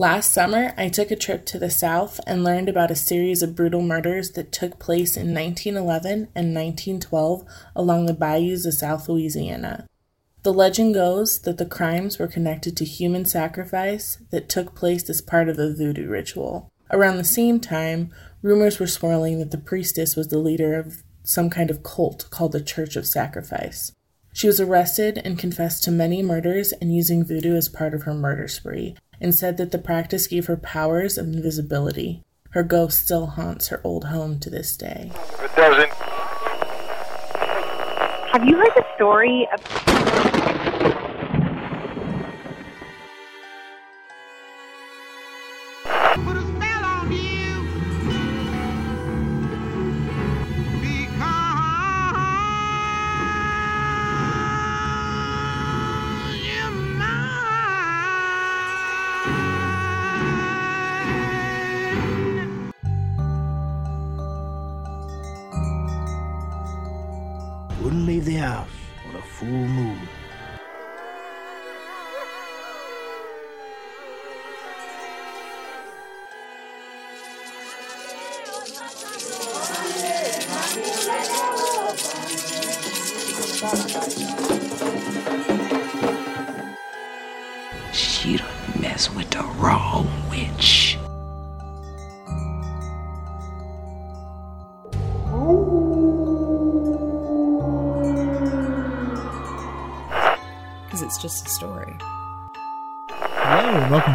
Last summer, I took a trip to the South and learned about a series of brutal murders that took place in 1911 and 1912 along the bayous of South Louisiana. The legend goes that the crimes were connected to human sacrifice that took place as part of a voodoo ritual. Around the same time, rumors were swirling that the priestess was the leader of some kind of cult called the Church of Sacrifice. She was arrested and confessed to many murders and using voodoo as part of her murder spree, and said that the practice gave her powers of invisibility. Her ghost still haunts her old home to this day. It doesn't. Have you heard the story of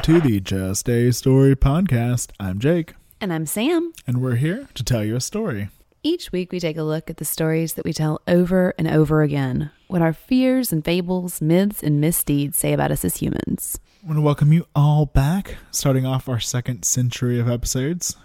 to the Just a Story podcast. I'm Jake, And I'm Sam. and we're here to tell you a story. Each week we take a look at the stories that we tell over and over again, what our fears and fables, myths, and misdeeds say about us as humans. I want to welcome you all back, starting off our second century of episodes.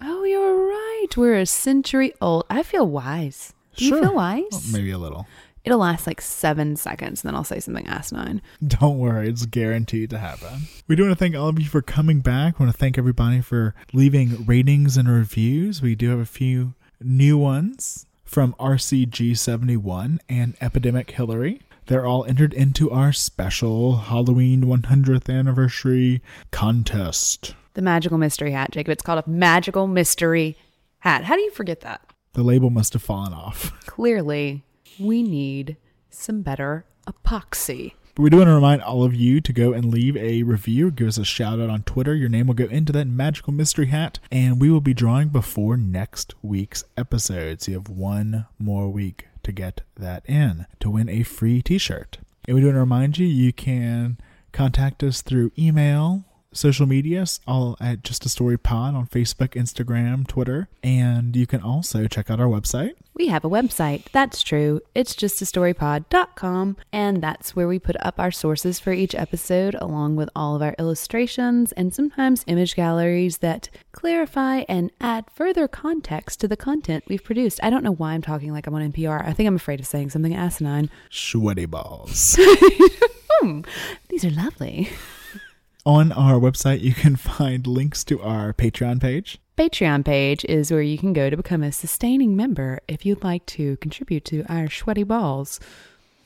Oh, you're right. We're a century old. I feel wise. Do you feel wise? Well, maybe a little. It'll last like seven seconds, and then I'll say something asinine. Don't worry, it's guaranteed to happen. We do want to thank all of you for coming back. We want to thank everybody for leaving ratings and reviews. We do have a few new ones from RCG71 and Epidemic Hillary. They're all entered into our special Halloween 100th anniversary contest. The magical mystery hat, Jacob. It's called a magical mystery hat. How do you forget that? The label must have fallen off. Clearly, we need some better epoxy. But we do want to remind all of you to go and leave a review, give us a shout out on Twitter. Your name will go into that magical mystery hat, and we will be drawing before next week's episode. So you have one more week to get that in to win a free t shirt. And we do want to remind you you can contact us through email, social medias, all at Just a Story Pod on Facebook, Instagram, Twitter, and you can also check out our website. We have a website. That's true. It's just a story justastorypod.com, and that's where we put up our sources for each episode, along with all of our illustrations and sometimes image galleries that clarify and add further context to the content we've produced. I don't know why I'm talking like I'm on NPR. I think I'm afraid of saying something asinine. Sweaty balls. Hmm, these are lovely. On our website, you can find links to our Patreon page. Patreon page is where you can go to become a sustaining member if you'd like to contribute to our sweaty balls.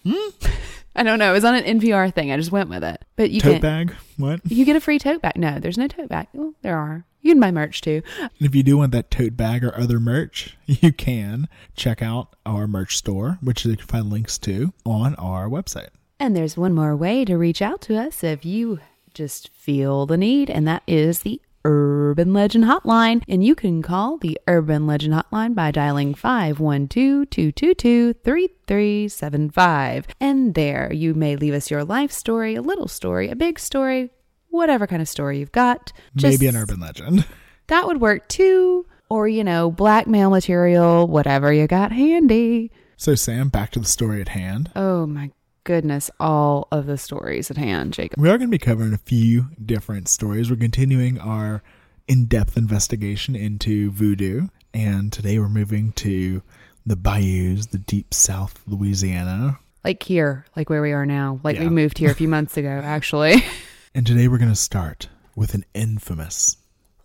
Hmm? I don't know. It was on an NPR thing. I just went with it. But you Tote can bag. What? you get a free tote bag. No, there's no tote bag. Well, there are. You can buy merch too. And if you do want that tote bag or other merch, you can check out our merch store, which you can find links to on our website. And there's one more way to reach out to us if you just feel the need, and that is the Urban Legend Hotline. And you can call the Urban Legend Hotline by dialing 512 222 3375. And there you may leave us your life story, a little story, a big story, whatever kind of story you've got. Maybe an urban legend. That would work too. Or, you know, blackmail material, whatever you got handy. So, Sam, back to the story at hand. Oh my goodness, all of the stories at hand, Jacob. We are going to be covering a few different stories. We're continuing our in depth investigation into voodoo. And today we're moving to the bayous, the deep south Louisiana. Like here, like where we are now. Like we moved here a few months ago, actually. And today we're going to start with an infamous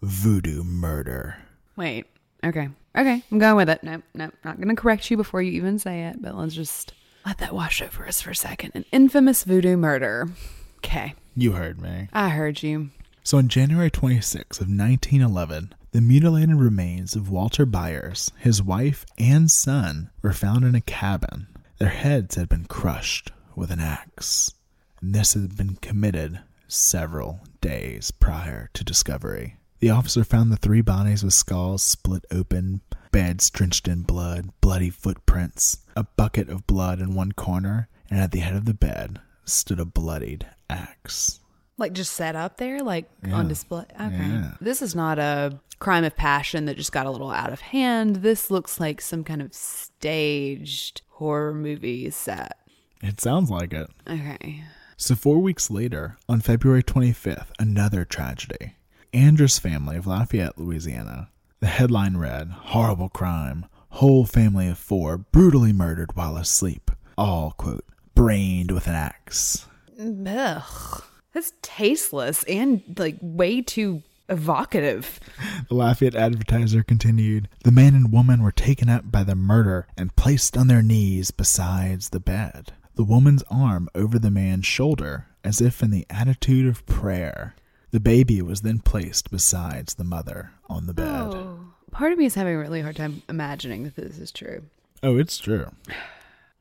voodoo murder. Wait. Okay. Okay. I'm going with it. Nope. Nope. Not going to correct you before you even say it, but let's just let that wash over us for a second. An infamous voodoo murder. Okay. You heard me. I heard you. So on January 26 of 1911, the mutilated remains of Walter Byers, his wife, and son were found in a cabin. Their heads had been crushed with an axe, and this had been committed several days prior to discovery. The officer found the three bodies with skulls split open, beds drenched in blood, bloody footprints, a bucket of blood in one corner, and at the head of the bed stood a bloodied axe. Like just set up there, like Yeah. on display. Okay. Yeah. This is not a crime of passion that just got a little out of hand. This looks like some kind of staged horror movie set. It sounds like it. Okay. So, four weeks later, on February 25th, another tragedy. Andrews family of Lafayette, Louisiana. The headline read Horrible crime. Whole family of four brutally murdered while asleep. All, quote, brained with an axe. Ugh. That's tasteless and like way too evocative. The Lafayette Advertiser continued The man and woman were taken up by the murder and placed on their knees beside the bed. The woman's arm over the man's shoulder, as if in the attitude of prayer. The baby was then placed besides the mother on the bed. Oh, Part of me is having a really hard time imagining that this is true. Oh, it's true.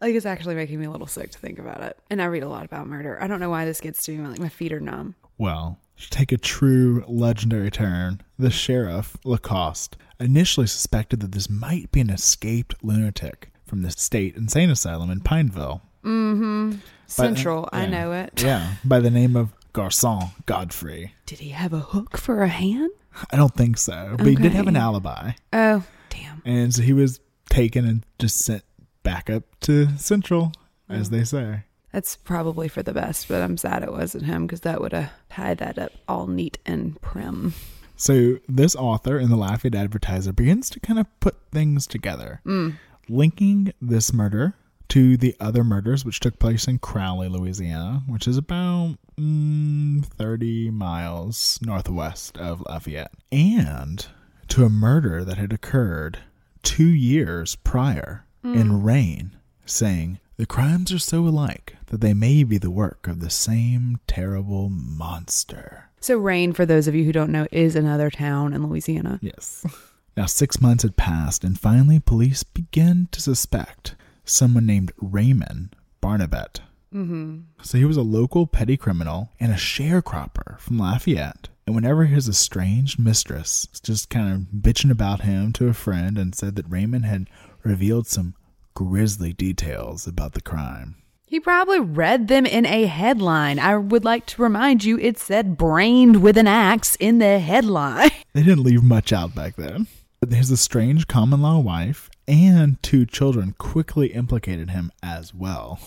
Like it's actually making me a little sick to think about it. And I read a lot about murder. I don't know why this gets to me. Like my feet are numb. Well, to take a true legendary turn, the sheriff, Lacoste, initially suspected that this might be an escaped lunatic from the state insane asylum in Pineville. Mm-hmm. Central, I yeah. know it. Yeah, by the name of Garcon Godfrey. Did he have a hook for a hand? I don't think so, but he did have an alibi. Oh, damn. And so he was taken and just sent back up to Central, as oh. they say. That's probably for the best, but I'm sad it wasn't him because that would have tied that up all neat and prim. So this author in the Lafayette Advertiser begins to kind of put things together, mm. linking this murder to the other murders which took place in Crowley, Louisiana, which is about mm, 30 miles northwest of Lafayette, and to a murder that had occurred two years prior in Rayne, saying, The crimes are so alike that they may be the work of the same terrible monster. So, Rayne, for those of you who don't know, is another town in Louisiana. Yes. Now, six months had passed, and finally, police began to suspect someone named Raymond Barnabet. Mm-hmm. So, he was a local petty criminal and a sharecropper from Lafayette. And whenever his estranged mistress was just kind of bitching about him to a friend and said that Raymond had revealed some grisly details about the crime. He probably read them in a headline. I would like to remind you it said brained with an axe in the headline. They didn't leave much out back then. But his estranged common law wife and two children quickly implicated him as well.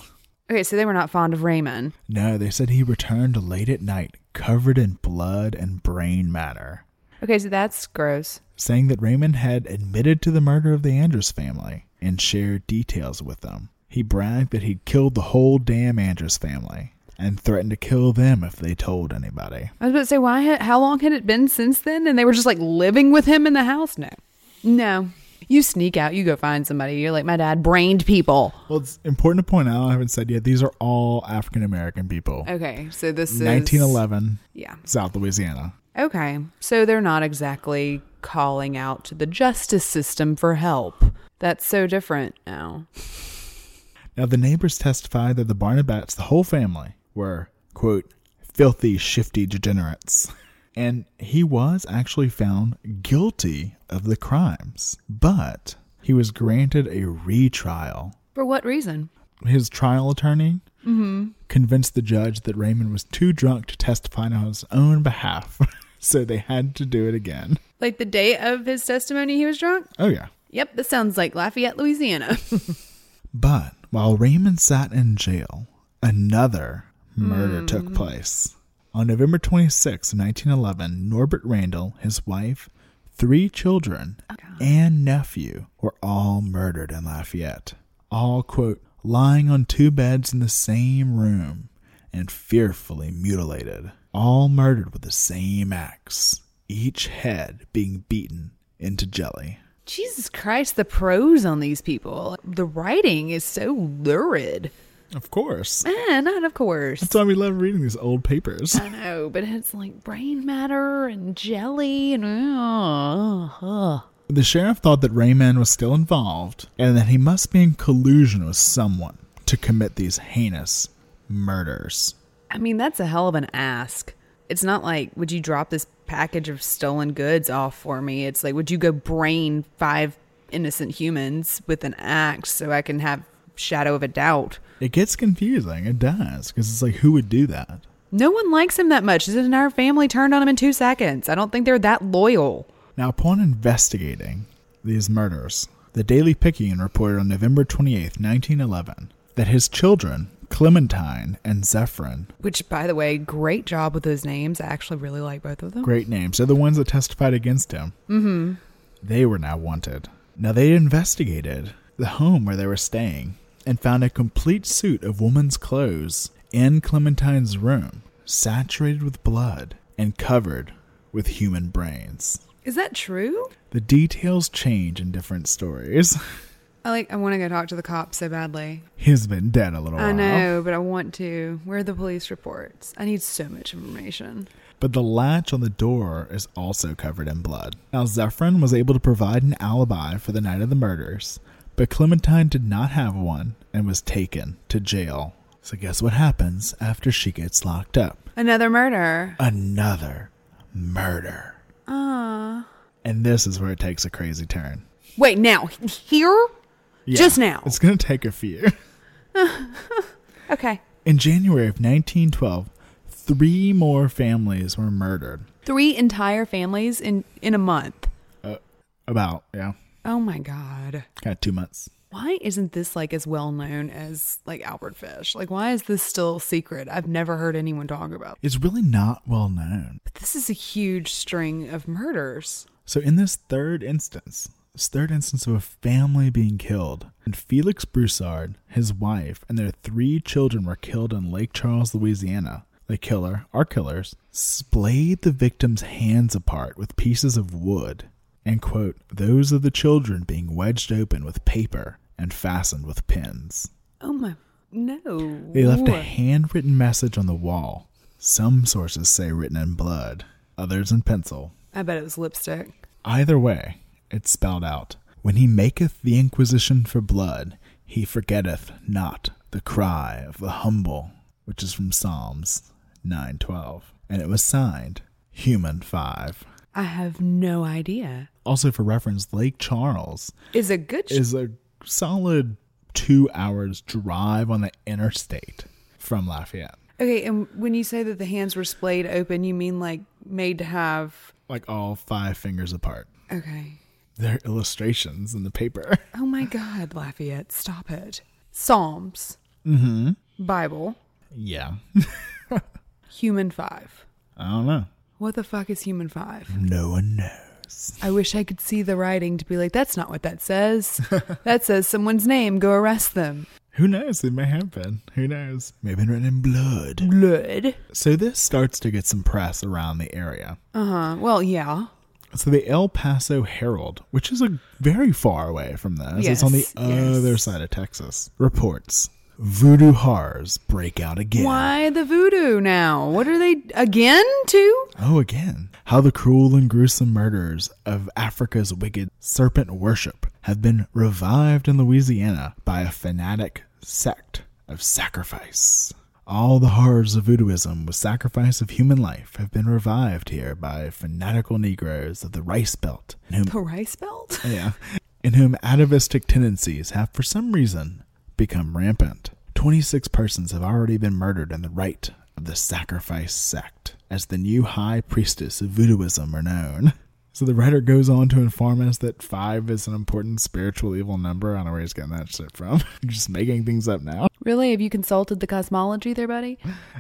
Okay, so they were not fond of Raymond. No, they said he returned late at night, covered in blood and brain matter, Okay, so that's gross. saying that Raymond had admitted to the murder of the Andrews family and shared details with them. He bragged that he'd killed the whole damn Andrews family and threatened to kill them if they told anybody. I was about to say, why? How long had it been since then? And they were just like living with him in the house? No, no. You sneak out, you go find somebody. You're like, my dad brained people. Well, it's important to point out, I haven't said yet, these are all African American people. Okay, so this is 1911, Yeah. South Louisiana. Okay, so they're not exactly calling out to the justice system for help. That's so different now. Now, the neighbors testified that the Barnabets, the whole family, were, quote, filthy, shifty degenerates. And he was actually found guilty of the crimes, but he was granted a retrial. For what reason? His trial attorney mm-hmm. convinced the judge that Raymond was too drunk to testify on his own behalf, so they had to do it again. Like the day of his testimony, he was drunk? Oh, yeah. Yep, this sounds like Lafayette, Louisiana. But while Raymond sat in jail, another murder hmm. took place. On November 26, 1911, Norbert Randall, his wife, three children, oh, and nephew were all murdered in Lafayette. All, quote, lying on two beds in the same room and fearfully mutilated. All murdered with the same axe, each head being beaten into jelly. Jesus Christ, the prose on these people. The writing is so lurid. Of course. Eh, not of course. That's why we love reading these old papers. I know, but it's like brain matter and jelly and uh, uh. The sheriff thought that Raymond was still involved and that he must be in collusion with someone to commit these heinous murders. I mean, that's a hell of an ask. It's not like, would you drop this package of stolen goods off for me? It's like, would you go brain five innocent humans with an axe so I can have shadow of a doubt? It gets confusing. It does. Because it's like, who would do that? No one likes him that much. His entire family turned on him in two seconds. I don't think they're that loyal. Now, upon investigating these murders, the Daily Picayune reported on November 28th, 1911, that his children, Clementine and Zephyrin, Which, by the way, great job with those names. I actually really like both of them. great names, they're the ones that testified against him. Mm-hmm. They were now wanted. Now, they investigated the home where they were staying and found a complete suit of woman's clothes in Clementine's room, saturated with blood and covered with human brains. Is that true? The details change in different stories. I like. I want to go talk to the cops so badly. He's been dead a little while. I know, but I want to. Where are the police reports? I need so much information. But the latch on the door is also covered in blood. Now, Zephyrin was able to provide an alibi for the night of the murders, but Clementine did not have one and was taken to jail. So, guess what happens after she gets locked up? Another murder. Another murder. Ah. And this is where it takes a crazy turn. Wait, now here? Yeah, Just now. It's going to take a few. Okay. In January of 1912, three more families were murdered. Three entire families in in a month. About, yeah, Oh my god. of two months. Why isn't this like as well known as like Albert Fish? Like why is this still secret? I've never heard anyone talk about. It's really not well known. But this is a huge string of murders. So in this third instance, this third instance of a family being killed, and Felix Broussard, his wife, and their three children were killed in Lake Charles, Louisiana. The killer, our killers, splayed the victims' hands apart with pieces of wood, and quote, those of the children being wedged open with paper and fastened with pins. Oh my no. They left a handwritten message on the wall. Some sources say written in blood, others in pencil. I bet it was lipstick. Either way, it spelled out When he maketh the inquisition for blood, he forgetteth not the cry of the humble, which is from Psalms 912. And it was signed Human 5. I have no idea. Also, for reference, Lake Charles Is a good sh- is a solid two hours drive on the interstate from Lafayette. Okay, and when you say that the hands were splayed open, you mean like made to have Like all five fingers apart. Okay. There are illustrations in the paper. Oh my god, Lafayette, stop it. Psalms. Mm-hmm. Bible. Yeah. Human 5. I don't know. What the fuck is human 5? No one knows. I wish I could see the writing to be like, that's not what that says. that says someone's name, go arrest them. Who knows? It may have been. Who knows? May have been written in blood. Blood. So this starts to get some press around the area. Uh huh. Well, yeah. So the El Paso Herald, which is a very far away from this, it's on the Yes, yes. other side of Texas, reports voodoo horrors break out again. Why the voodoo now? What are they again too? Oh, again. How the cruel and gruesome murders of Africa's wicked serpent worship have been revived in Louisiana by a fanatic sect of sacrifice. All the horrors of voodooism with sacrifice of human life have been revived here by fanatical Negroes of the Rice Belt, in whom, The rice belt? yeah, in whom atavistic tendencies have, for some reason, become rampant. 26 persons have already been murdered in the rite of the sacrifice sect, as the new high priestess of voodooism are known. So the writer goes on to inform us that five is an important spiritual evil number. I don't know where he's getting that shit from. Just making things up now. Really? Have you consulted the cosmology there, buddy?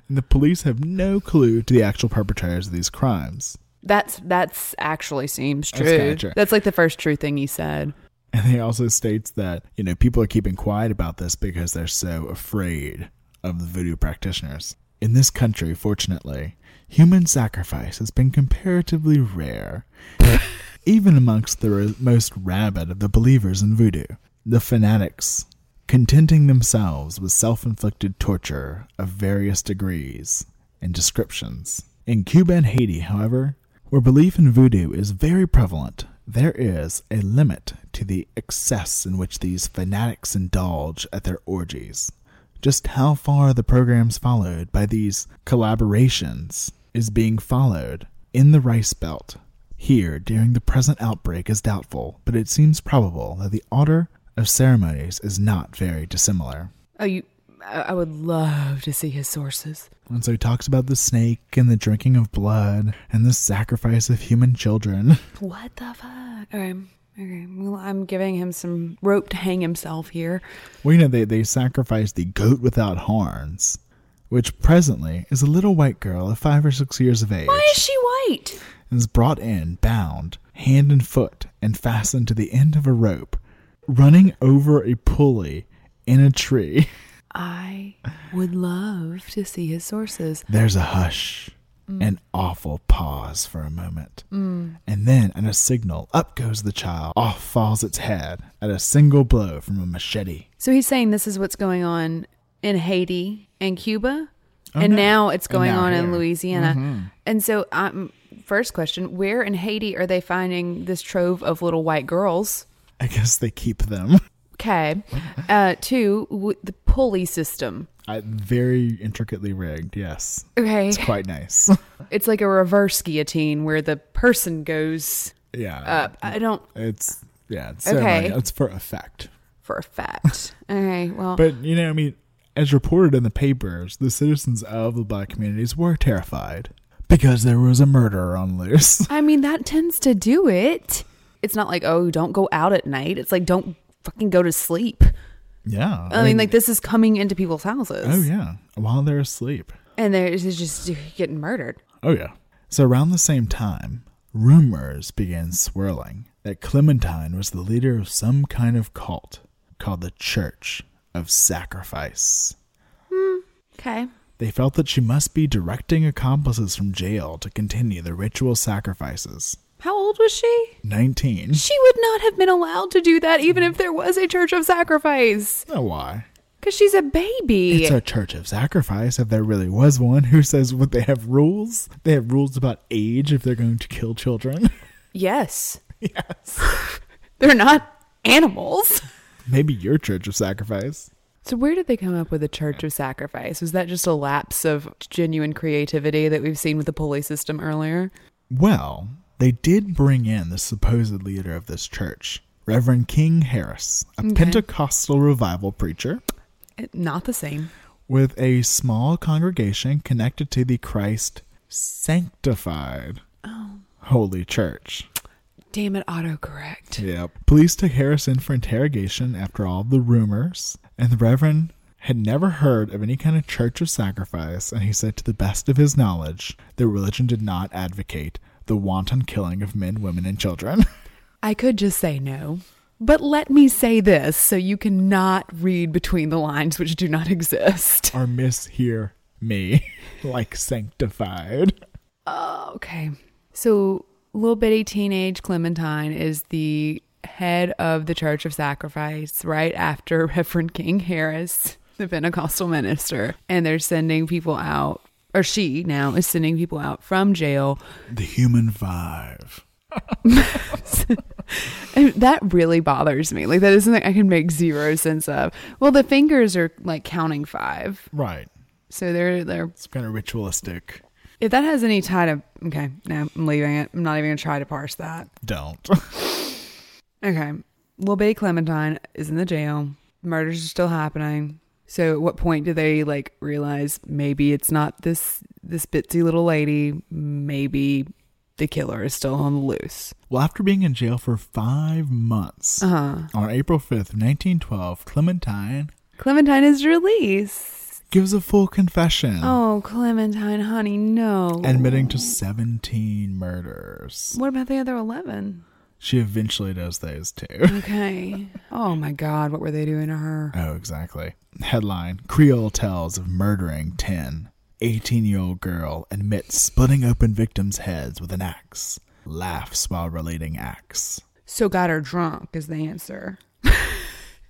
And the police have no clue to the actual perpetrators of these crimes. That's that's actually seems true. kinda true. That's like the first true thing he said. And he also states that, you know, people are keeping quiet about this because they're so afraid of the voodoo practitioners. In this country, fortunately, human sacrifice has been comparatively rare, even amongst the most rabid of the believers in voodoo. The fanatics contenting themselves with self inflicted torture of various degrees and descriptions. In Cuba and Haiti, however, where belief in voodoo is very prevalent, there is a limit to the excess in which these fanatics indulge at their orgies. Just how far the programs followed by these collaborations is being followed in the Rice Belt here during the present outbreak is doubtful, but it seems probable that the order of ceremonies is not very dissimilar. Oh, you. I I would love to see his sources. And so he talks about the snake and the drinking of blood and the sacrifice of human children. What the fuck? Okay. Okay. Well, I'm giving him some rope to hang himself here. Well, you know, they, they sacrifice the goat without horns, which presently is a little white girl of five or six years of age. Why is she white? and is brought in, bound, hand and foot, and fastened to the end of a rope, running over a pulley in a tree. I would love to see his sources. There's a hush, an awful pause for a moment. And then, at a signal, up goes the child. Off falls its head at a single blow from a machete. So he's saying this is what's going on in Haiti and Cuba, Oh, and no. now it's going now on in here. Mm-hmm. Louisiana. And so, um, first question: Where in Haiti are they finding this trove of little white girls? I guess they keep them. Okay. Uh, two, w- the pulley system. I, very intricately rigged, yes. Okay. It's quite nice. It's like a reverse guillotine where the person goes yeah. up. I don't It's, yeah, it's Okay. It's for effect. for effect. okay. Well, But you know, I mean, as reported in the papers, the citizens of the black communities were terrified because there was a murderer on loose. I mean, that tends to do it. It's not like, oh, don't go out at night. It's like, don't fucking go to sleep. yeah, I mean, like, this is coming into people's houses. Oh yeah, while they're asleep. And they're just getting murdered. Oh yeah. So around the same time, rumors began swirling that Clementine was the leader of some kind of cult called the Church of Sacrifice. Hmm, okay. They felt that she must be directing accomplices from jail to continue the ritual sacrifices. How old was she? 19. She would not have been allowed to do that even if there was a church of sacrifice. Oh, why? Because she's a baby. It's a church of sacrifice. If there really was one, who says what they have rules? They have rules about age if they're going to kill children. yes. yes. They're not animals. Maybe your church of sacrifice. So where did they come up with a church of sacrifice? Was that just a lapse of genuine creativity that we've seen with the pulley system earlier? Well, they did bring in the supposed leader of this church, Reverend King Harris, a Pentecostal revival preacher Not the same. with a small congregation connected to the Christ sanctified oh. Holy Church. Damn it, autocorrect. Yep. Police took Harris in for interrogation after all the rumors, and the Reverend had never heard of any kind of church of sacrifice, and he said, to the best of his knowledge, the religion did not advocate the wanton killing of men, women, and children. I could just say no. But let me say this so you cannot read between the lines which do not exist. or mishear me, like sanctified. Oh, okay. So, little bitty teenage Clementine is the head of the Church of Sacrifice right after Reverend King Harris, the Pentecostal minister. And they're sending people out, or she now is sending people out from jail. The human five. And that really bothers me. Like, that is something I can make zero sense of. Well, the fingers are like counting five. Right. So they're, they're, It's kind of ritualistic. if that has any tie to, okay, no, I'm leaving it. I'm not even going to try to parse that. Don't. Okay. Little baby Clementine is in the jail. Murders are still happening. So at what point do they like realize maybe it's not this this bitsy little lady? Maybe the killer is still on the loose. well, after being in jail for five months, Uh-huh. on April 5th, 1912, Clementine Clementine is released. gives a full confession, Oh, Clementine, honey, no. admitting to 17 murders. what about the other 11? She eventually does those too. Okay. oh my god, what were they doing to her? oh, exactly. Headline Creole tells of murdering 10. 18 year old girl admits splitting open victims' heads with an axe. Laughs while relating acts. So got her drunk is the answer.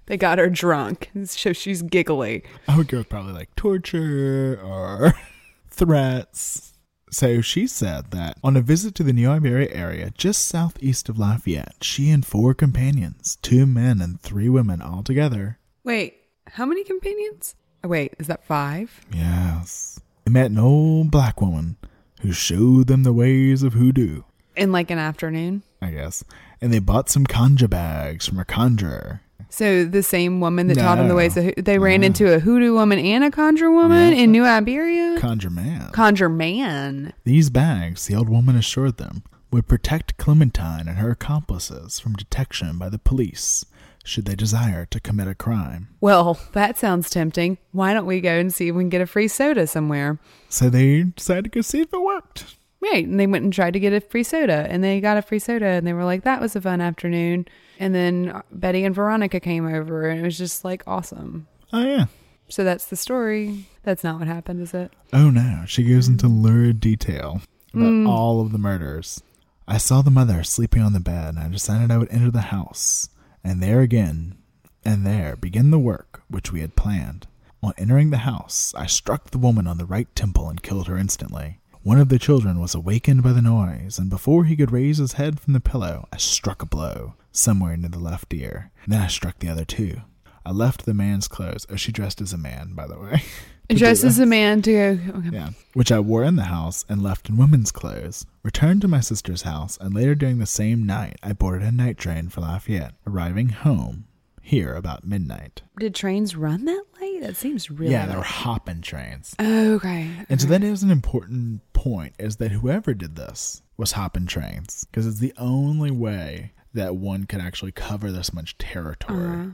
They got her drunk, so she's giggly. I would go with probably like torture or threats. So she said that on a visit to the New Iberia area just southeast of Lafayette, she and four companions, two men and three women altogether, Wait, how many companions? Oh, wait, is that five? yes, they met an old black woman who showed them the ways of hoodoo, In like an afternoon. I guess, and they bought some conjure bags from a conjurer. So the same woman that taught them the ways of they ran No. into a hoodoo woman and a conjure woman Yeah. in New Iberia. Conjure man. conjure man. These bags, the old woman assured them, would protect Clementine and her accomplices from detection by the police should they desire to commit a crime. Well, that sounds tempting. Why don't we go and see if we can get a free soda somewhere? So they decided to go see if it worked. Right. And they went and tried to get a free soda and they got a free soda and they were like, that was a fun afternoon. And then Betty and Veronica came over and it was just like awesome. Oh, yeah. So that's the story. That's not what happened, is it? Oh, no. She goes into mm. lurid detail about mm. all of the murders. I saw the mother sleeping on the bed and I decided I would enter the house. And there again, and there begin the work which we had planned. On entering the house, I struck the woman on the right temple and killed her instantly. One of the children was awakened by the noise, and before he could raise his head from the pillow, I struck a blow somewhere near the left ear. Then I struck the other two. I left the man's clothes. Oh, she dressed as a man, by the way. Dressed as a man to go. Okay. Yeah, which I wore in the house and left in women's clothes. Returned to my sister's house, and later during the same night, I boarded a night train for Lafayette, arriving home here about midnight. Did trains run that late? That seems really. Yeah, they were hopping trains. Okay. And so then that is an important point is that whoever did this was hopping trains because it's the only way that one could actually cover this much territory. Uh-huh.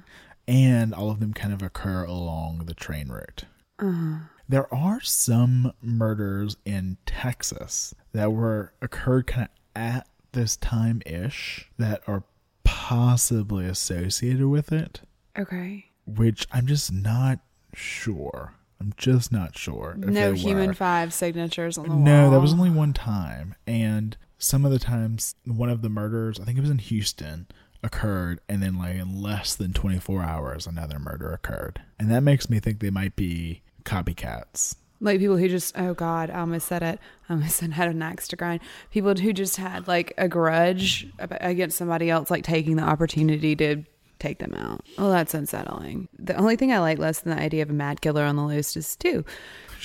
And all of them kind of occur along the train route. Uh-huh. There are some murders in Texas that were occurred kind of at this time ish that are possibly associated with it, Okay. which I'm just not sure. I'm just not sure. No human five signatures on the wall. No, that was only one time. And some of the times, one of the murders, I think it was in Houston, occurred. And then, like, in less than 24 hours, another murder occurred. And that makes me think they might be copycats. like people who just oh god i almost said it i almost said had an axe to grind people who just had like a grudge against somebody else like taking the opportunity to take them out oh that's unsettling the only thing i like less than the idea of a mad killer on the loose is two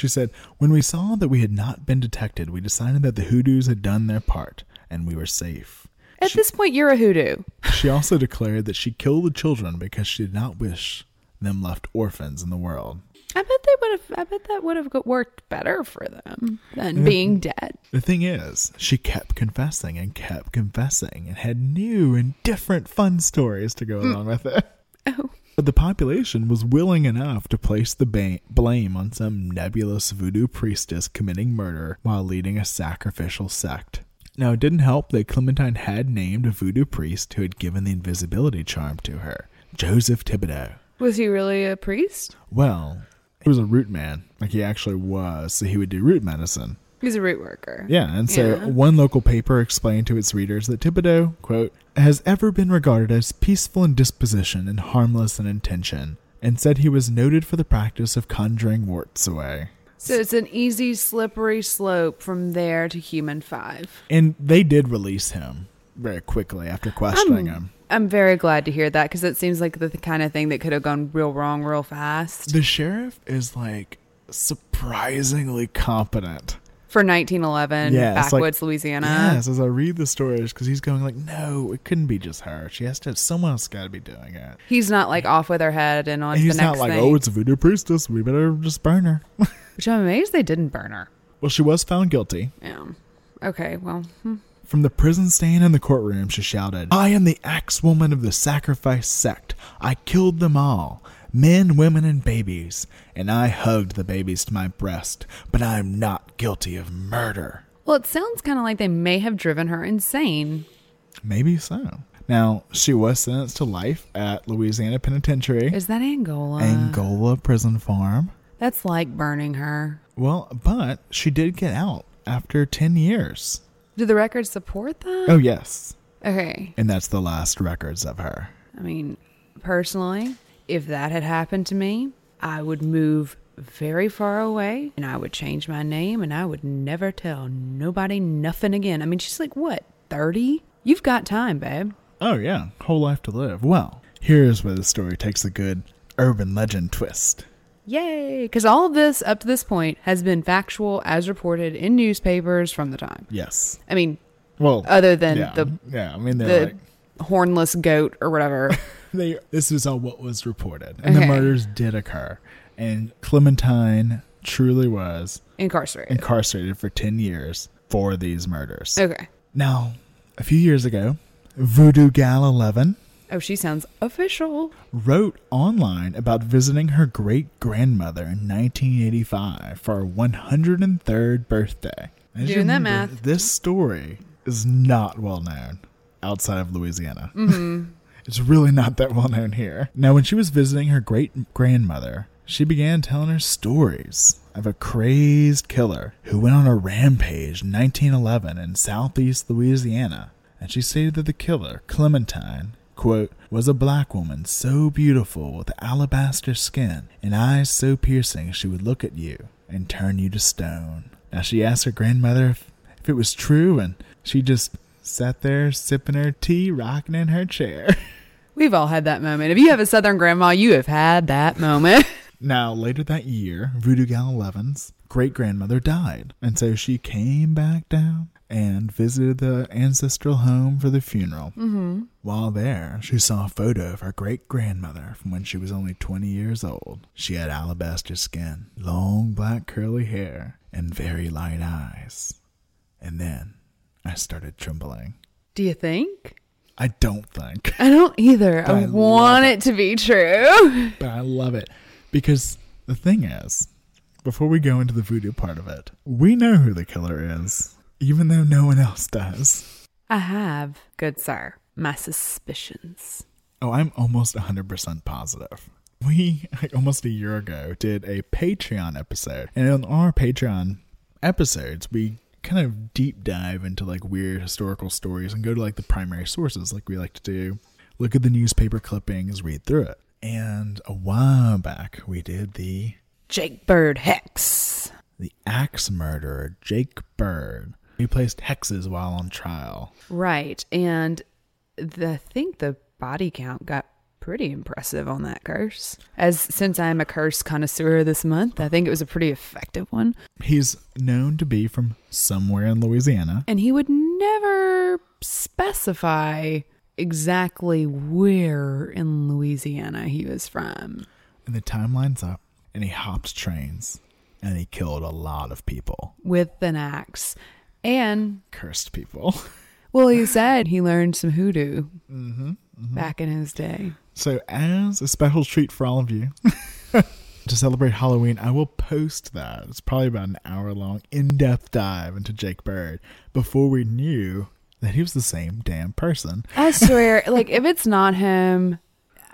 She said, When we saw that we had not been detected, we decided that the hoodoos had done their part and we were safe. at this point you're a hoodoo She also declared that she killed the children because she did not wish them left orphans in the world. i bet they would have i bet that would have worked better for them than being dead The thing is, she kept confessing and kept confessing and had new and different fun stories to go hmm. along with it. oh But the population was willing enough to place the ba- blame on some nebulous voodoo priestess committing murder while leading a sacrificial sect. Now, it didn't help that Clementine had named a voodoo priest who had given the invisibility charm to her Joseph Thibodeau. was he really a priest Well, he was a root man, like he actually was, so he would do root medicine. He's a root worker Yeah, and so Yeah. one local paper explained to its readers that Thibodeau, quote, has ever been regarded as peaceful in disposition and harmless in intention, and said he was noted for the practice of conjuring warts away. so it's an easy slippery slope from there to human five And they did release him very quickly after questioning him. I'm very glad to hear that because it seems like the kind of thing that could have gone real wrong real fast. The sheriff is like surprisingly competent. For 1911, Yeah, it's like- backwoods Louisiana. Yes, as I read the stories, because he's going like, no, it couldn't be just her. She has to. have Someone else got to be doing it. He's not like off with her head and on And he's the next not like, thing. oh, it's a voodoo priestess. We better just burn her. Which I'm amazed they didn't burn her. well, she was found guilty. Yeah. Okay, well, hmm. From the prison stand in the courtroom, she shouted, I am the axe woman of the sacrifice sect. I killed them all men, women, and babies. And I hugged the babies to my breast, but I am not guilty of murder. well, it sounds kind of like they may have driven her insane. Maybe so. Now, she was sentenced to life at Louisiana Penitentiary, Is that Angola? Angola Prison Farm. That's like burning her. Well, but she did get out after 10 years. Do the records support that? Oh, yes. Okay. And that's the last records of her. I mean, personally, if that had happened to me, I would move very far away and I would change my name and I would never tell nobody nothing again. I mean, she's like, what, 30? You've got time, babe. Oh, yeah. Whole life to live. Well, here's where the story takes a good urban legend twist. Yay! Because all of this up to this point has been factual as reported in newspapers from the time. Yes. I mean, Well, other than yeah, the yeah. I mean, the like hornless goat or whatever. they. This is all what was reported, and the murders did occur, and Clementine truly was incarcerated. incarcerated for ten years for these murders. okay. Now, a few years ago, Voodoo Gal Eleven. Oh, she sounds official. wrote online about visiting her great grandmother in 1985 for her 103rd birthday. As Doing that remember, math. This story is not well known outside of Louisiana. Mm-hmm. it's really not that well known here. Now, when she was visiting her great grandmother, she began telling her stories of a crazed killer who went on a rampage in 1911 in southeast Louisiana. And she stated that the killer, Clementine, quote, was a black woman so beautiful with alabaster skin and eyes so piercing she would look at you and turn you to stone. Now she asked her grandmother if, if it was true, and she just sat there sipping her tea, rocking in her chair. We've all had that moment. If you have a Southern grandma, you have had that moment. Now, later that year, Voodoo Gal 11's great grandmother died, and so she came back down and visited the ancestral home for the funeral. Mm-hmm. While there, she saw a photo of her great grandmother from when she was only 20 years old. She had alabaster skin, long black curly hair, and very light eyes. And then I started trembling. Do you think? I don't think. I don't either. I I, want it to be true. but I love it because the thing is, before we go into the voodoo part of it, we know who the killer is, even though no one else does. I have, good sir, my suspicions. Oh, I'm almost 100% positive. We, like almost a year ago, did a Patreon episode. And on our Patreon episodes, we kind of deep dive into like weird historical stories and go to like the primary sources, like we like to do. Look at the newspaper clippings, read through it. And a while back, we did the Jake Bird Hex. the axe murderer Jake Bird. He placed hexes while on trial. Right. And the, I think the body count got pretty impressive on that curse. As since I'm a curse connoisseur this month, I think it was a pretty effective one. He's known to be from somewhere in Louisiana. And he would never specify exactly where in Louisiana he was from. And the timeline's up, and he hopped trains, and he killed a lot of people. with an axe. And, Cursed people. well, he said he learned some hoodoo mm-hmm, mm-hmm. back in his day. So, as a special treat for all of you, to celebrate Halloween, I will post that. It's probably about an hour long, in depth dive into Jake Bird before we knew that he was the same damn person. I swear, like, if it's not him,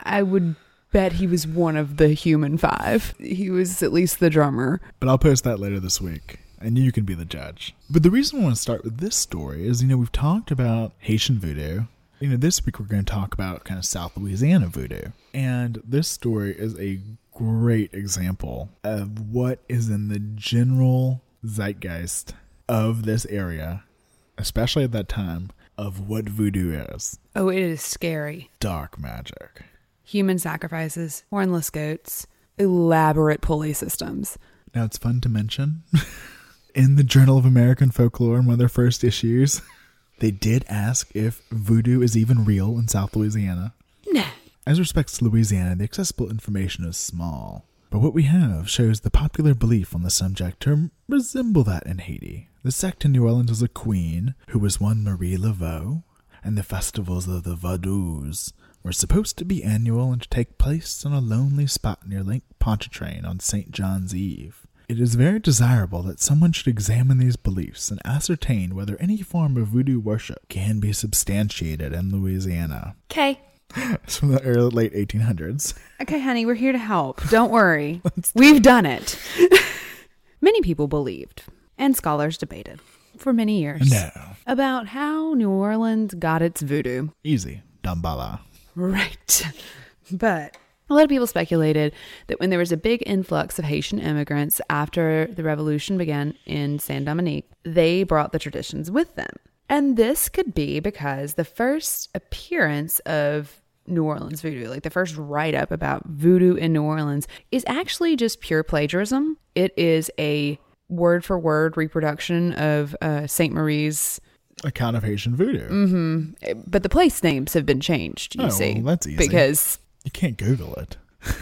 I would bet he was one of the human five. He was at least the drummer. But I'll post that later this week, and you can be the judge. But the reason I want to start with this story is, you know, we've talked about Haitian voodoo. You know, this week we're going to talk about kind of South Louisiana voodoo. And this story is a great example of what is in the general zeitgeist of this area, especially at that time, of what voodoo is Oh, it is scary. dark magic. Human sacrifices, hornless goats, elaborate pulley systems. Now, it's fun to mention in the Journal of American Folklore, in one of their first issues, they did ask if voodoo is even real in South Louisiana. Nah. As respects Louisiana, the accessible information is small, but what we have shows the popular belief on the subject to resemble that in Haiti. The sect in New Orleans was a queen who was one Marie Laveau, and the festivals of the Vadous were supposed to be annual and to take place on a lonely spot near Lake Pontchartrain on St. John's Eve. It is very desirable that someone should examine these beliefs and ascertain whether any form of voodoo worship can be substantiated in Louisiana. Okay. It's from the early late 1800s. Okay, honey, we're here to help. Don't worry. We've done it. many people believed, and scholars debated for many years No. about how New Orleans got its voodoo. Easy. Dambala. Right. But A lot of people speculated that when there was a big influx of Haitian immigrants after the revolution began in Saint Dominique, they brought the traditions with them. And this could be because the first appearance of New Orleans voodoo, like the first write up about voodoo in New Orleans, is actually just pure plagiarism. It is a word for word reproduction of uh, Saint-Méry's, Account of Haitian voodoo. Mm-hmm. but the place names have been changed, you Oh, see. well, that's easy. Because You can't Google it.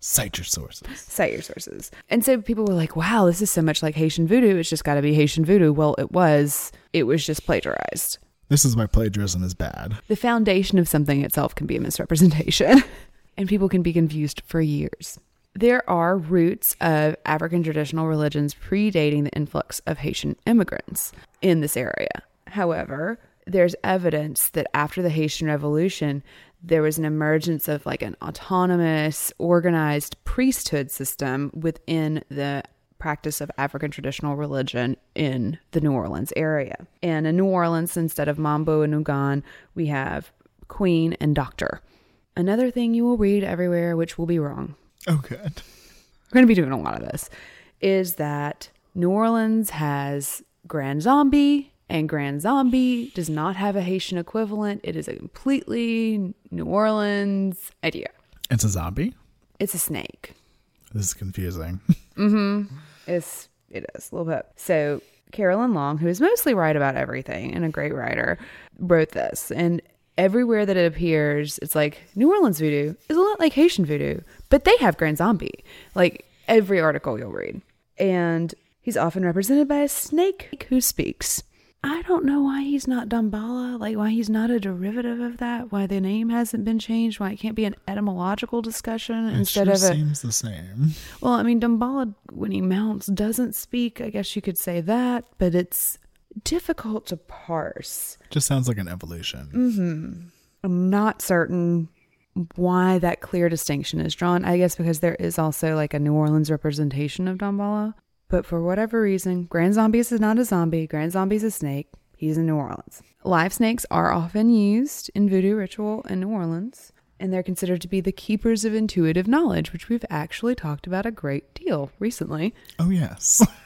Cite your sources. cite your sources. And so people were like, wow, this is so much like Haitian voodoo. It's just got to be Haitian voodoo. Well, it was. It was just plagiarized. This is why plagiarism is bad. The foundation of something itself can be a misrepresentation, and people can be confused for years. There are roots of African traditional religions predating the influx of Haitian immigrants in this area. However, there's evidence that after the Haitian Revolution, there was an emergence of like an autonomous, organized priesthood system within the practice of African traditional religion in the New Orleans area. And in New Orleans, instead of Mambo and Houngan, we have Queen and Doctor. Another thing you will read everywhere, which will be wrong, Oh, good. we're going to be doing a lot of this, is that New Orleans has Grand Zombie, and Grand Zombie does not have a Haitian equivalent. It is a completely New Orleans idea. It's a zombie. It's a snake. This is confusing. Mm-hmm. It's it is a little bit. So Carolyn Long, who is mostly right about everything and a great writer, wrote this. And everywhere that it appears, it's like New Orleans voodoo is a lot like Haitian voodoo, but they have Grand Zombie. Like every article you'll read. And he's often represented by a snake who speaks. I don't know why he's not Dambala, like why he's not a derivative of that, why the name hasn't been changed, why it can't be an etymological discussion It instead sure of a seems the same. well, I mean, Dumbala, when he mounts, doesn't speak. I guess you could say that, but it's difficult to parse. Just sounds like an evolution. Mm. I'm not certain why that clear distinction is drawn. I guess because there is also like a New Orleans representation of Dumbala. But for whatever reason, Grand Zombies is not a zombie. Grand Zombie's is a snake. He's in New Orleans. Live snakes are often used in voodoo ritual in New Orleans, and they're considered to be the keepers of intuitive knowledge, which we've actually talked about a great deal recently. Oh, yes.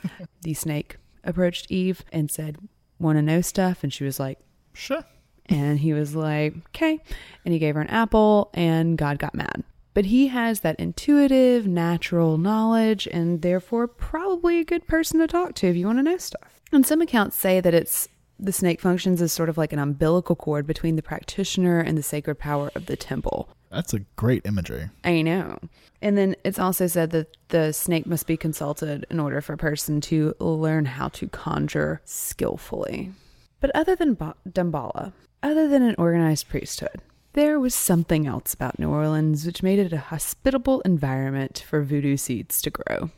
The snake approached Eve and said, Want to know stuff? And she was like, sure. and he was like, okay. And he gave her an apple, and God got mad. But he has that intuitive, natural knowledge, and therefore probably a good person to talk to if you want to know stuff. And some accounts say that it's the snake functions as sort of like an umbilical cord between the practitioner and the sacred power of the temple. That's a great imagery. I know. And then it's also said that the snake must be consulted in order for a person to learn how to conjure skillfully. But other than ba- Dambala, other than an organized priesthood, there was something else about New Orleans which made it a hospitable environment for voodoo seeds to grow.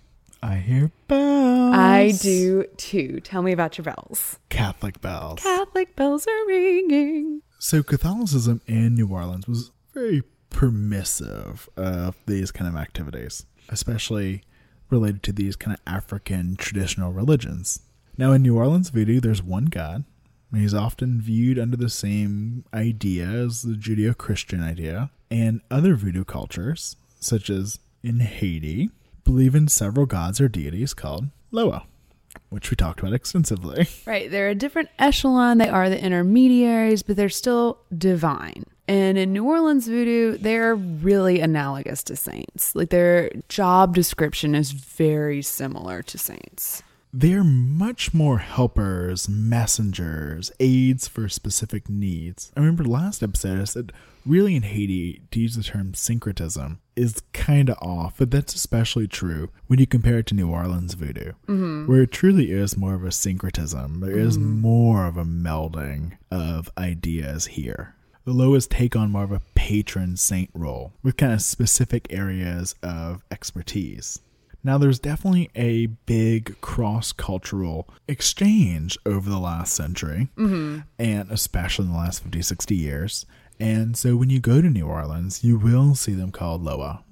I hear bells. I do too. Tell me about your bells. Catholic bells. Catholic bells are ringing. So Catholicism in New Orleans was very permissive of these kind of activities, especially related to these kind of African traditional religions. Now in New Orleans voodoo, there's one god. And He's often viewed under the same idea as the Judeo-Christian idea, and other voodoo cultures, such as in Haiti, believe in several gods or deities called Loa, which we talked about extensively. Right. They're a different echelon. They are the intermediaries, but they're still divine. And in New Orleans voodoo, they're really analogous to saints. Like their job description is very similar to saints. They're much more helpers, messengers, aids for specific needs. I remember last episode I said really in Haiti to use the term syncretism is kind of off, but that's especially true when you compare it to New Orleans voodoo, mm-hmm. where it truly is more of a syncretism. There is mm-hmm. more of a melding of ideas here. The Loas take on more of a patron saint role with kind of specific areas of expertise. Now, there's definitely a big cross cultural exchange over the last century, and especially in the last 50, 60 years. And so when you go to New Orleans, you will see them called Loa.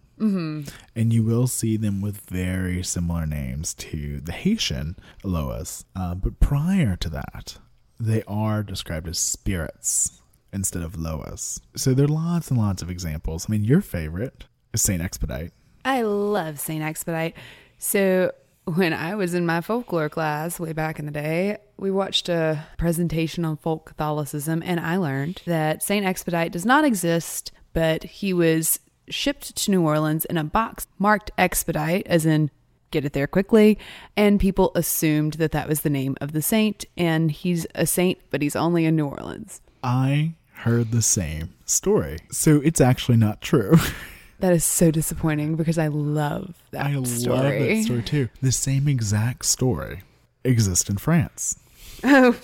And you will see them with very similar names to the Haitian Loas. Uh, but prior to that, they are described as spirits instead of Loas. So there are lots and lots of examples. I mean, your favorite, is Saint Expedite. I love St. Expedite. So, when I was in my folklore class way back in the day, we watched a presentation on folk Catholicism, and I learned that St. Expedite does not exist, but he was shipped to New Orleans in a box marked Expedite, as in get it there quickly, and people assumed that that was the name of the saint, and he's a saint, but he's only in New Orleans. I heard the same story. So it's actually not true. That is so disappointing because I love that I story. love that story too. The same exact story exists in France. Oh,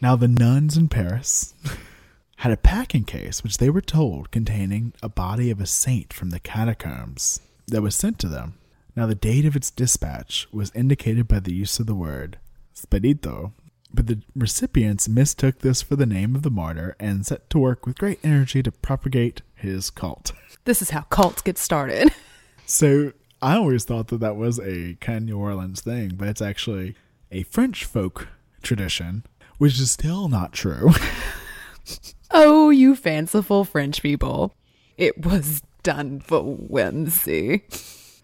Now, the nuns in Paris had a packing case which they were told containing a body of a saint from the catacombs that was sent to them. Now, the date of its dispatch was indicated by the use of the word spedito, but the recipients mistook this for the name of the martyr and set to work with great energy to propagate his cult. this is how cults get started. So I always thought that that was a kind of New Orleans thing, but it's actually a French folk tradition, which is still not true. Oh, you fanciful French people. It was done for whimsy.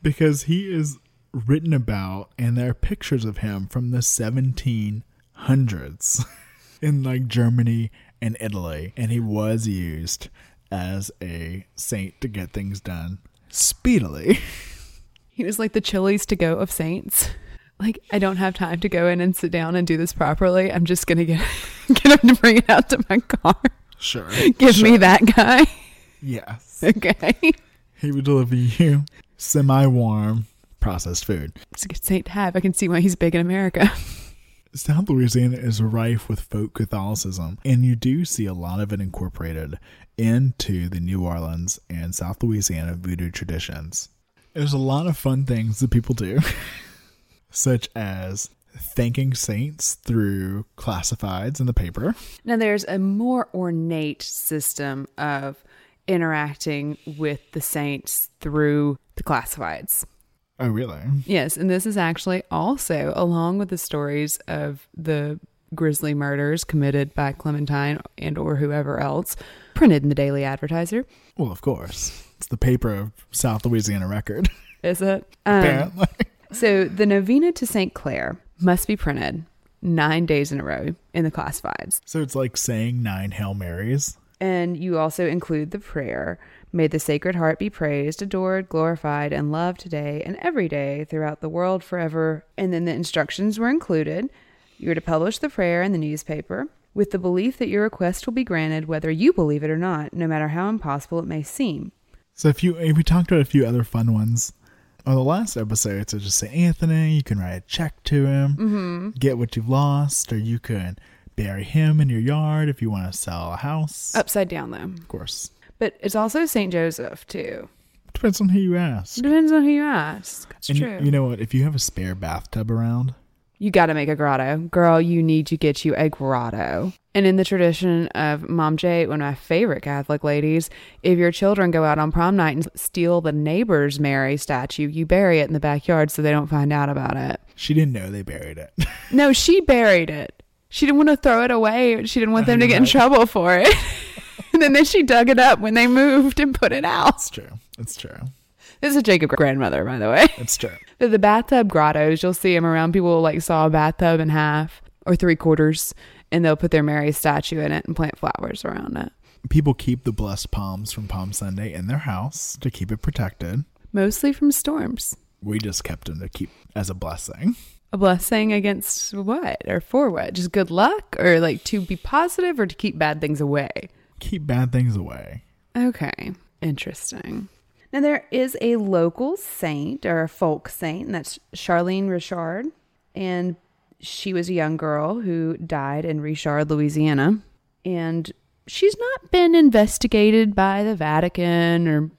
because he is written about and there are pictures of him from the 1700s in like Germany and Italy and he was used as a saint to get things done speedily. He was like the Chili's to go of saints. Like, I don't have time to go in and sit down and do this properly. I'm just going to get get him to bring it out to my car. Sure. Give me that guy. Yes. Okay. He would deliver you semi-warm processed food. It's a good saint to have. I can see why he's big in America. South Louisiana is rife with folk Catholicism, and you do see a lot of it incorporated into the New Orleans and South Louisiana voodoo traditions. There's a lot of fun things that people do, such as thanking saints through classifieds in the paper. Now, there's a more ornate system of interacting with the saints through the classifieds. Oh, really? Yes, and this is actually also along with the stories of the grisly murders committed by Clementine and or whoever else printed in the Daily Advertiser. Well, of course. It's the paper of South Louisiana Record, Is it? Um, apparently. so the novena to St. Clair must be printed nine days in a row in the classifieds. So it's like saying nine Hail Marys. And you also include the prayer May the Sacred Heart be praised, adored, glorified, and loved today and every day throughout the world forever. And then the instructions were included. You're to publish the prayer in the newspaper with the belief that your request will be granted whether you believe it or not, no matter how impossible it may seem. So if you if we talked about a few other fun ones on the last episode, so just say Anthony, you can write a check to him, Mm-hmm. get what you've lost, or you can bury him in your yard if you want to sell a house. Upside down, though. of course, But it's also St. Joseph, too. depends on who you ask. Depends on who you ask. That's and true. you, you know what? If you have a spare bathtub around, You got to make a grotto. Girl, you need to get you a grotto. And in the tradition of Mom J, one of my favorite Catholic ladies, if your children go out on prom night and steal the neighbor's Mary statue, you bury it in the backyard so they don't find out about it. she didn't know they buried it. No, she buried it. She didn't want to throw it away. She didn't want them to get in trouble for it. and then she dug it up when they moved and put it out. it's true. It's true. This is Jacob's grandmother, by the way. It's true. The, the bathtub grottos, you'll see them around. People will like saw a bathtub in half or three quarters, and they'll put their Mary statue in it and plant flowers around it. People keep the blessed palms from Palm Sunday in their house to keep it protected. Mostly from storms. We just kept them to keep as a blessing. A blessing against what or for what? Just good luck or like to be positive or to keep bad things away? Keep bad things away. Okay, interesting. Now, there is a local saint or a folk saint, and that's Charlene Richard. And she was a young girl who died in Richard, Louisiana. And she's not been investigated by the Vatican or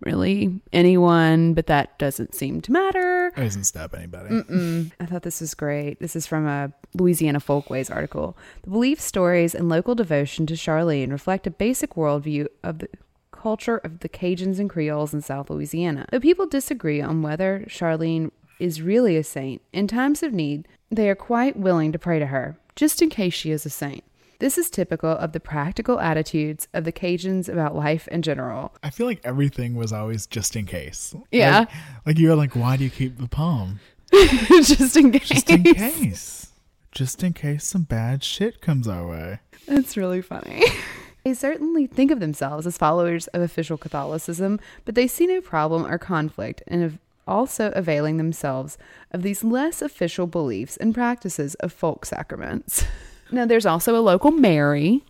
really anyone, but that doesn't seem to matter. It doesn't stop anybody. I thought this was great. This is from a Louisiana Folkways article. The belief stories and local devotion to Charlene reflect a basic worldview of the culture of the Cajuns and Creoles in South Louisiana. Though people disagree on whether Charlene is really a saint, in times of need, they are quite willing to pray to her, just in case she is a saint. This is typical of the practical attitudes of the Cajuns about life in general. I feel like everything was always just in case. Yeah. Like, like you're like, why do you keep the palm? Just in case. Just in case. Just in case some bad shit comes our way. That's really funny. They certainly think of themselves as followers of official Catholicism, but they see no problem or conflict in also availing themselves of these less official beliefs and practices of folk sacraments. Now, there's also a local Mary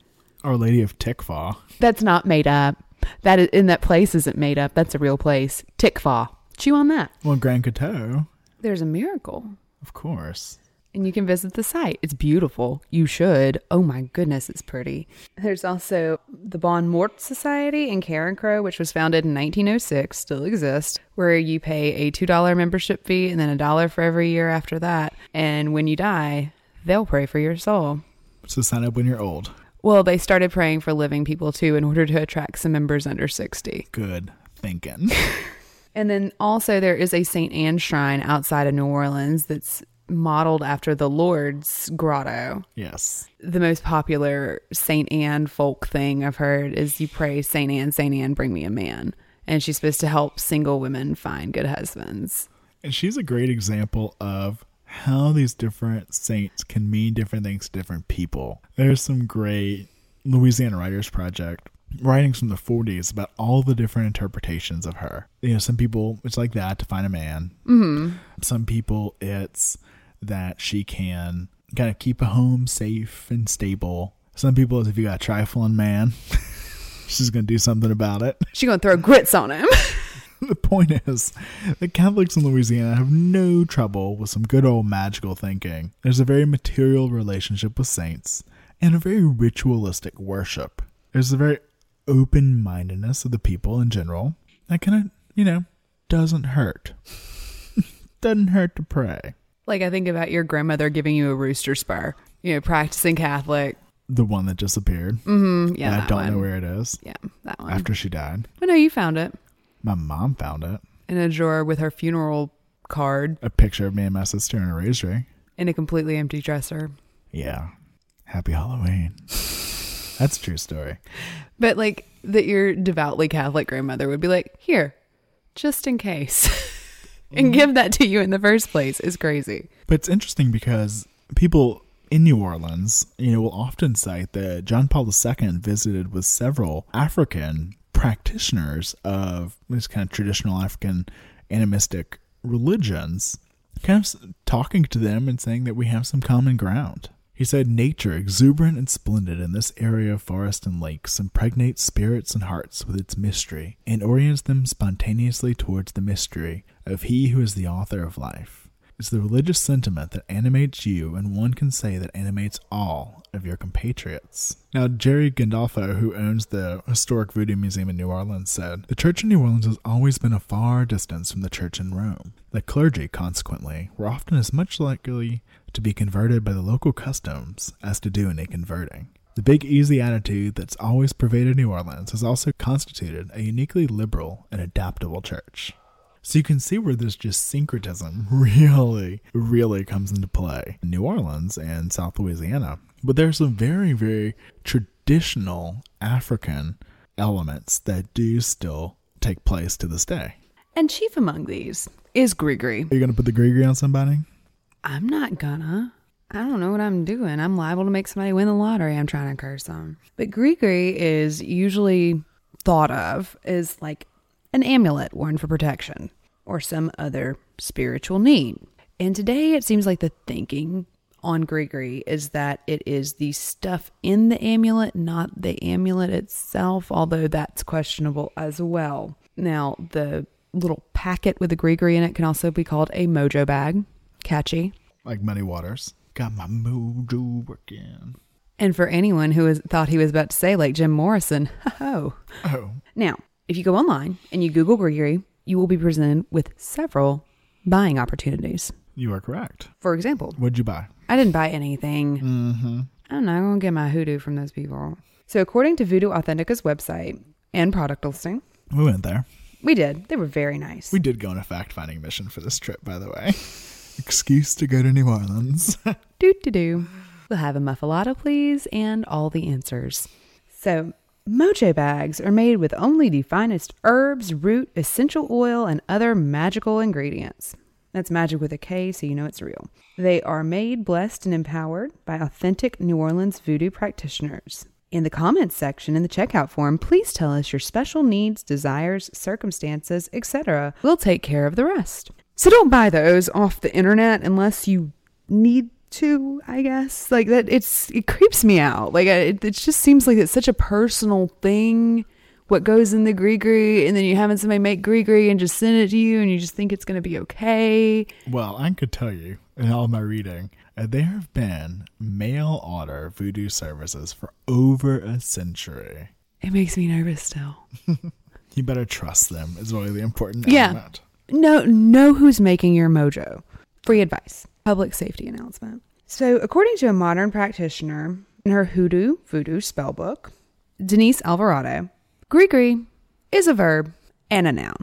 Our Lady of Tikva. that's not made up. That is, in that place isn't made up. That's a real place. Tikva. Chew on that. Well, Grand Coteau, There's a miracle. of course. and you can visit the site. It's beautiful. You should. Oh my goodness, it's pretty. There's also the Bon Mort Society in Carencro, which was founded in 1906, still exists, where you pay a $2 membership fee and then a dollar for every year after that. And when you die, they'll pray for your soul. So sign up when you're old. Well, they started praying for living people too in order to attract some members under 60. Good thinking. And then also there is a St. Anne shrine outside of New Orleans that's modeled after the Lourdes grotto. yes. the most popular Saint Anne folk thing I've heard is you pray Saint Anne, Saint Anne, bring me a man, and she's supposed to help single women find good husbands. And she's a great example of how these different saints can mean different things to different people. There's some great Louisiana Writers Project writings from the 40s about all the different interpretations of her. You know, some people it's like that to find a man. Mm-hmm. Some people it's that she can kind of keep a home safe and stable. Some people it's if you got a trifling man, she's gonna do something about it. She gonna throw grits on him. the point is that Catholics in Louisiana have no trouble with some good old magical thinking. There's a very material relationship with saints and a very ritualistic worship. There's a very open mindedness of the people in general that kind of, you know, doesn't hurt. doesn't hurt to pray. like I think about your grandmother giving you a rooster spur. You know, practicing Catholic. The one that disappeared. Mm, yeah, and I don't one. know where it is. Yeah, that one. After she died, I know you found it my mom found it. in a drawer with her funeral card A picture of me and my sister in a rosary. in a completely empty dresser. Yeah. Happy Halloween. That's a true story. But like that your devoutly Catholic grandmother would be like, here, just in case. and give that to you in the first place is crazy. But it's interesting because people in New Orleans, you know, will often cite that John Paul II visited with several African practitioners of these kind of traditional African animistic religions, kind of talking to them and saying that we have some common ground. He said, Nature, exuberant and splendid in this area of forest and lakes, impregnates spirits and hearts with its mystery, and orients them spontaneously towards the mystery of He who is the author of life. It's the religious sentiment that animates you, and one can say that animates all of your compatriots. Now, Jerry Gandolfo, who owns the Historic Voodoo Museum in New Orleans, said The church in New Orleans has always been a far distance from the church in Rome. The clergy, consequently, were often as much likely to be converted by the local customs as to do any converting. The big easy attitude that's always pervaded New Orleans has also constituted a uniquely liberal and adaptable church. So you can see where this just syncretism really, really comes into play in New Orleans and South Louisiana. But there's some very, very traditional African elements that do still take place to this day. And chief among these is Grigri. Are you going to put the Grigri on somebody? I'm not gonna. I don't know what I'm doing. I'm liable to make somebody win the lottery. I'm trying to curse them. But Grigri is usually thought of as like an amulet worn for protection or some other spiritual need. And today it seems like the thinking on Grigri is that it is the stuff in the amulet, not the amulet itself, although that's questionable as well. Now, the little packet with the Grigri in it can also be called a mojo bag. Catchy. Like Muddy Waters. Got my mojo working. And for anyone who has thought he was about to say like Jim Morrison, Ho ho. Oh, Now, if you go online and you Google Grigri, you will be presented with several buying opportunities. you are correct. For example, What'd you buy? I didn't buy anything. Mm-hmm. I'm not going to get my hoodoo from those people. So, according to Voodoo Authentica's website and product listing, We went there. we did. They were very nice. We did go on a fact finding mission for this trip, by the way. Excuse to go to New Orleans. Doo doo doo. We'll have a muffuletta, please, and all the answers. So, mojo bags are made with only the finest herbs, root, essential oil, and other magical ingredients. That's magic with a K, so you know it's real. They are made, blessed, and empowered by authentic New Orleans voodoo practitioners. In the comments section in the checkout form, please tell us your special needs, desires, circumstances, etc. We'll take care of the rest. So don't buy those off the internet unless you need to, I guess. Like that it's it creeps me out. Like it, it just seems like it's such a personal thing what goes in the gree gree, and then you having somebody make gree and just send it to you and you just think it's going to be okay. Well, I could tell you in all my reading, uh, there have been mail order voodoo services for over a century. It makes me nervous still. You better trust them, is really the important Yeah. element. No, know who's making your mojo. Free advice. Public safety announcement. So, according to a modern practitioner in her hoodoo voodoo spell book, Denise Alvarado, gree is a verb and a noun.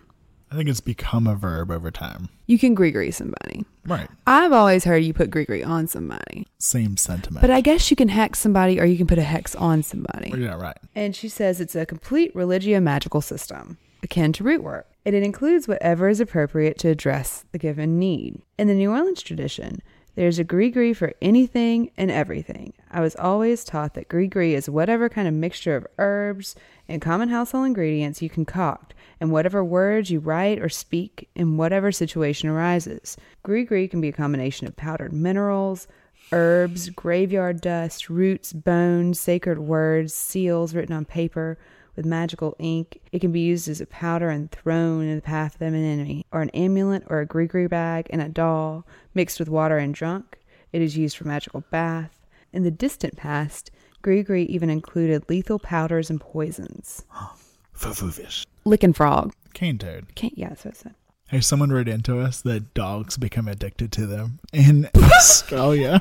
I think it's become a verb over time. You can gree somebody. Right. I've always heard you put gree on somebody, Same sentiment. but I guess you can hex somebody or you can put a hex on somebody. yeah, right. And she says it's a complete religio magical system, akin to root work. And it includes whatever is appropriate to address the given need. In the New Orleans tradition, there's a gree for anything and everything. I was always taught that gree is whatever kind of mixture of herbs and common household ingredients you concoct, and whatever words you write or speak in whatever situation arises. Gree can be a combination of powdered minerals, herbs, graveyard dust, roots, bones, sacred words, seals written on paper with magical ink. It can be used as a powder and thrown in the path of an enemy, or an amulet or a gree bag and a doll, mixed with water and drunk. It is used for magical bath. In the distant past, gree even included lethal powders and poisons. Fufoofish. Licking frog. Cane toad. Can't, yeah, that's what I said. Hey, someone wrote into us that dogs become addicted to them in Australia.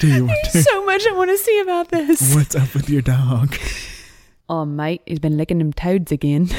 Do you want to? so much I want to see about this. What's up with your dog? Oh, mate, he's been licking them toads again.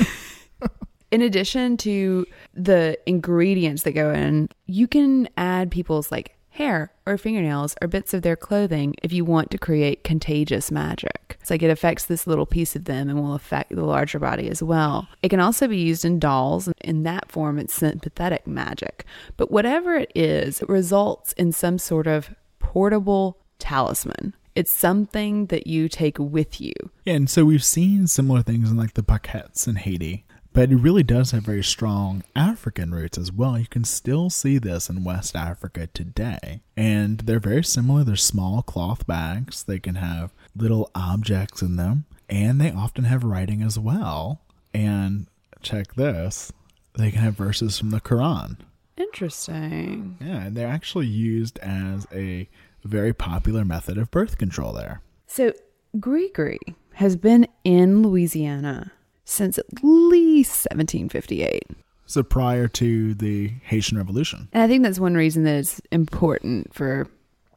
in addition to the ingredients that go in, you can add people's like hair or fingernails or bits of their clothing if you want to create contagious magic. It's like it affects this little piece of them and will affect the larger body as well. It can also be used in dolls. In that form, it's sympathetic magic. But whatever it is, it results in some sort of portable talisman. It's something that you take with you. Yeah, and so we've seen similar things in like the Paquettes in Haiti, but it really does have very strong African roots as well. You can still see this in West Africa today. And they're very similar. They're small cloth bags, they can have little objects in them, and they often have writing as well. And check this they can have verses from the Quran. Interesting. Yeah, and they're actually used as a very popular method of birth control there. So, Grigri has been in Louisiana since at least 1758. So prior to the Haitian Revolution. And I think that's one reason that it's important for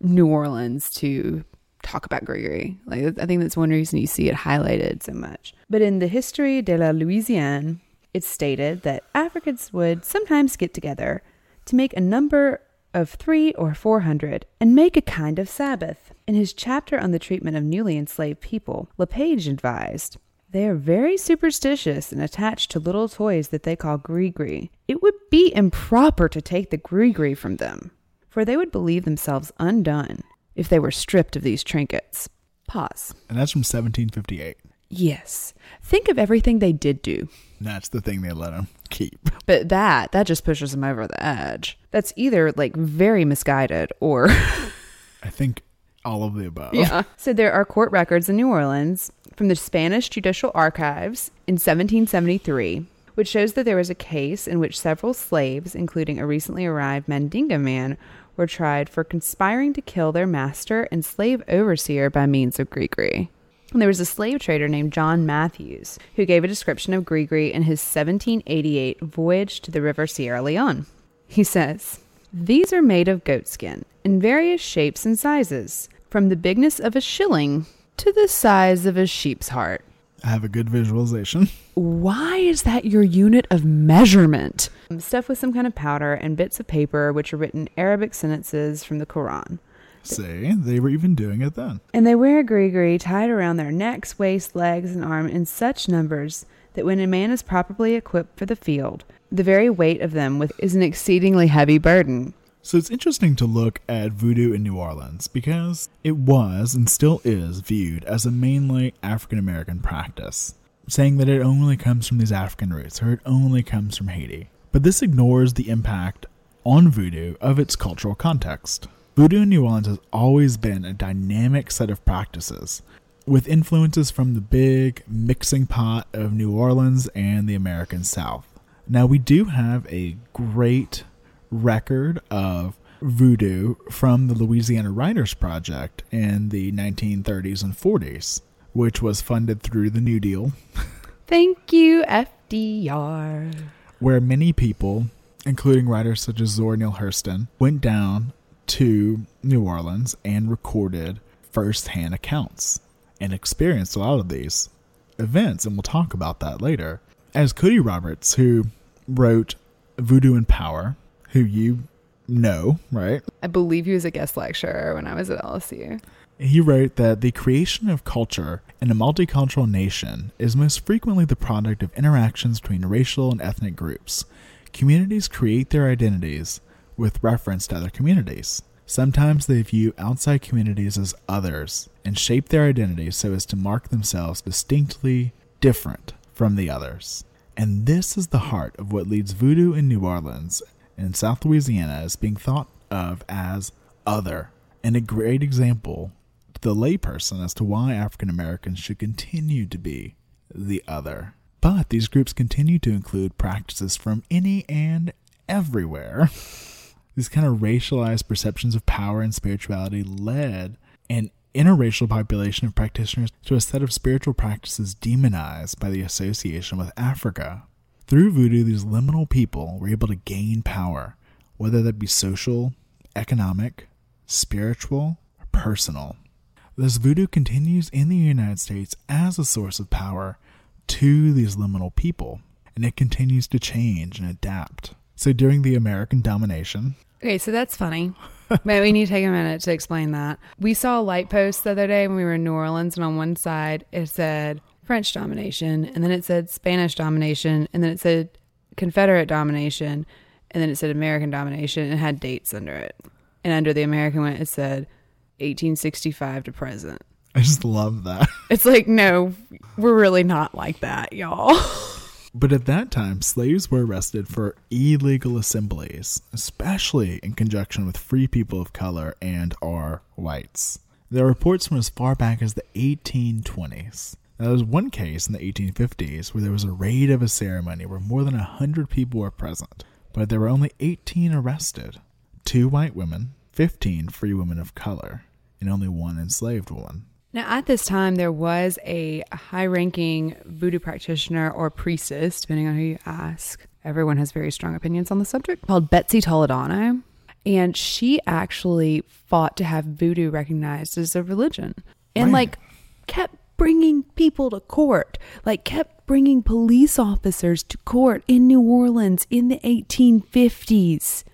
New Orleans to talk about Grigri. Like, I think that's one reason you see it highlighted so much. But in the History de la Louisiane, it's stated that Africans would sometimes get together to make a number of three or four hundred and make a kind of Sabbath. In his chapter on the treatment of newly enslaved people, LePage advised they are very superstitious and attached to little toys that they call gree It would be improper to take the gree from them, for they would believe themselves undone if they were stripped of these trinkets. Pause. And that's from 1758. Yes. Think of everything they did do. That's the thing they let him keep. But that, that just pushes them over the edge. That's either like very misguided or. I think all of the above. Yeah. So there are court records in New Orleans from the Spanish Judicial Archives in 1773, which shows that there was a case in which several slaves, including a recently arrived Mandinga man, were tried for conspiring to kill their master and slave overseer by means of gree And there was a slave trader named John Matthews who gave a description of gree in his 1788 voyage to the river Sierra Leone. He says, These are made of goatskin in various shapes and sizes, from the bigness of a shilling to the size of a sheep's heart. I have a good visualization. Why is that your unit of measurement? Stuff with some kind of powder and bits of paper which are written Arabic sentences from the Quran. See, they were even doing it then. And they wear a gree tied around their necks, waist, legs, and arm in such numbers that when a man is properly equipped for the field, the very weight of them with is an exceedingly heavy burden. So it's interesting to look at voodoo in New Orleans because it was and still is viewed as a mainly African American practice, saying that it only comes from these African roots or it only comes from Haiti. But this ignores the impact on voodoo of its cultural context. Voodoo in New Orleans has always been a dynamic set of practices, with influences from the big mixing pot of New Orleans and the American South. Now, we do have a great record of voodoo from the Louisiana Writers Project in the 1930s and 40s, which was funded through the New Deal, Thank you, FDR. where many people, including writers such as Zora Neale Hurston, went down to New Orleans and recorded first-hand accounts and experienced a lot of these events, and we'll talk about that later. As Kodi Roberts, who wrote Voodoo and Power, who you know, right? I believe he was a guest lecturer when I was at LSU. He wrote that the creation of culture in a multicultural nation is most frequently the product of interactions between racial and ethnic groups. Communities create their identities with reference to other communities. Sometimes they view outside communities as others and shape their identity so as to mark themselves distinctly different from the others. And this is the heart of what leads voodoo in New Orleans and South Louisiana as being thought of as other, and a great example to the layperson as to why African Americans should continue to be the other. But these groups continue to include practices from any and everywhere. These kind of racialized perceptions of power and spirituality led an interracial population of practitioners to a set of spiritual practices demonized by the association with Africa. Through voodoo, these liminal people were able to gain power, whether that be social, economic, spiritual, or personal. This voodoo continues in the United States as a source of power to these liminal people, and it continues to change and adapt. So during the American domination, Okay, so that's funny. but we need to take a minute to explain that. We saw a light post the other day when we were in New Orleans, and on one side it said French domination, and then it said Spanish domination, and then it said Confederate domination, and then it said American domination, and it had dates under it. And under the American one, it said 1865 to present. I just love that. It's like, no, we're really not like that, y'all. But at that time, slaves were arrested for illegal assemblies, especially in conjunction with free people of color and or whites. There are reports from as far back as the 1820s. Now, there was one case in the 1850s where there was a raid of a ceremony where more than 100 people were present, but there were only 18 arrested two white women, 15 free women of color, and only one enslaved woman. Now, at this time, there was a high ranking voodoo practitioner or priestess, depending on who you ask. Everyone has very strong opinions on the subject, called Betsy Toledano. And she actually fought to have voodoo recognized as a religion and, Right. like, kept bringing people to court, like, kept bringing police officers to court in New Orleans in the 1850s.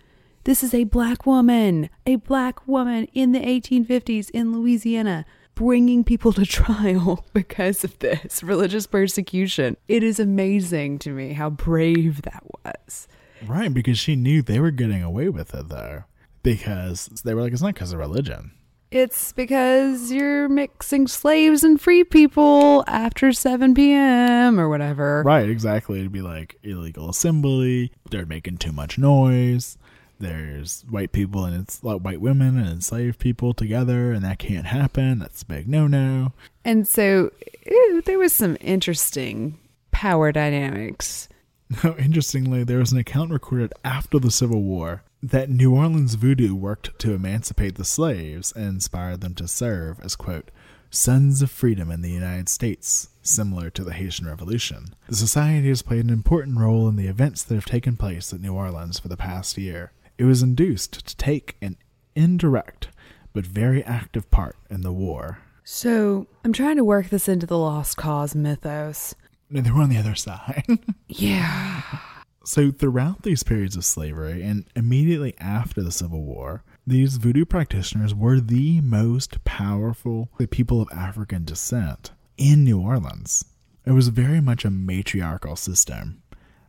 This is a black woman, a black woman in the 1850s in Louisiana, bringing people to trial because of this religious persecution. It is amazing to me how brave that was. Right, because she knew they were getting away with it, though. Because they were like, it's not because of religion. It's because you're mixing slaves and free people after 7 p.m. or whatever. Right, exactly. It'd be like illegal assembly. They're making too much noise. There's white people and it's like white women and enslaved people together, and that can't happen. That's a big no no. And so ew, there was some interesting power dynamics. Now, oh, Interestingly, there was an account recorded after the Civil War that New Orleans voodoo worked to emancipate the slaves and inspired them to serve as, quote, sons of freedom in the United States, similar to the Haitian Revolution. The society has played an important role in the events that have taken place at New Orleans for the past year. It was induced to take an indirect but very active part in the war. So I'm trying to work this into the lost cause mythos. They were on the other side. Yeah. So, throughout these periods of slavery and immediately after the Civil War, these voodoo practitioners were the most powerful people of African descent in New Orleans. It was very much a matriarchal system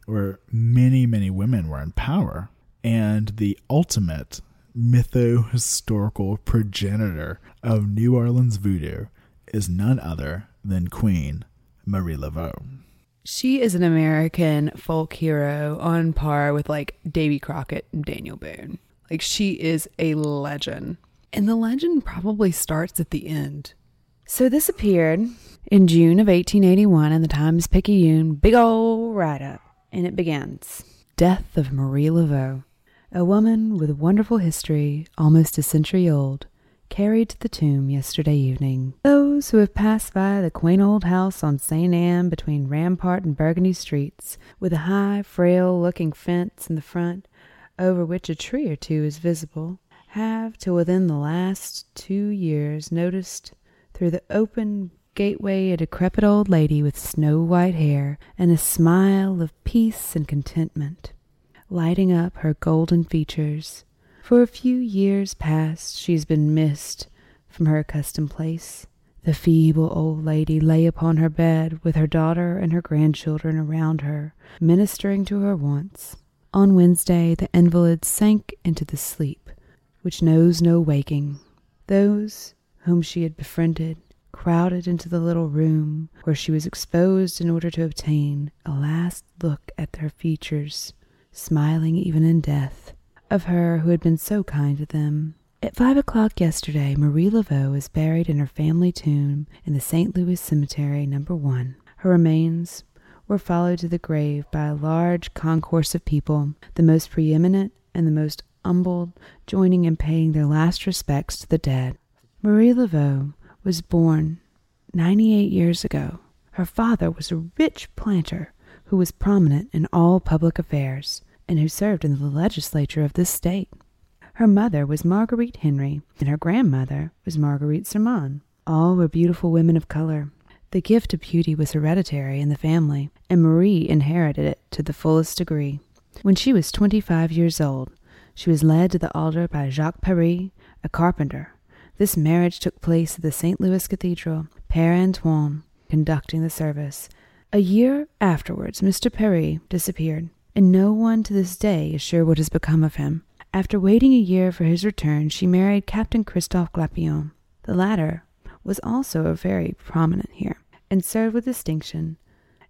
where many, many women were in power. And the ultimate mytho historical progenitor of New Orleans voodoo is none other than Queen Marie Laveau. She is an American folk hero on par with like Davy Crockett and Daniel Boone. Like she is a legend. And the legend probably starts at the end. So this appeared in June of 1881 in the Times Picayune, big old write up. And it begins Death of Marie Laveau, a woman with a wonderful history, almost a century old, carried to the tomb yesterday evening. Those who have passed by the quaint old house on St. Anne between Rampart and Burgundy streets, with a high, frail looking fence in the front, over which a tree or two is visible, have till within the last two years noticed through the open gateway a decrepit old lady with snow white hair and a smile of peace and contentment lighting up her golden features. For a few years past she has been missed from her accustomed place. The feeble old lady lay upon her bed with her daughter and her grandchildren around her, ministering to her wants. On Wednesday, the invalid sank into the sleep which knows no waking. Those whom she had befriended crowded into the little room where she was exposed in order to obtain a last look at her features, smiling even in death, of her who had been so kind to them. At five o'clock yesterday, Marie Laveau was buried in her family tomb in the St. Louis Cemetery, number one. Her remains were followed to the grave by a large concourse of people, the most preeminent and the most humbled joining in paying their last respects to the dead. Marie Laveau was born 98 years ago. Her father was a rich planter who was prominent in all public affairs and who served in the legislature of this state. Her mother was Marguerite Henry, and her grandmother was Marguerite Sermon. All were beautiful women of color. The gift of beauty was hereditary in the family, and Marie inherited it to the fullest degree. When she was twenty five years old, she was led to the altar by Jacques Paris, a carpenter. This marriage took place at the St. Louis Cathedral, Père Antoine conducting the service. A year afterwards, Mr. Paris disappeared, and no one to this day is sure what has become of him. After waiting a year for his return, she married Captain Christophe Glapion. The latter was also very prominent here, and served with distinction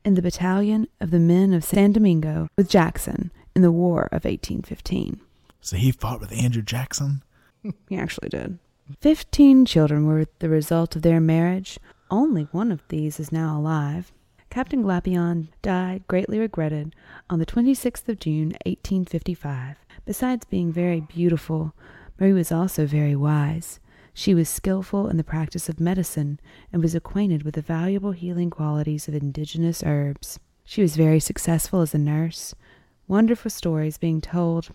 in the battalion of the men of San Domingo with Jackson in the War of 1815. So he fought with Andrew Jackson? He actually did. Fifteen children were the result of their marriage. Only one of these is now alive. Captain Glapion died, greatly regretted, on the 26th of June, 1855. Besides being very beautiful, Marie was also very wise. She was skilful in the practice of medicine and was acquainted with the valuable healing qualities of indigenous herbs. She was very successful as a nurse, wonderful stories being told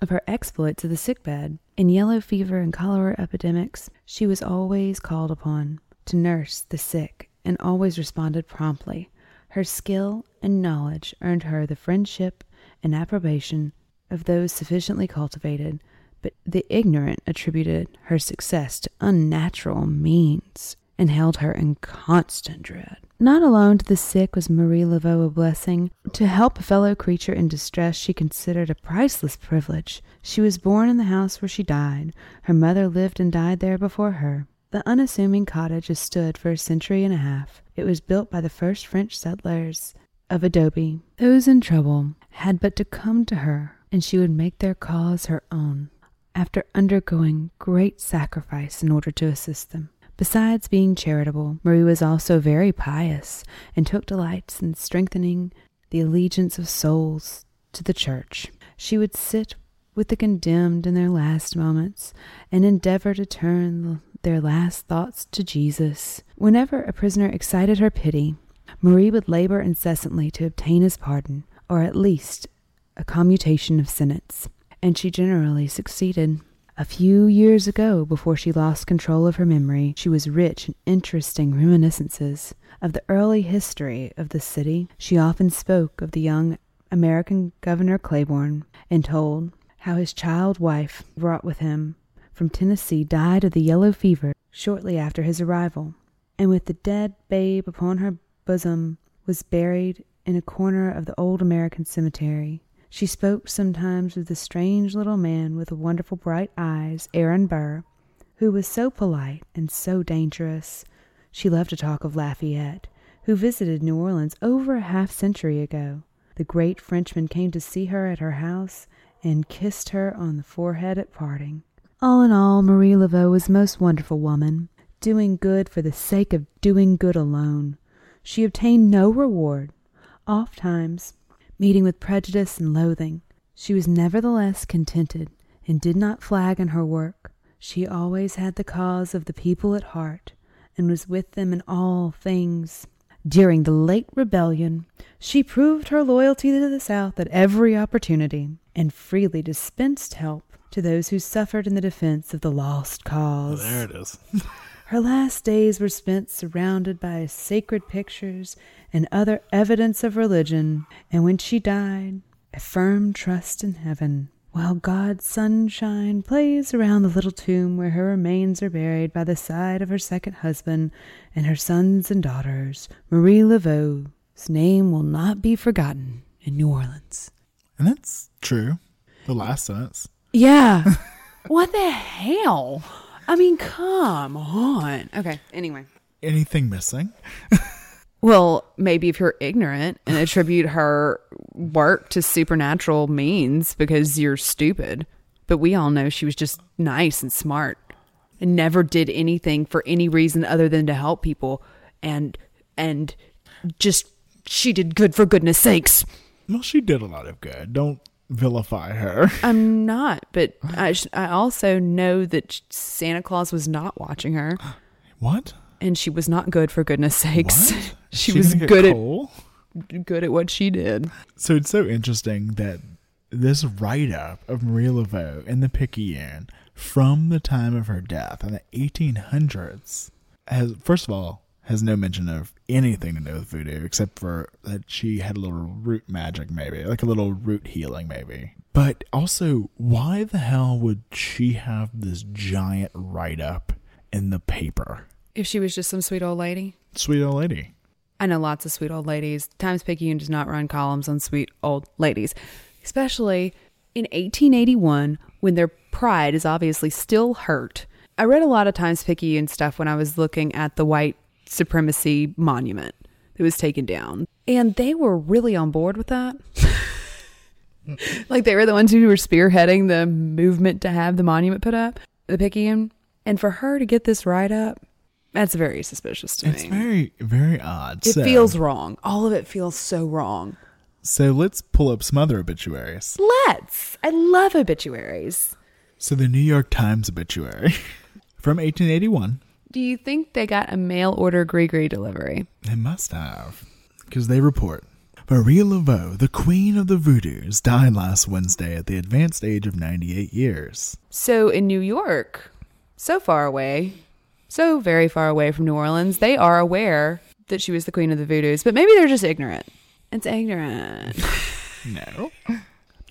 of her exploits at the sick bed. In yellow fever and cholera epidemics, she was always called upon to nurse the sick and always responded promptly. Her skill and knowledge earned her the friendship and approbation of those sufficiently cultivated, but the ignorant attributed her success to unnatural means and held her in constant dread. Not alone to the sick was Marie Laveau a blessing. To help a fellow creature in distress she considered a priceless privilege. She was born in the house where she died. Her mother lived and died there before her. The unassuming cottage has stood for a century and a half. It was built by the first French settlers of adobe. Those in trouble had but to come to her, and she would make their cause her own, after undergoing great sacrifice in order to assist them. Besides being charitable, Marie was also very pious and took delights in strengthening the allegiance of souls to the church. She would sit with the condemned in their last moments and endeavor to turn their last thoughts to Jesus. Whenever a prisoner excited her pity, Marie would labor incessantly to obtain his pardon, or at least a commutation of sentence, and she generally succeeded. A few years ago, before she lost control of her memory, she was rich in interesting reminiscences of the early history of the city. She often spoke of the young American Governor Claiborne and told how his child wife brought with him from Tennessee died of the yellow fever shortly after his arrival, and with the dead babe upon her bosom was buried in a corner of the old American cemetery. She spoke sometimes of the strange little man with the wonderful bright eyes, Aaron Burr, who was so polite and so dangerous. She loved to talk of Lafayette, who visited New Orleans over a half century ago. The great Frenchman came to see her at her house and kissed her on the forehead at parting. All in all, Marie Laveau was a most wonderful woman, doing good for the sake of doing good alone. She obtained no reward. Oft times, meeting with prejudice and loathing, she was nevertheless contented and did not flag in her work. She always had the cause of the people at heart and was with them in all things. During the late rebellion, she proved her loyalty to the South at every opportunity and freely dispensed help to those who suffered in the defense of the lost cause. There it is. Her last days were spent surrounded by sacred pictures and other evidence of religion, and when she died, a firm trust in heaven, while God's sunshine plays around the little tomb where her remains are buried by the side of her second husband and her sons and daughters, Marie Laveau's name will not be forgotten in New Orleans. And that's true. The last sentence. Yeah. what the hell? I mean, come on. Okay, anyway. Anything missing? Well, maybe if you're ignorant and attribute her work to supernatural means because you're stupid. But we all know she was just nice and smart and never did anything for any reason other than to help people and and just she did good for goodness sakes. Well, she did a lot of good. Don't vilify her. I'm not, but I, sh- I also know that Santa Claus was not watching her What? and she was not good for goodness sakes. She She was good at good at what she did. So it's so interesting that this write up of Marie Laveau in the Picayune from the time of her death in the 1800s has, first of all, has no mention of anything to do with voodoo except for that she had a little root magic, maybe, like a little root healing, maybe. But also, why the hell would she have this giant write up in the paper? If she was just some sweet old lady. Sweet old lady. I know lots of sweet old ladies. Times Picayune does not run columns on sweet old ladies, especially in 1881 when their pride is obviously still hurt. I read a lot of Times Picayune stuff when I was looking at the white supremacy monument that was taken down, and they were really on board with that. like they were the ones who were spearheading the movement to have the monument put up, the Picayune. And for her to get this right up, that's very suspicious to It's me. It's very, very odd. It So- feels wrong. All of it feels so wrong. So let's pull up some other obituaries. Let's. I love obituaries. So the New York Times obituary from 1881. Do you think they got a mail order Grigri delivery? They must have, because they report Maria Laveau, the queen of the voodoos, died last Wednesday at the advanced age of 98 years. So in New York, so far away, so very far away from New Orleans, they are aware that she was the queen of the voodoos, but maybe they're just ignorant. It's ignorant. No.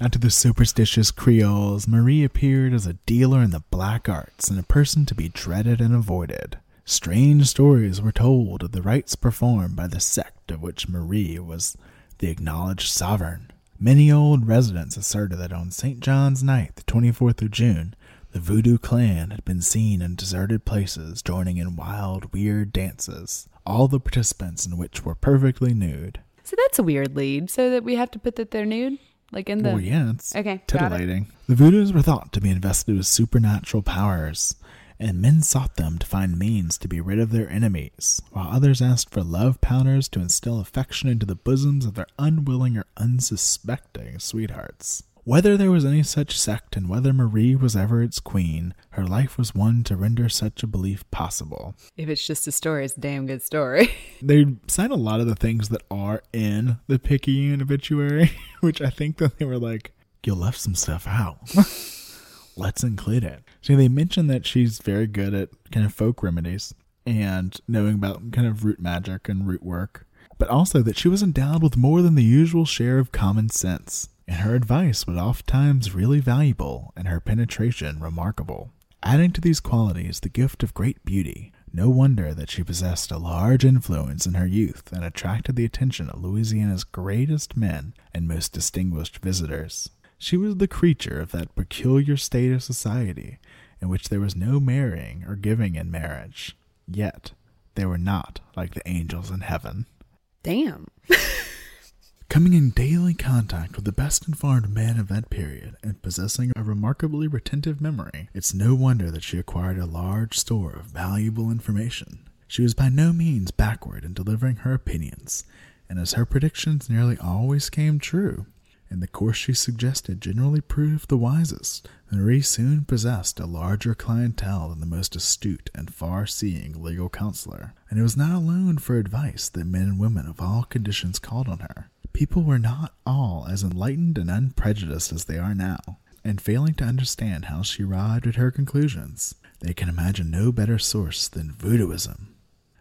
To the superstitious Creoles, Marie appeared as a dealer in the black arts and a person to be dreaded and avoided. Strange stories were told of the rites performed by the sect of which Marie was the acknowledged sovereign. Many old residents asserted that on St. John's night, the 24th of June, the voodoo clan had been seen in deserted places joining in wild, weird dances, all the participants in which were perfectly nude. so that's a weird lead. So that we have to put that they're nude, like in the. Well, yeah, it's Okay, got it. titillating. The voodoos were thought to be invested with supernatural powers, and men sought them to find means to be rid of their enemies, while others asked for love powders to instill affection into the bosoms of their unwilling or unsuspecting sweethearts. Whether there was any such sect and whether Marie was ever its queen, her life was one to render such a belief possible. If it's just a story, it's a damn good story. They cite a lot of the things that are in the Picayune obituary, which I think that they were like, you left some stuff out. Let's include it. So they mention that she's very good at kind of folk remedies and knowing about kind of root magic and root work, but also that she was endowed with more than the usual share of common sense, and her advice was oft times really valuable and her penetration remarkable. Adding to these qualities the gift of great beauty, no wonder that she possessed a large influence in her youth and attracted the attention of Louisiana's greatest men and most distinguished visitors. She was the creature of that peculiar state of society in which there was no marrying or giving in marriage. Yet they were not like the angels in heaven. Damn. Coming in daily contact with the best informed men of that period and possessing a remarkably retentive memory, it's no wonder that she acquired a large store of valuable information. She was by no means backward in delivering her opinions, and as her predictions nearly always came true, and the course she suggested generally proved the wisest, Marie soon possessed a larger clientele than the most astute and far seeing legal counselor, and it was not alone for advice that men and women of all conditions called on her. People were not all as enlightened and unprejudiced as they are now, and failing to understand how she arrived at her conclusions, they can imagine no better source than voodooism.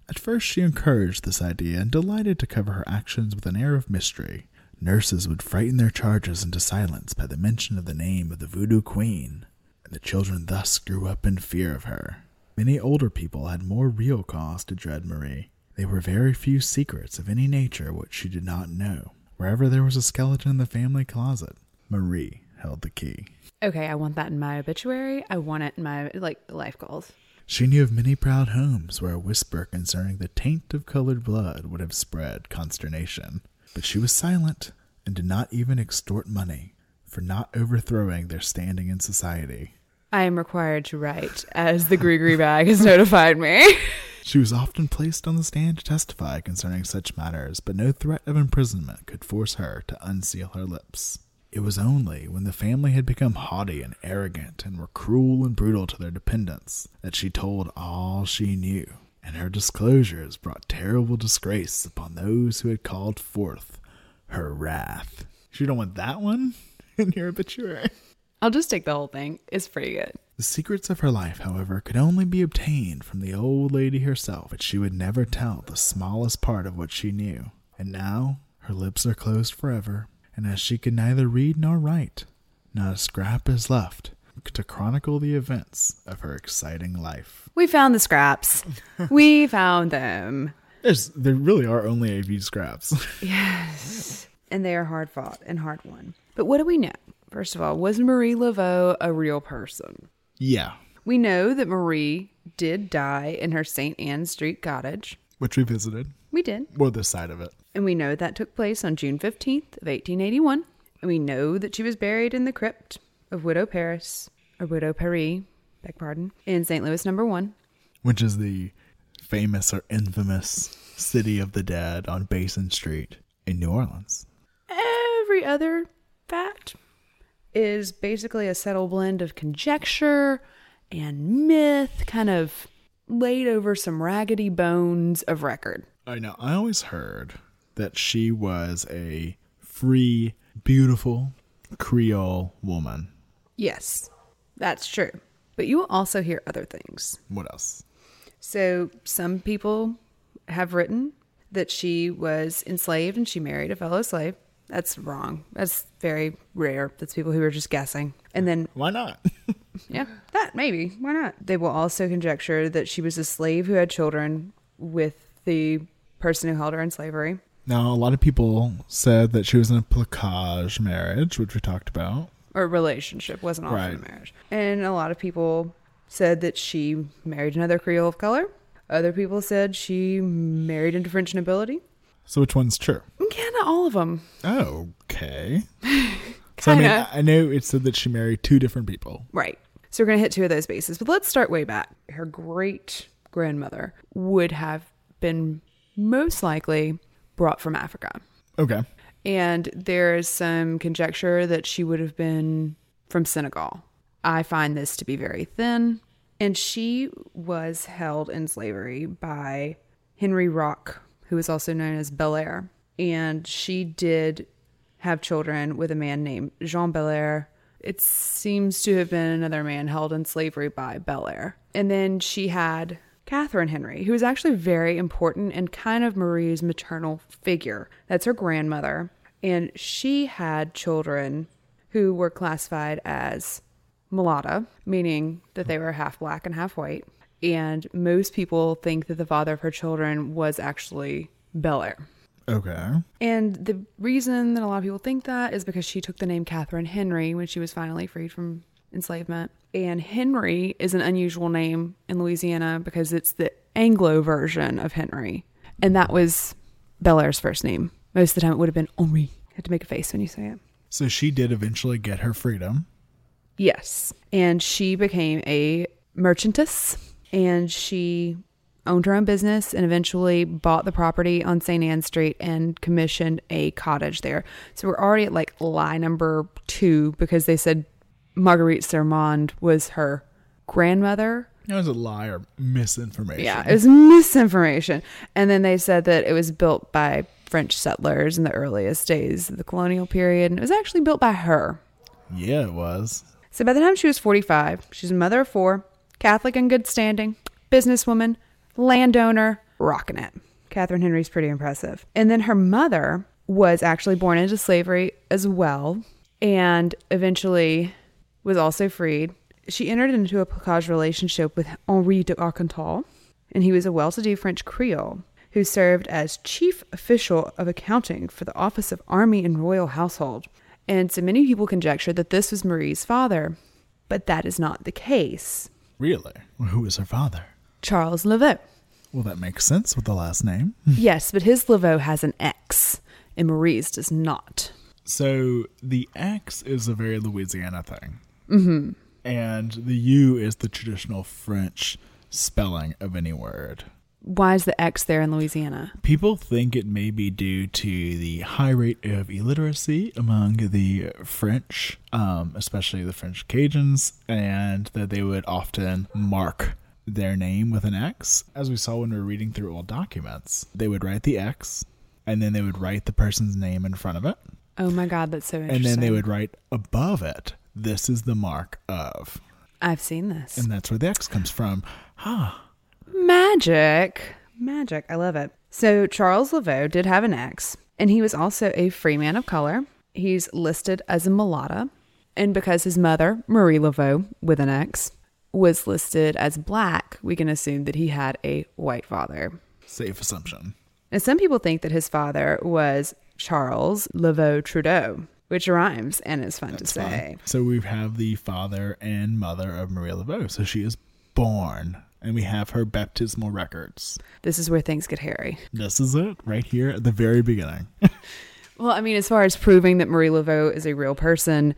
At first, she encouraged this idea and delighted to cover her actions with an air of mystery. Nurses would frighten their charges into silence by the mention of the name of the voodoo queen, and the children thus grew up in fear of her. Many older people had more real cause to dread Marie. There were very few secrets of any nature which she did not know. Wherever there was a skeleton in the family closet, Marie held the key. Okay, I want that in my obituary. I want it in my like life goals. She knew of many proud homes where a whisper concerning the taint of colored blood would have spread consternation. But she was silent and did not even extort money for not overthrowing their standing in society. I am required to write as the Grigri bag has notified me. She was often placed on the stand to testify concerning such matters, but no threat of imprisonment could force her to unseal her lips. It was only when the family had become haughty and arrogant and were cruel and brutal to their dependents that she told all she knew, and her disclosures brought terrible disgrace upon those who had called forth her wrath. You don't want that one in your obituary? I'll just take the whole thing. It's pretty good. The secrets of her life, however, could only be obtained from the old lady herself, but she would never tell the smallest part of what she knew. And now her lips are closed forever, and as she can neither read nor write, not a scrap is left to chronicle the events of her exciting life. We found the scraps. we found them. There's, there really are only AV scraps. Yes. And they are hard fought and hard won. But what do we know? First of all, was Marie Laveau a real person? yeah, We know that Marie did die in her St. Anne Street cottage. which we visited. We did. Or this side of it. And we know that took place on June 15th of 1881. And we know that she was buried in the crypt of Widow Paris, or Widow Paris, beg pardon, in St. Louis number one. Which is the famous or infamous City of the Dead on Basin Street in New Orleans. Every other fact is basically a subtle blend of conjecture and myth, kind of laid over some raggedy bones of record. I know. I always heard that she was a free, beautiful Creole woman. Yes, that's true. But you will also hear other things. What else? So, some people have written that she was enslaved and she married a fellow slave. That's wrong. That's very rare. That's people who are just guessing. And then, Why not? yeah, that maybe. Why not? They will also conjecture that she was a slave who had children with the person who held her in slavery. now, a lot of people said that she was in a placage marriage, which we talked about. Or relationship wasn't often Right. a marriage. And a lot of people said that she married another Creole of color. Other people said she married into French nobility. So, which one's true? Kind of all of them. Okay. so, I mean, I know it said that she married two different people. Right. So we're going to hit two of those bases. But let's start way back. Her great grandmother would have been most likely brought from Africa. Okay. And there is some conjecture that she would have been from Senegal. I find this to be very thin. And she was held in slavery by Henry Rock, who was also known as Belair. And she did have children with a man named Jean Belair. It seems to have been another man held in slavery by Belair. And then she had Catherine Henry, who was actually very important and kind of Marie's maternal figure. That's her grandmother. And she had children who were classified as mulatta, meaning that they were half black and half white. And most people think that the father of her children was actually Belair. Okay. And the reason that a lot of people think that is because she took the name Catherine Henry when she was finally freed from enslavement. And Henry is an unusual name in Louisiana because it's the Anglo version of Henry. And that was Belair's first name. Most of the time it would have been oh Henri. You have to make a face when you say it. So she did eventually get her freedom. Yes. And she became a merchantess and she owned her own business and eventually bought the property on St. Anne Street and commissioned a cottage there. So we're already at like lie number two because they said Marguerite Sermond was her grandmother. That was a lie or misinformation. Yeah, it was misinformation. And then they said that it was built by French settlers in the earliest days of the colonial period. And it was actually built by her. Yeah, it was. So by the time she was 45, she's a mother of four, Catholic in good standing, businesswoman, landowner, rocking it. Catherine Henry's pretty impressive. And then her mother was actually born into slavery as well and eventually was also freed. She entered into a placage relationship with Henri D'Arcantel, and he was a well to do French Creole who served as chief official of accounting for the Office of Army and Royal Household. And so many people conjecture that this was Marie's father, but that is not the case. Really? Well, who was her father? Charles Laveau. Well, that makes sense with the last name. yes, but his Laveau has an X, and Marie's does not. So the X is a very Louisiana thing. Mm-hmm. And the U is the traditional French spelling of any word. Why is the X there in Louisiana? People think it may be due to the high rate of illiteracy among the French, um, especially the French Cajuns, and that they would often mark their name with an X. As we saw when we were reading through old documents, they would write the X, and then they would write the person's name in front of it, Oh my God, that's so interesting. and then they would write above it, "This is the mark of," I've seen this. and that's where the X comes from. Huh. Magic. Magic. I love it. So Charles Laveau did have an ex, and he was also a free man of color. He's listed as a mulatta. And because his mother, Marie Laveau, with an X, was listed as black, we can assume that he had a white father. Safe assumption. And some people think that his father was Charles Laveau Trudeau, which rhymes and is fun to say. So we have the father and mother of Marie Laveau. So she is born, and we have her baptismal records. This is where things get hairy. This is it right here at the very beginning. Well, I mean, as far as proving that Marie Laveau is a real person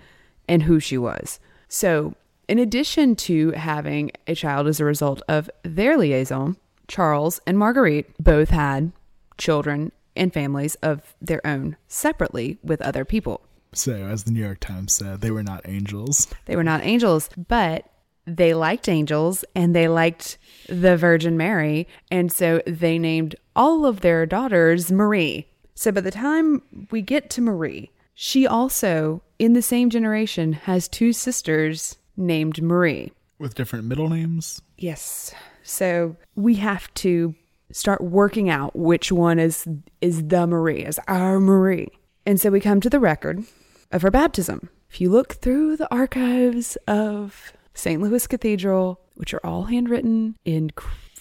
and who she was. So, in addition to having a child as a result of their liaison, Charles and Marguerite both had children and families of their own separately with other people. so, as the New York Times said, they were not angels. They were not angels, but they liked angels and they liked the Virgin Mary. And so they named all of their daughters Marie. So by the time we get to Marie, she also, in the same generation, has two sisters named Marie. With different middle names. Yes. So we have to start working out which one is is the Marie, is our Marie. And so we come to the record of her baptism. If you look through the archives of St. Louis Cathedral, which are all handwritten in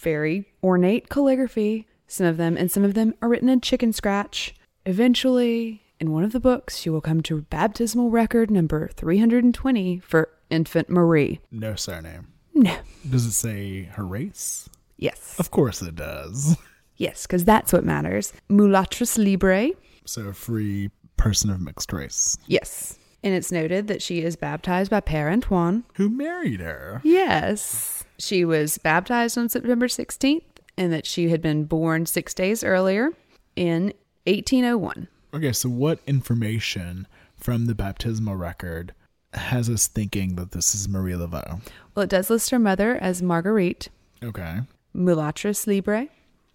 very ornate calligraphy, some of them, and some of them are written in chicken scratch. Eventually, in one of the books, you will come to baptismal record number 320 for infant Marie. No surname. No. Does it say her race? Yes. Of course it does. Yes, because that's what matters. Mulatress libre. So, a free person of mixed race. Yes. And it's noted that she is baptized by Père Antoine. Who married her? Yes. She was baptized on September 16th and that she had been born six days earlier in 1801. Okay, so what information from the baptismal record has us thinking that this is Marie Laveau? Well, it does list her mother as Marguerite, Okay. Mulatress libre.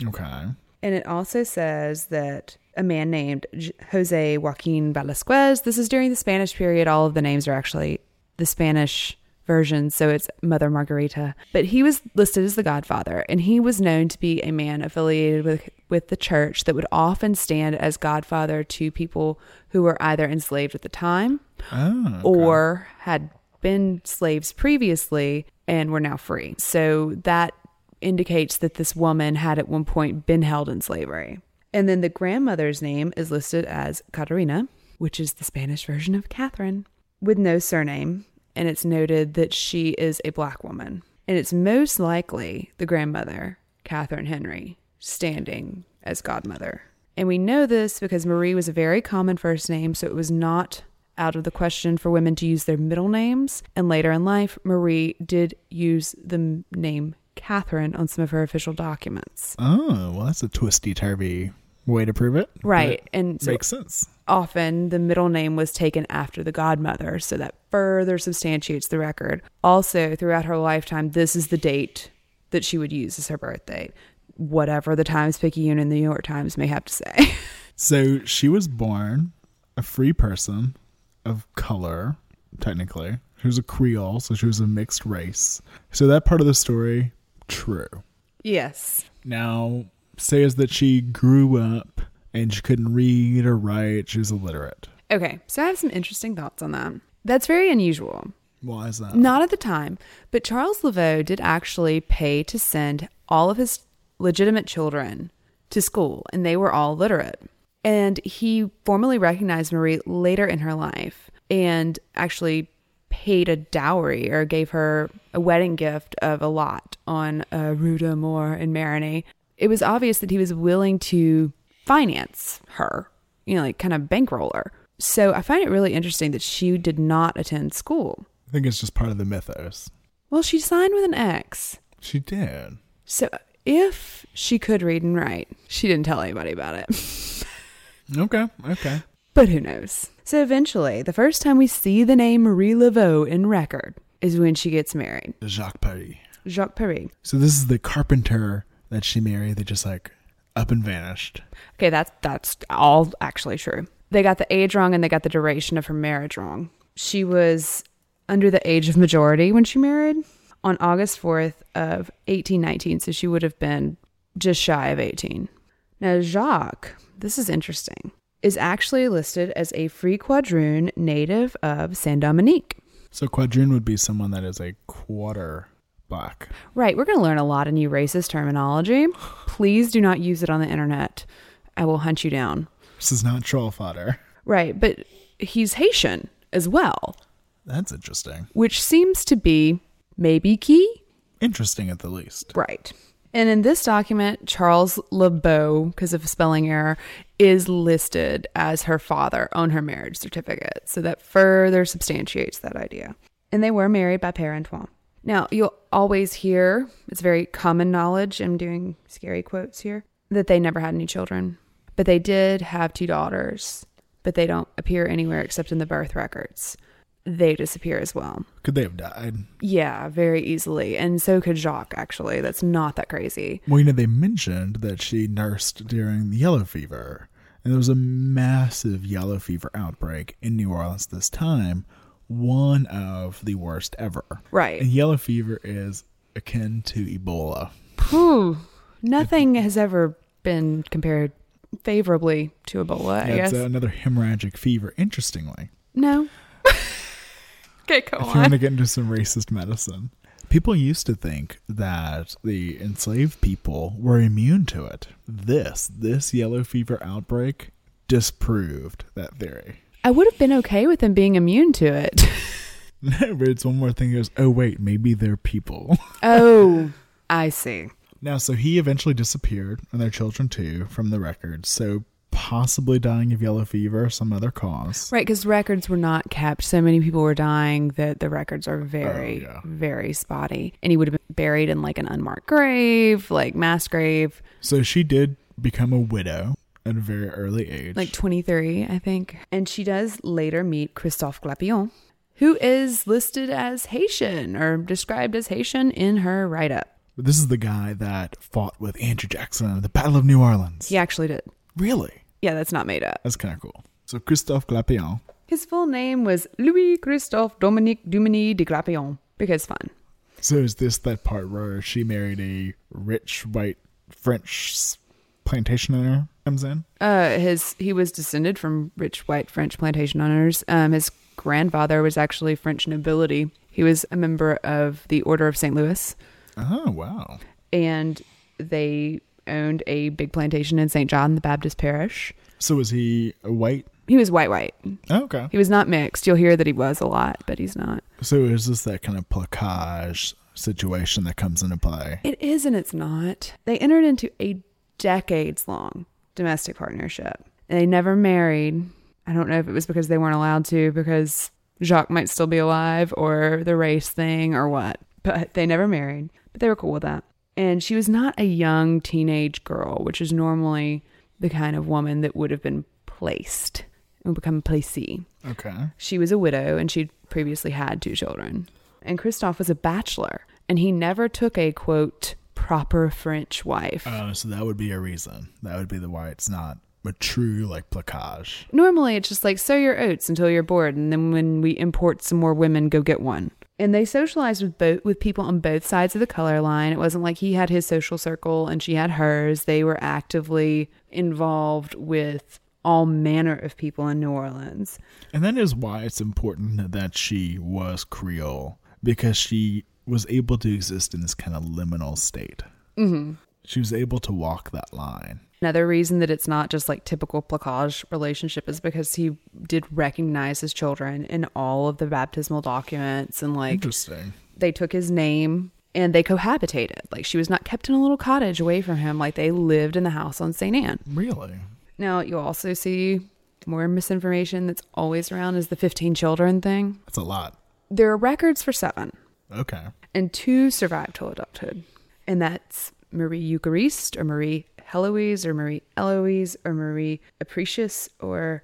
Okay. And it also says that a man named Jose Joaquin Velasquez, this is during the Spanish period. All of the names are actually the Spanish version, so it's Mother Margarita. But he was listed as the godfather, and he was known to be a man affiliated with, with the church that would often stand as godfather to people who were either enslaved at the time Oh. okay. or had been slaves previously and were now free. So that indicates that this woman had at one point been held in slavery. And then the grandmother's name is listed as Catarina, which is the Spanish version of Catherine, with no surname. And it's noted that she is a black woman. And it's most likely the grandmother, Catherine Henry, standing as godmother. And we know this because Marie was a very common first name, so it was not out of the question for women to use their middle names. And later in life, Marie did use the name Catherine on some of her official documents. Oh, well, that's a twisty turvy way to prove it. Right. And so makes sense. often the middle name was taken after the godmother, so that further substantiates the record. Also, throughout her lifetime, this is the date that she would use as her birth date, whatever the Times Picayune and the New York Times may have to say. So she was born a free person of color, technically. She was a Creole, so she was a mixed race. So that part of the story, true. yes. Now, says that she grew up and she couldn't read or write. She was illiterate. Okay, so I have some interesting thoughts on that. That's very unusual. Why is that? Not at the time, but Charles Laveau did actually pay to send all of his legitimate children to school, and they were all literate. And he formally recognized Marie later in her life and actually paid a dowry or gave her a wedding gift of a lot on uh, Rue d'Amour in Marigny. It was obvious that he was willing to finance her, you know, like kind of bankroll her. So I find it really interesting that she did not attend school. I think it's just part of the mythos. Well, she signed with an X. She did. So if she could read and write, she didn't tell anybody about it. Okay, okay. but who knows? So eventually, the first time we see the name Marie Laveau in record is when she gets married. Jacques Paris. Jacques Paris. So this is the carpenter that she married that just like up and vanished. Okay, that's that's all actually true. They got the age wrong and they got the duration of her marriage wrong. She was under the age of majority when she married on August 4th of 1819, so she would have been just shy of 18. Now Jacques, this is interesting, is actually listed as a free quadroon native of Saint Dominique. So quadroon would be someone that is a quarter black. Right, we're going to learn a lot of new racist terminology. Please do not use it on the internet. I will hunt you down. This is not troll fodder. Right, but he's Haitian as well, That's interesting. which seems to be maybe key. Interesting at the least. Right. And in this document, Charles LeBeau, because of a spelling error, is listed as her father on her marriage certificate. So that further substantiates that idea. And they were married by Père Antoine. Now, you'll always hear, it's very common knowledge, I'm doing scary quotes here, that they never had any children. But they did have two daughters, but they don't appear anywhere except in the birth records. They disappear as well. Could they have died? Yeah, very easily. And so could Jacques, actually. That's not that crazy. Well, you know, they mentioned that she nursed during the yellow fever. And there was a massive yellow fever outbreak in New Orleans this time, one of the worst ever. Right. And yellow fever is akin to Ebola. Whew. Nothing has ever been compared favorably to Ebola, I It's guess. another hemorrhagic fever, interestingly. no. okay, go If you want to get into some racist medicine, people used to think that the enslaved people were immune to it. This, this yellow fever outbreak disproved that theory. I would have been okay with them being immune to it. No, but it's one more thing. Goes, oh wait, maybe they're people. oh, I see. now, so he eventually disappeared, and their children too, from the records. So possibly dying of yellow fever, or some other cause. Right, because records were not kept. So many people were dying that the records are very, Oh, yeah. very spotty. And he would have been buried in like an unmarked grave, like mass grave, So she did become a widow at a very early age. like 23, I think. And she does later meet Christophe Glapion, who is listed as Haitian or described as Haitian in her write up. This is the guy that fought with Andrew Jackson at the Battle of New Orleans. He actually did. Really? Yeah, that's not made up. That's kind of cool. So Christophe Glapion. His full name was Louis Christophe Dominique Duminy de Glapion because fun. So is this that part where she married a rich white French plantation owner comes in? Uh, his he was descended from rich white French plantation owners. Um, his grandfather was actually French nobility. He was a member of the Order of St. Louis, Oh, wow. and they owned a big plantation in St. John the Baptist Parish. So was he a white? He was white, white. Oh, okay. He was not mixed. You'll hear that he was a lot, but he's not. So is this that kind of placage situation that comes into play? It is and it's not. They entered into a decades long domestic partnership. They never married. I don't know if it was because they weren't allowed to, because Jacques might still be alive, or the race thing, or what. But they never married. But they were cool with that. And she was not a young teenage girl, which is normally the kind of woman that would have been placed and become placee. Okay. She was a widow and she'd previously had two children. And Christophe was a bachelor and he never took a quote proper French wife. Oh, so that would be a reason. That would be the why it's not a true like placage. Normally it's just like sow your oats until you're bored and then when we import some more women go get one. And they socialized with both with people on both sides of the color line. It wasn't like he had his social circle and she had hers. They were actively involved with all manner of people in New Orleans. And that is why it's important that she was Creole because she was able to exist in this kind of liminal state. Mm-hmm. She was able to walk that line. Another reason that it's not just like typical placage relationship is because he did recognize his children in all of the baptismal documents and like Interesting. they took his name and they cohabitated. Like she was not kept in a little cottage away from him. Like they lived in the house on St. Anne. Really? Now you'll also see more misinformation that's always around is the 15 children thing. That's a lot. There are records for seven Okay. and two survived till adulthood. And that's Marie Eucharist or Marie Heloise or Marie Eloise or Marie Apprecious or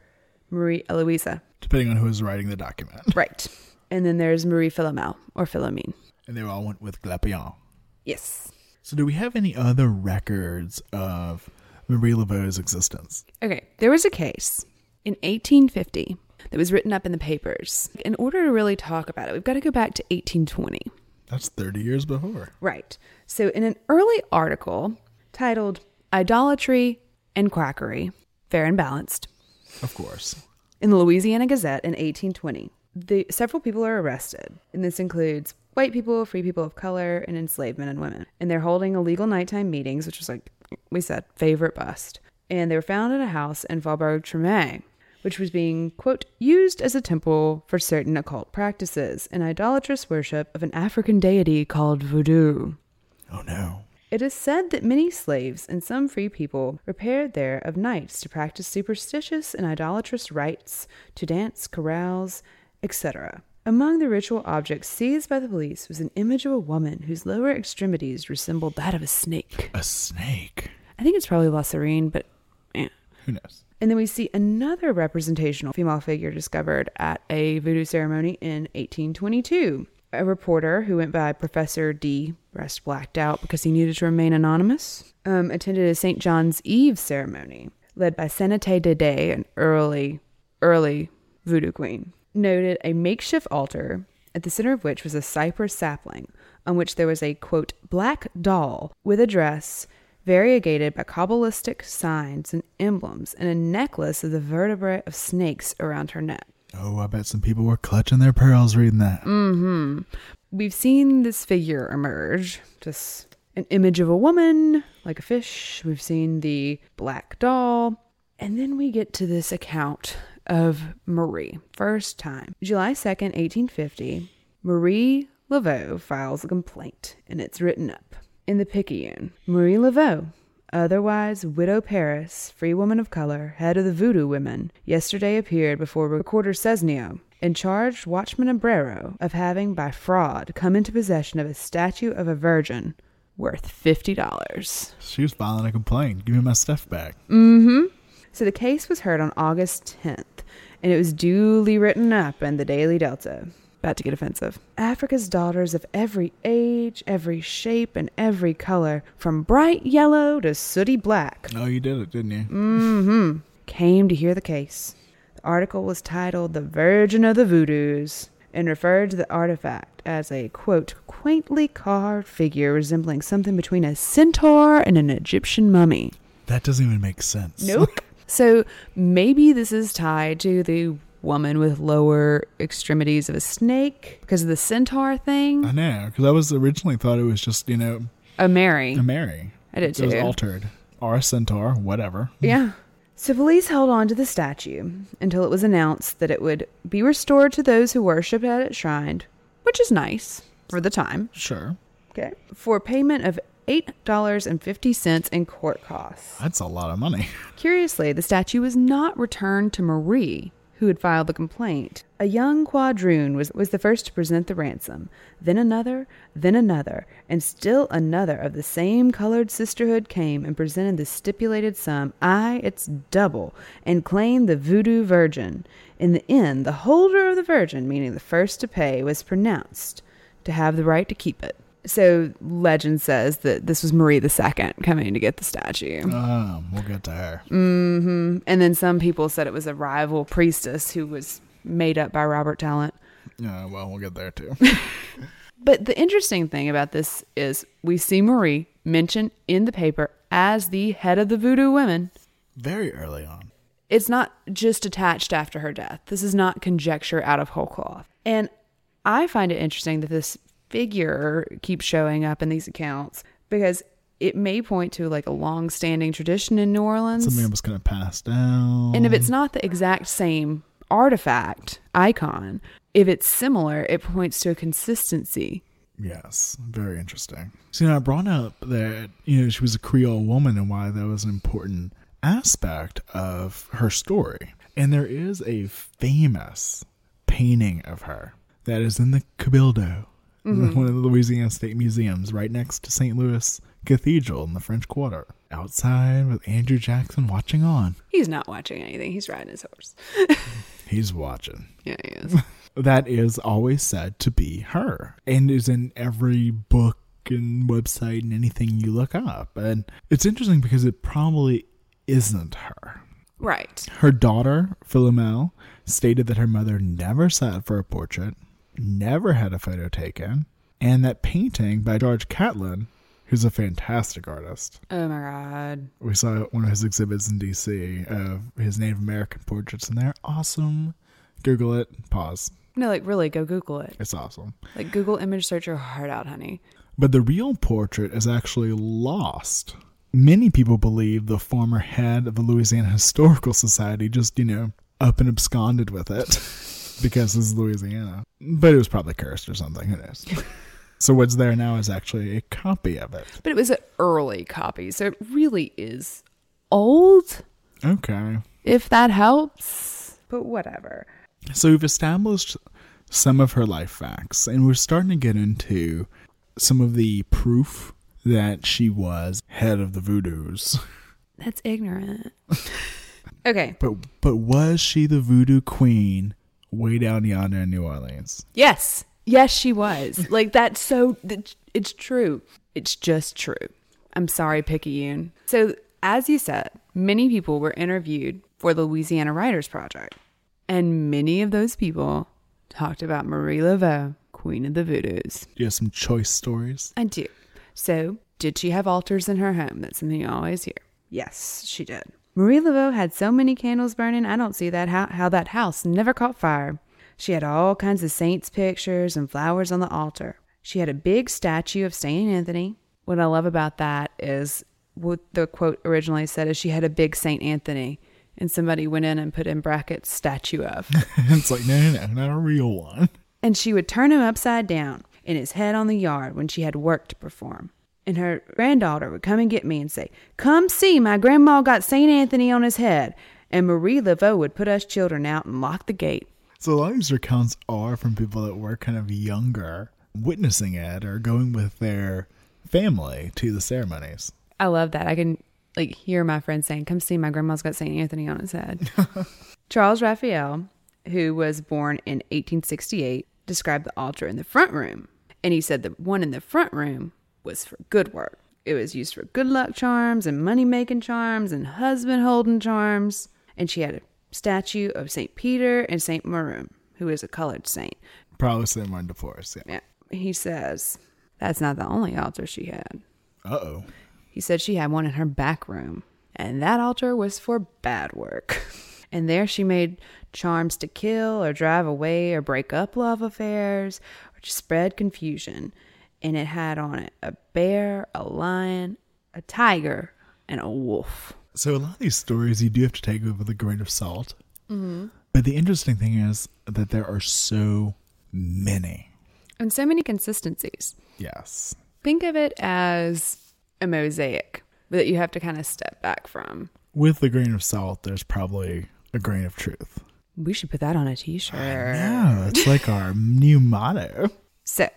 Marie Eloisa. Depending on who is writing the document. Right. And then there's Marie Philomel or Philomene. And they all went with Glapion. Yes. So do we have any other records of Marie Laveau's existence? Okay. There was a case in 1850 that was written up in the papers. In order to really talk about it, we've got to go back to 1820. That's 30 years before. Right. So, in an early article titled Idolatry and Quackery, Fair and Balanced, Of course. in the Louisiana Gazette in 1820, the, several people are arrested. And this includes white people, free people of color, and enslaved men and women. And they're holding illegal nighttime meetings, which was like we said, favorite bust. And they were found in a house in Faubourg Treme, which was being, quote, used as a temple for certain occult practices and idolatrous worship of an African deity called Voodoo. Oh no. It is said that many slaves and some free people repaired there of nights to practice superstitious and idolatrous rites, to dance, carouse, etc. Among the ritual objects seized by the police was an image of a woman whose lower extremities resembled that of a snake. A snake. I think it's probably La Sirène, but eh. Who knows? And then we see another representational female figure discovered at a voodoo ceremony in 1822. A reporter who went by Professor D, rest blacked out because he needed to remain anonymous, um, attended a St. John's Eve ceremony led by Sanité Dédé, an early, early voodoo queen. Noted a makeshift altar at the center of which was a cypress sapling on which there was a quote black doll with a dress variegated by Kabbalistic signs and emblems, and a necklace of the vertebrae of snakes around her neck. Oh, I bet some people were clutching their pearls reading that. Mm-hmm. We've seen this figure emerge, just an image of a woman, like a fish. We've seen the black doll. And then we get to this account of Marie. First time. July 2nd, 1850, Marie Laveau files a complaint, and it's written up in the Picayune. Marie Laveau, otherwise Widow Paris, free woman of color, head of the Voodoo Women, yesterday appeared before Recorder Cesnio and charged Watchman Abrero of having by fraud come into possession of a statue of a virgin worth fifty dollars. She was filing a complaint. Give me my stuff back. Mm hmm. So the case was heard on August 10th, and it was duly written up in the Daily Delta. About to get offensive. Africa's daughters of every age, every shape, and every color, from bright yellow to sooty black, Oh, you did it, didn't you? Mm hmm. Came to hear the case. The article was titled The Virgin of the Voodoos and referred to the artifact as a, quote, quaintly carved figure resembling something between a centaur and an Egyptian mummy. That doesn't even make sense. Nope. so maybe this is tied to the woman with lower extremities of a snake because of the centaur thing. I know, because I was originally thought it was just, you know, A Mary. a Mary. I did It was too. altered. Or a centaur, whatever. Yeah. So police held on to the statue until it was announced that it would be restored to those who worshipped at its shrine, which is nice for the time. Sure. Okay. For payment of $8.50 in court costs. That's a lot of money. Curiously, the statue was not returned to Marie, who had filed the complaint. A young quadroon was, was the first to present the ransom, then another, then another, and still another of the same colored sisterhood came and presented the stipulated sum, aye, its double, and claimed the voodoo virgin. In the end, the holder of the virgin, meaning the first to pay, was pronounced to have the right to keep it. So legend says that this was Marie II coming to get the statue. Um, we'll get to her. Mm-hmm. And then some people said it was a rival priestess who was made up by Robert Tallant. Yeah, well, we'll get there too. But the interesting thing about this is we see Marie mentioned in the paper as the head of the voodoo women. Very early on. It's not just attached after her death. This is not conjecture out of whole cloth. And I find it interesting that this figure keeps showing up in these accounts because it may point to like a long standing tradition in New Orleans. Something that was going to pass down. And if it's not the exact same artifact icon, if it's similar, it points to a consistency. Yes, very interesting. So, you know, I brought up that, you know, she was a Creole woman and why that was an important aspect of her story. And there is a famous painting of her that is in the Cabildo, Mm-hmm. one of the Louisiana State Museums, right next to St. Louis Cathedral in the French Quarter, outside with Andrew Jackson watching on. He's not watching anything, he's riding his horse. He's watching. Yeah, he is. that is always said to be her and is in every book and website and anything you look up. And it's interesting because it probably isn't her. right. Her daughter, Philomel, stated that her mother never sat for a portrait, never had a photo taken, and that painting by George Catlin, who's a fantastic artist. Oh my god. We saw one of his exhibits in DC of his Native American portraits, and they're awesome. Google it, pause. No, like really, go Google it. It's awesome. Like Google image search your heart out, honey. But the real portrait is actually lost. Many people believe the former head of the Louisiana Historical Society just, you know, up and absconded with it because it's Louisiana. But it was probably cursed or something. Who knows? so what's there now is actually a copy of it. But it was an early copy, so it really is old, Okay. if that helps. But whatever. So we've established some of her life facts, and we're starting to get into some of the proof that she was head of the Voodoos. That's ignorant. okay. But but was she the voodoo queen way down yonder in New Orleans? Yes. Yes, she was. like that's so it's true. It's just true. I'm sorry, Picayune. So, as you said, many people were interviewed for the Louisiana Writers Project. And many of those people talked about Marie Laveau, Queen of the Voodoos. Do you have some choice stories? I do. So, did she have altars in her home? That's something you always hear. Yes, she did. Marie Laveau had so many candles burning, I don't see that how, how that house never caught fire. She had all kinds of saints' pictures and flowers on the altar. She had a big statue of Saint Anthony. What I love about that is what the quote originally said is she had a big Saint Anthony, and somebody went in and put in brackets statue of. it's like no, no, no, not a real one. and she would turn him upside down in his head on the yard when she had work to perform. And her granddaughter would come and get me and say, Come see, my grandma got St. Anthony on his head. And Marie Laveau would put us children out and lock the gate. So a lot of these accounts are from people that were kind of younger, witnessing it or going with their family to the ceremonies. I love that. I can like hear my friends saying, Come see, my grandma's got St. Anthony on his head. Charles Raphael, who was born in 1868, described the altar in the front room. And he said the one in the front room was for good work. It was used for good luck charms and money making charms and husband holding charms. And she had a statue of St. Peter and St. Maroon, who is a colored saint. Probably same one divorce. Yeah. Yeah. He says that's not the only altar she had. Uh oh. He said she had one in her back room, and that altar was for bad work. And there she made charms to kill or drive away or break up love affairs or to spread confusion. And it had on it a bear, a lion, a tiger, and a wolf. So a lot of these stories you do have to take with a grain of salt. Mm-hmm. But the interesting thing is that there are so many. And so many consistencies. Yes. Think of it as a mosaic that you have to kind of step back from. With a grain of salt, there's probably a grain of truth. We should put that on a t shirt. Yeah, it's like our new motto. So,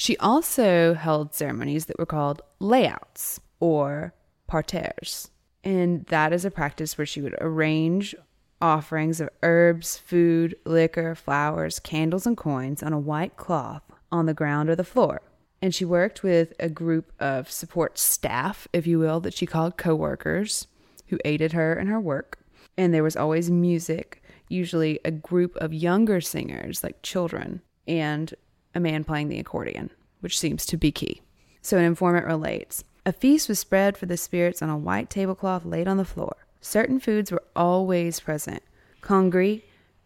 she also held ceremonies that were called layouts or parterres. And that is a practice where she would arrange offerings of herbs, food, liquor, flowers, candles, and coins on a white cloth on the ground or the floor. And she worked with a group of support staff, if you will, that she called co-workers who aided her in her work. And there was always music, usually a group of younger singers, like children, and a man playing the accordion, which seems to be key. So an informant relates A feast was spread for the spirits on a white tablecloth laid on the floor. Certain foods were always present congri,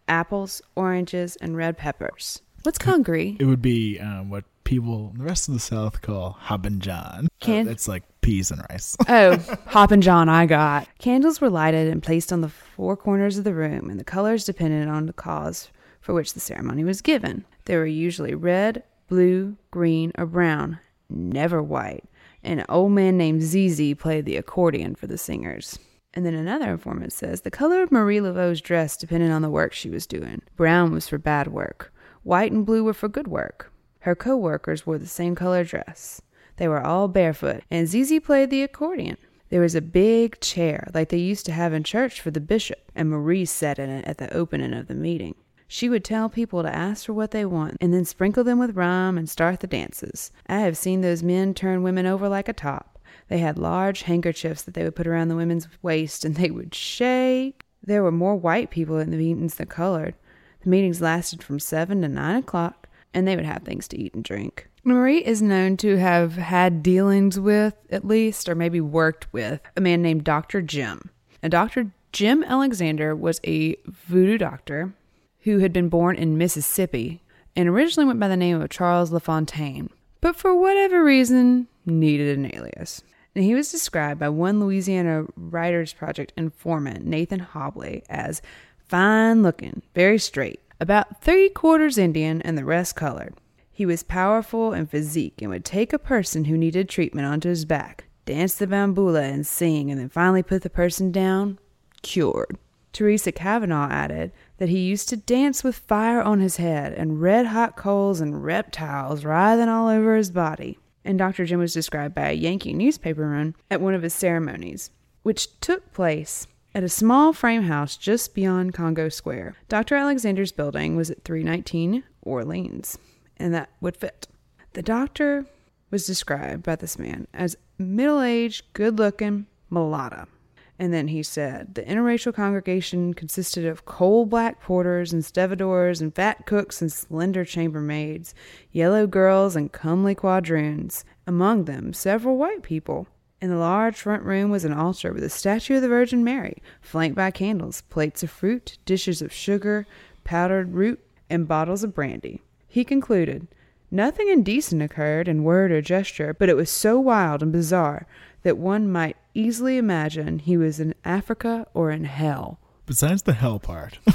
apples, oranges, and red peppers. What's congri? It would be um, what people in the rest of the South call Hoppin' John. Can- Uh, it's like peas and rice. Oh, Hoppin' John, I got. Candles were lighted and placed on the four corners of the room, and the colors depended on the cause for which the ceremony was given. They were usually red, blue, green, or brown, never white. An old man named Zizi played the accordion for the singers. And then another informant says the color of Marie Laveau's dress depended on the work she was doing. Brown was for bad work, white and blue were for good work. Her co workers wore the same color dress. They were all barefoot, and Zizi played the accordion. There was a big chair, like they used to have in church for the bishop, and Marie sat in it at the opening of the meeting. She would tell people to ask for what they want, and then sprinkle them with rum and start the dances. I have seen those men turn women over like a top. They had large handkerchiefs that they would put around the women's waist, and they would shake. There were more white people at the meetings than colored. The meetings lasted from seven to nine o'clock, and they would have things to eat and drink. Marie is known to have had dealings with, at least, or maybe worked with, a man named Dr. Jim. And Dr. Jim Alexander was a voodoo doctor who had been born in Mississippi and originally went by the name of Charles LaFontaine, but for whatever reason needed an alias. And he was described by one Louisiana Writers Project informant, Nathan Hobley, as fine looking, very straight, about three quarters Indian and the rest colored. He was powerful in physique and would take a person who needed treatment onto his back, dance the bambula and sing, and then finally put the person down, cured. Teresa Kavanaugh added that he used to dance with fire on his head and red hot coals and reptiles writhing all over his body. And Dr. Jim was described by a Yankee newspaperman at one of his ceremonies, which took place at a small frame house just beyond Congo Square. Dr. Alexander's building was at 319 Orleans, and that would fit. The doctor was described by this man as middle aged, good looking mulatto. And then he said the interracial congregation consisted of coal black porters and stevedores and fat cooks and slender chambermaids, yellow girls and comely quadroons, among them several white people. In the large front room was an altar with a statue of the Virgin Mary, flanked by candles, plates of fruit, dishes of sugar, powdered root, and bottles of brandy. He concluded, Nothing indecent occurred in word or gesture, but it was so wild and bizarre that one might easily imagine he was in Africa or in hell. Besides the hell part, I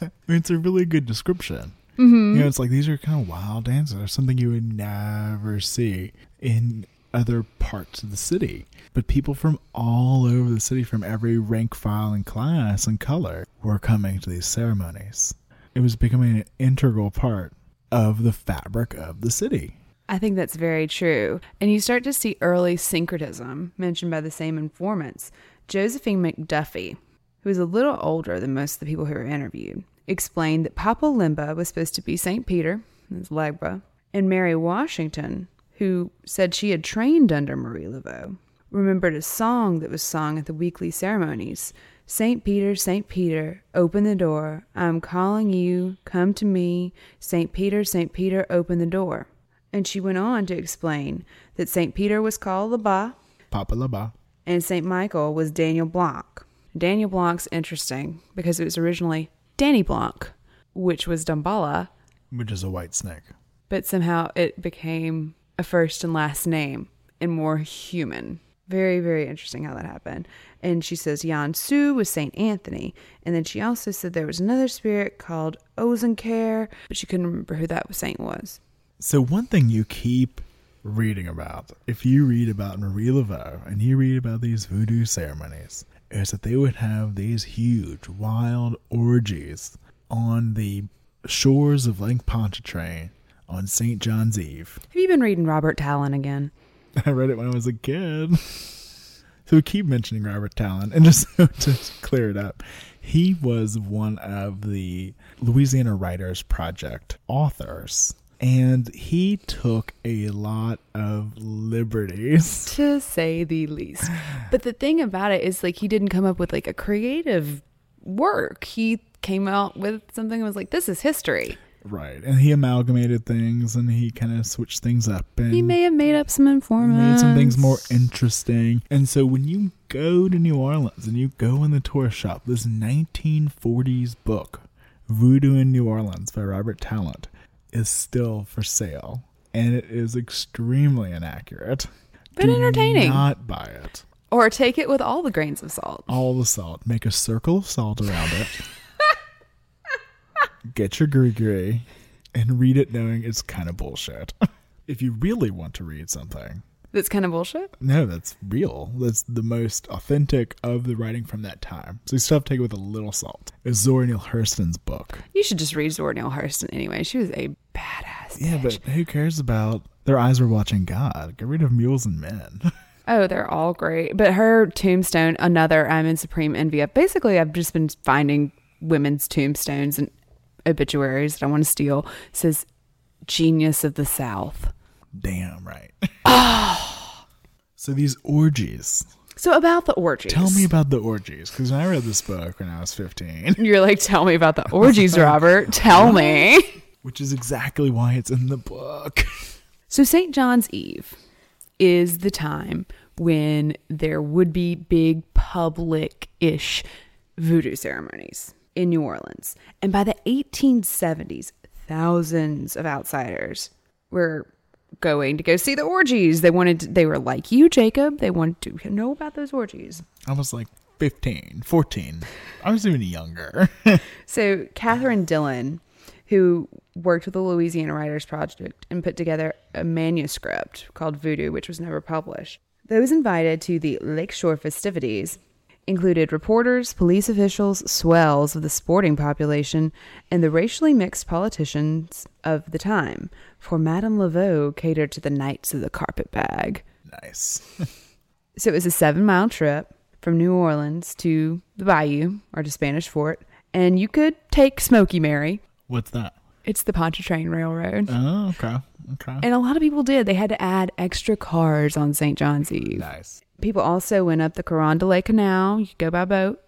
mean, it's a really good description. Mm-hmm. You know, it's like these are kind of wild dances, or something you would never see in other parts of the city. But people from all over the city, from every rank, file, and class and color, were coming to these ceremonies. It was becoming an integral part of the fabric of the city. I think that's very true. And you start to see early syncretism mentioned by the same informants. Josephine McDuffie, who is a little older than most of the people who were interviewed, explained that Papa Limba was supposed to be St. Peter, his Legba, and Mary Washington, who said she had trained under Marie Laveau, remembered a song that was sung at the weekly ceremonies. St. Peter, St. Peter, open the door. I'm calling you, come to me. St. Peter, St. Peter, open the door. And she went on to explain that St. Peter was called Labat Papa Laba. and St. Michael was Daniel Blanc. Daniel Blanc's interesting because it was originally Danny Blanc, which was Damballa, Which is a white snake. but somehow it became a first and last name and more human. Very, very interesting how that happened. And she says Jan Su was Saint Anthony. And then she also said there was another spirit called Ozenkare, but she couldn't remember who that saint was. So one thing you keep reading about, if you read about Marie Laveau and you read about these voodoo ceremonies, is that they would have these huge wild orgies on the shores of Lake Pontchartrain on St. John's Eve. Have you been reading Robert Tallant again? I read it when I was a kid. So we keep mentioning Robert Tallant, and just so to clear it up, he was one of the Louisiana Writers Project authors, and he took a lot of liberties. to say the least. But the thing about it is like he didn't come up with like a creative work. He came out with something and was like this is history. Right, and he amalgamated things, and he kind of switched things up, and He may have made up some informants. made some things more interesting. And so when you go to New Orleans and you go in the tourist shop, this 1940s book, Voodoo in New Orleans by Robert Tallant, is still for sale. And it is extremely inaccurate. But Do entertaining. Not buy it. Or take it with all the grains of salt. All the salt. Make a circle of salt around it. Get your gree and read it knowing it's kind of bullshit. if you really want to read something, That's kind of bullshit. No, that's real. That's the most authentic of the writing from that time. So you still have to take it with a little salt. It's Zora Neale Hurston's book. You should just read Zora Neale Hurston anyway. She was a badass. Yeah, bitch. but who cares about their eyes were watching God? Get rid of mules and men. Oh, they're all great. But her tombstone, another I'm in supreme envy of. Basically, I've just been finding women's tombstones and obituaries that I want to steal. says genius of the South. Damn right. so these orgies. So about the orgies. Tell me about the orgies, because when I read this book when I was 15, You're like, tell me about the orgies, Robert. Tell me. which is exactly why it's in the book. So St. John's Eve is the time when there would be big public-ish voodoo ceremonies in New Orleans. And by the 1870s, thousands of outsiders were going to go see the orgies. They wanted to, they were like you, Jacob. They wanted to know about those orgies. I was like 15, 14. I was even younger. So Catherine Dillon, who worked with the Louisiana Writers Project and put together a manuscript called Voodoo, which was never published. Those invited to the Lakeshore festivities included reporters, police officials, swells of the sporting population, and the racially mixed politicians of the time. For Madame Laveau catered to the knights of the carpet bag. nice. So it was a seven mile trip from New Orleans to the Bayou or to Spanish Fort, and you could take Smoky Mary. What's that? It's the Pontchartrain Railroad. Oh, okay. Okay. And a lot of people did. They had to add extra cars on St. John's Eve. nice. People also went up the Carondelet Canal. You could go by boat,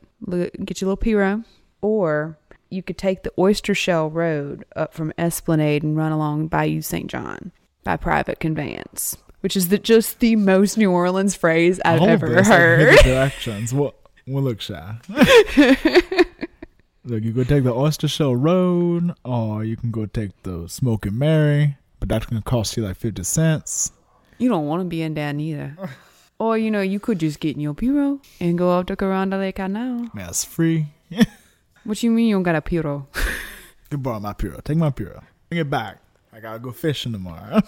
get your little pirogue, or you could take the Oyster Shell Road up from Esplanade and run along Bayou St. John by private conveyance, which is the, just the most New Orleans phrase I've All ever this, heard. the directions. What? Well, look, shy. look, you go take the Oyster Shell Road, or you can go take the Smoky Mary, but that's gonna cost you like fifty cents. You don't want to be in there neither. or, you know, you could just get in your pirogue and go up the Carondelet Canal. That's free. What you mean you don't got a pirogue? You borrow my puro. Take my puro. Bring it back. I gotta go fishing tomorrow.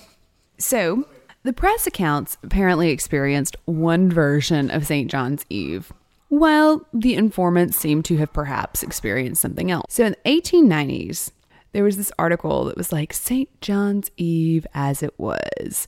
So, the press accounts apparently experienced one version of St. John's Eve, while the informants seem to have perhaps experienced something else. So, in the 1890s, there was this article that was like St. John's Eve as it was.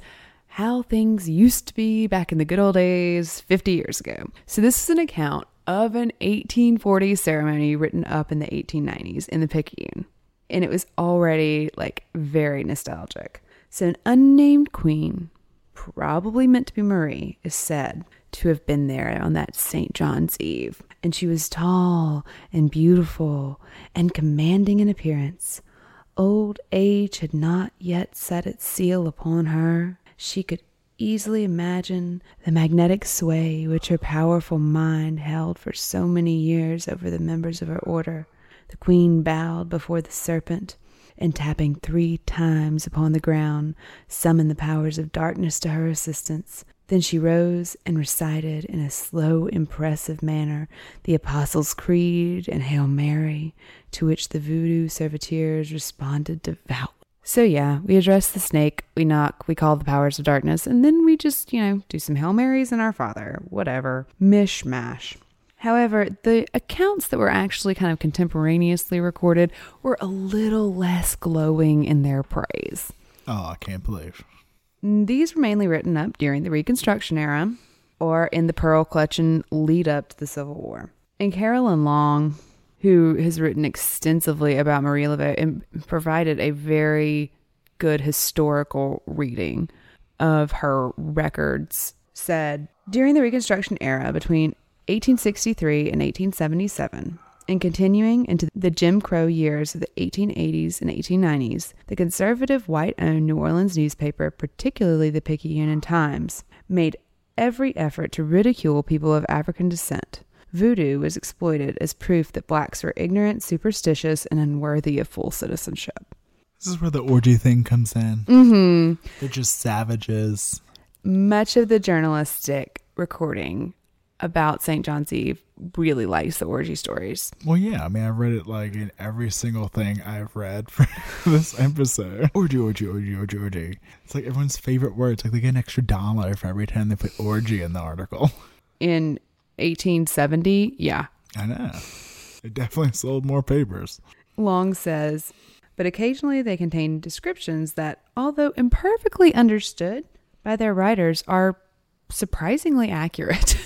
How things used to be back in the good old days 50 years ago. So, this is an account of an 1840 ceremony written up in the 1890s in the Picayune and it was already like very nostalgic. So, an unnamed queen, probably meant to be Marie, is said to have been there on that St. John's Eve. And she was tall and beautiful and commanding in appearance. Old age had not yet set its seal upon her. She could easily imagine the magnetic sway which her powerful mind held for so many years over the members of her order. The queen bowed before the serpent, and tapping three times upon the ground, summoned the powers of darkness to her assistance. Then she rose and recited in a slow, impressive manner the Apostles' Creed and Hail Mary, to which the voodoo servitors responded devoutly. So, yeah, we address the snake, we knock, we call the powers of darkness, and then we just, you know, do some Hail Marys and our Father. Whatever. Mishmash. However, the accounts that were actually kind of contemporaneously recorded were a little less glowing in their praise. Oh, I can't believe. These were mainly written up during the Reconstruction era or in the pearl clutching lead up to the Civil War. And Carolyn Long, who has written extensively about Marie Laveau and provided a very good historical reading of her records, said during the Reconstruction era between 1863 and 1877, and continuing into the Jim Crow years of the 1880s and 1890s, the conservative white owned New Orleans newspaper, particularly the Picayune Times, made every effort to ridicule people of African descent. Voodoo was exploited as proof that blacks were ignorant, superstitious, and unworthy of full citizenship. This is where the orgy thing comes in. Mm-hmm. They're just savages. Much of the journalistic recording about St. John's Eve really likes the orgy stories. Well, yeah. I mean, I've read it like in every single thing I've read for this episode. Orgy, orgy, orgy, orgy, orgy. It's like everyone's favorite word. It's like they get an extra dollar for every time they put orgy in the article. In 1870, yeah. I know. It definitely sold more papers. Long says, but occasionally they contain descriptions that, although imperfectly understood by their writers, are surprisingly accurate.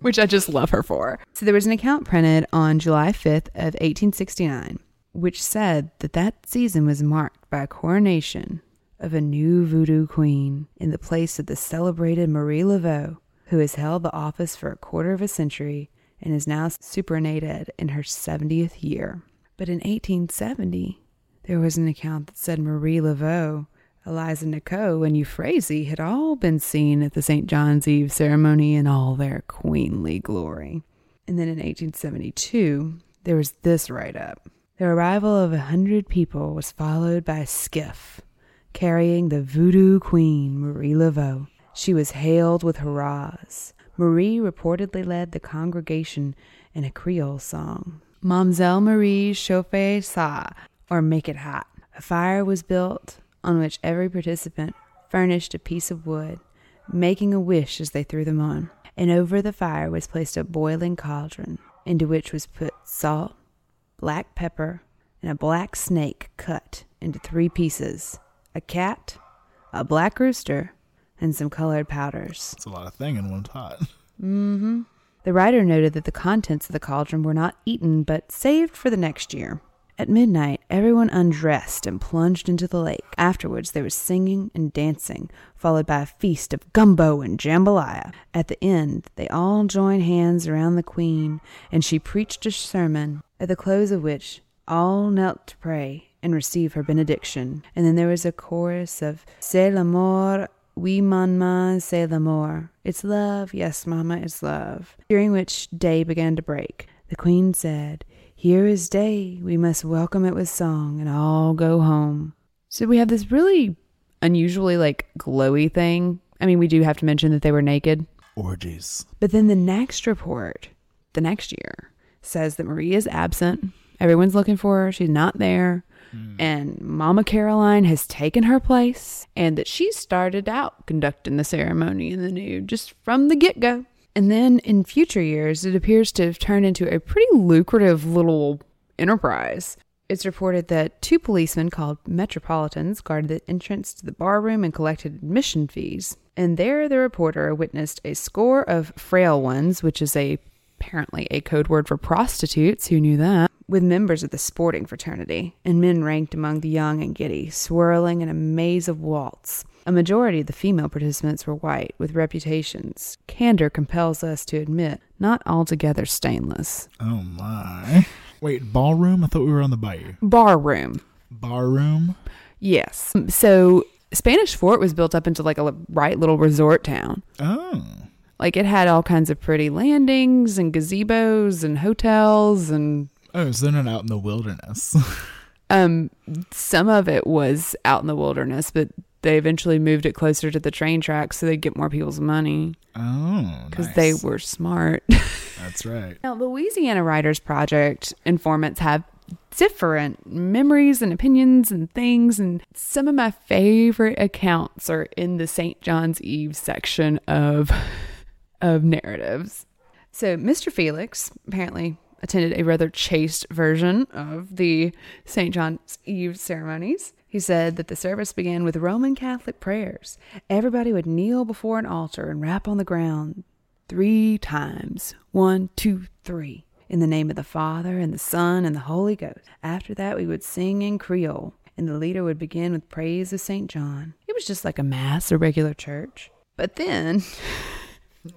Which I just love her for. So there was an account printed on July 5th of 1869, which said that that season was marked by a coronation of a new voodoo queen in the place of the celebrated Marie Laveau, who has held the office for a quarter of a century and is now superannuated in her 70th year. But in 1870, there was an account that said Marie Laveau, Eliza Nicot, and Euphrasie had all been seen at the St. John's Eve ceremony in all their queenly glory. And then in 1872, there was this write up. The arrival of a hundred people was followed by a skiff carrying the voodoo queen, Marie Laveau. She was hailed with hurrahs. Marie reportedly led the congregation in a Creole song. Mamselle Marie chauffe ça, or make it hot. A fire was built on which every participant furnished a piece of wood, making a wish as they threw them on. And over the fire was placed a boiling cauldron, into which was put salt, black pepper, and a black snake cut into three pieces, a cat, a black rooster, and some colored powders. It's a lot of thing in one pot. Mm-hmm. The writer noted that the contents of the cauldron were not eaten, but saved for the next year. At midnight, everyone undressed and plunged into the lake. Afterwards, there was singing and dancing, followed by a feast of gumbo and jambalaya. At the end, they all joined hands around the queen, and she preached a sermon, at the close of which all knelt to pray and receive her benediction. And then there was a chorus of C'est l'amour, oui, maman, c'est l'amour. It's love, yes, mama, it's love. During which day began to break. The queen said, Here is day, we must welcome it with song, and all go home. So we have this really unusually like glowy thing. I mean, we do have to mention that they were naked. Orgies. But then the next report, the next year, says that Marie is absent. Everyone's looking for her. She's not there. Hmm. And Mama Caroline has taken her place, and that she started out conducting the ceremony in the nude just from the get go. And then in future years, it appears to have turned into a pretty lucrative little enterprise. It's reported that two policemen called Metropolitans guarded the entrance to the barroom and collected admission fees. And there, the reporter witnessed a score of frail ones, which is a apparently a code word for prostitutes. Who knew that? With members of the sporting fraternity, and men ranked among the young and giddy, swirling in a maze of waltz. A majority of the female participants were white, with reputations, candor compels us to admit, not altogether stainless. Oh my. Wait, ballroom? I thought we were on the bayou. Bar room. Barroom? Yes. So Spanish Fort was built up into like a right little resort town. Oh. Like it had all kinds of pretty landings and gazebos and hotels and Oh, so they're not out in the wilderness. um some of it was out in the wilderness, but they eventually moved it closer to the train tracks so they'd get more people's money oh. because nice. they were smart. That's right. Now, Louisiana Writers Project informants have different memories and opinions and things, and some of my favorite accounts are in the St. John's Eve section of of narratives. So, Mr. Felix apparently attended a rather chaste version of the St. John's Eve ceremonies. He said that the service began with Roman Catholic prayers. Everybody would kneel before an altar and rap on the ground three times. One, two, three. In the name of the Father, and the Son, and the Holy Ghost. After that, we would sing in Creole, and the leader would begin with praise of St. John. It was just like a mass a regular church. But then,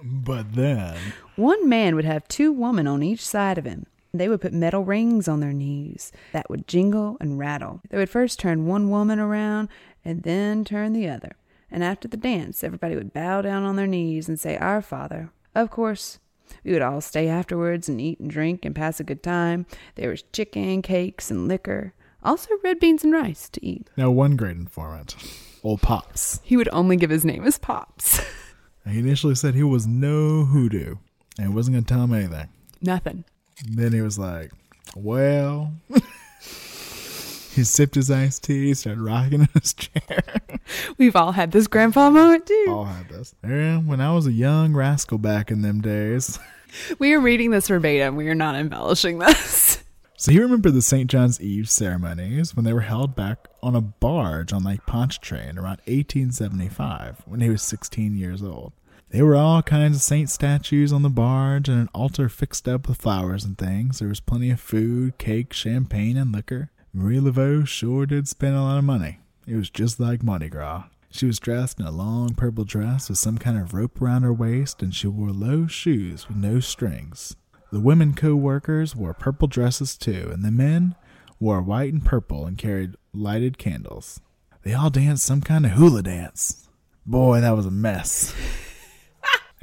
But then, one man would have two women on each side of him. They would put metal rings on their knees that would jingle and rattle. They would first turn one woman around and then turn the other. And after the dance, everybody would bow down on their knees and say, Our Father. Of course, we would all stay afterwards and eat and drink and pass a good time. There was chicken, cakes, and liquor. Also, red beans and rice to eat. now one great informant, old Pops. He would only give his name as Pops. He initially said he was no hoodoo and wasn't going to tell him anything. Nothing. Then he was like, well. he sipped his iced tea, started rocking in his chair. We've all had this grandpa moment, too. All had this. Yeah, when I was a young rascal back in them days. We are reading this verbatim. We are not embellishing this. So he remembered the St. John's Eve ceremonies when they were held back on a barge on Lake Pontchartrain around 1875 when he was 16 years old. There were all kinds of saint statues on the barge and an altar fixed up with flowers and things. There was plenty of food, cake, champagne, and liquor. Marie Laveau sure did spend a lot of money. It was just like Mardi Gras. She was dressed in a long purple dress with some kind of rope around her waist, and she wore low shoes with no strings. The women co workers wore purple dresses too, and the men wore white and purple and carried lighted candles. They all danced some kind of hula dance. Boy, that was a mess.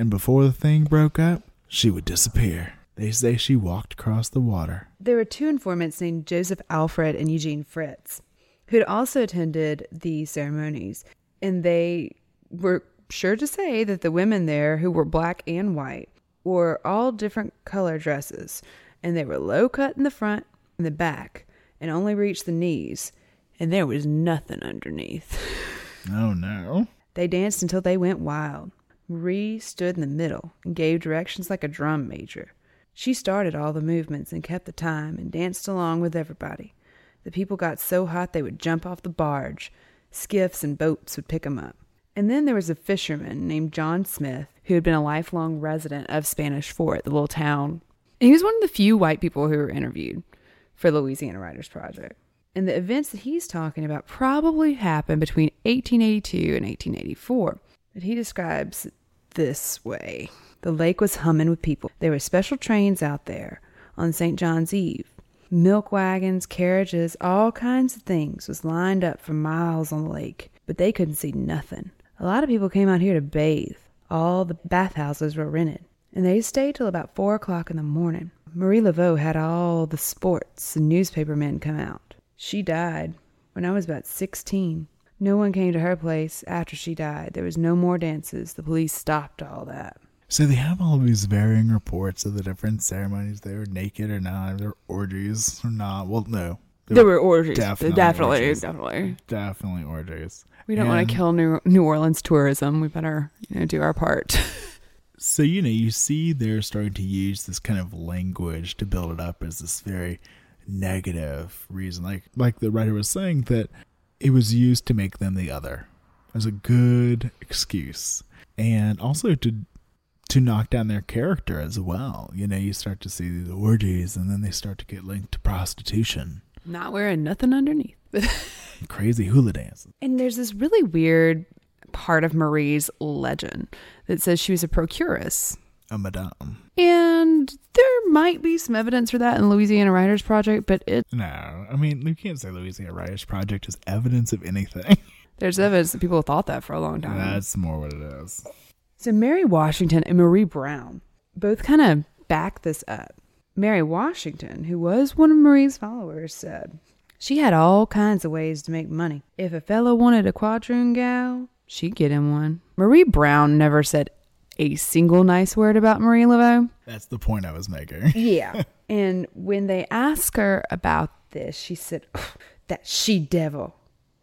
And before the thing broke up, she would disappear. They say she walked across the water. There were two informants named Joseph Alfred and Eugene Fritz who had also attended the ceremonies, and they were sure to say that the women there, who were black and white, wore all different color dresses, and they were low cut in the front and the back, and only reached the knees, and there was nothing underneath. Oh no. They danced until they went wild. Marie stood in the middle and gave directions like a drum major. She started all the movements and kept the time and danced along with everybody. The people got so hot they would jump off the barge. Skiffs and boats would pick pick 'em up. And then there was a fisherman named John Smith who had been a lifelong resident of Spanish Fort, the little town. And he was one of the few white people who were interviewed for Louisiana Writers Project. And the events that he's talking about probably happened between 1882 and 1884. But he describes this way The lake was humming with people. There were special trains out there on St. John's Eve. Milk wagons, carriages, all kinds of things was lined up for miles on the lake, but they couldn't see nothing. A lot of people came out here to bathe. All the bathhouses were rented, and they stayed till about four o'clock in the morning. Marie Laveau had all the sports and newspaper men come out. She died when I was about sixteen. No one came to her place after she died. There was no more dances. The police stopped all that. So they have all these varying reports of the different ceremonies. They were naked or not, they were orgies or not. Well, no. They There were orgies. Definitely Definitely, orgies. definitely. Definitely orgies. We don't want to kill New, New Orleans tourism. We better, you know, do our part. So, you know, you see they're starting to use this kind of language to build it up as this very negative reason. Like like the writer was saying that it was used to make them the other as a good excuse. And also to to knock down their character as well. You know, you start to see these orgies and then they start to get linked to prostitution. Not wearing nothing underneath. Crazy hula dances. And there's this really weird part of Marie's legend that says she was a procuress. A madame. And there might be some evidence for that in Louisiana Writers Project, but it No, I mean you can't say Louisiana Writers Project is evidence of anything. There's evidence that people thought that for a long time. That's more what it is. So Mary Washington and Marie Brown both kind of back this up. Mary Washington, who was one of Marie's followers, said she had all kinds of ways to make money. If a fellow wanted a quadroon gal, she'd get him one. Marie Brown never said a single nice word about Marie Laveau. That's the point I was making. Yeah. and when they asked her about this, she said, "Ugh, That she devil,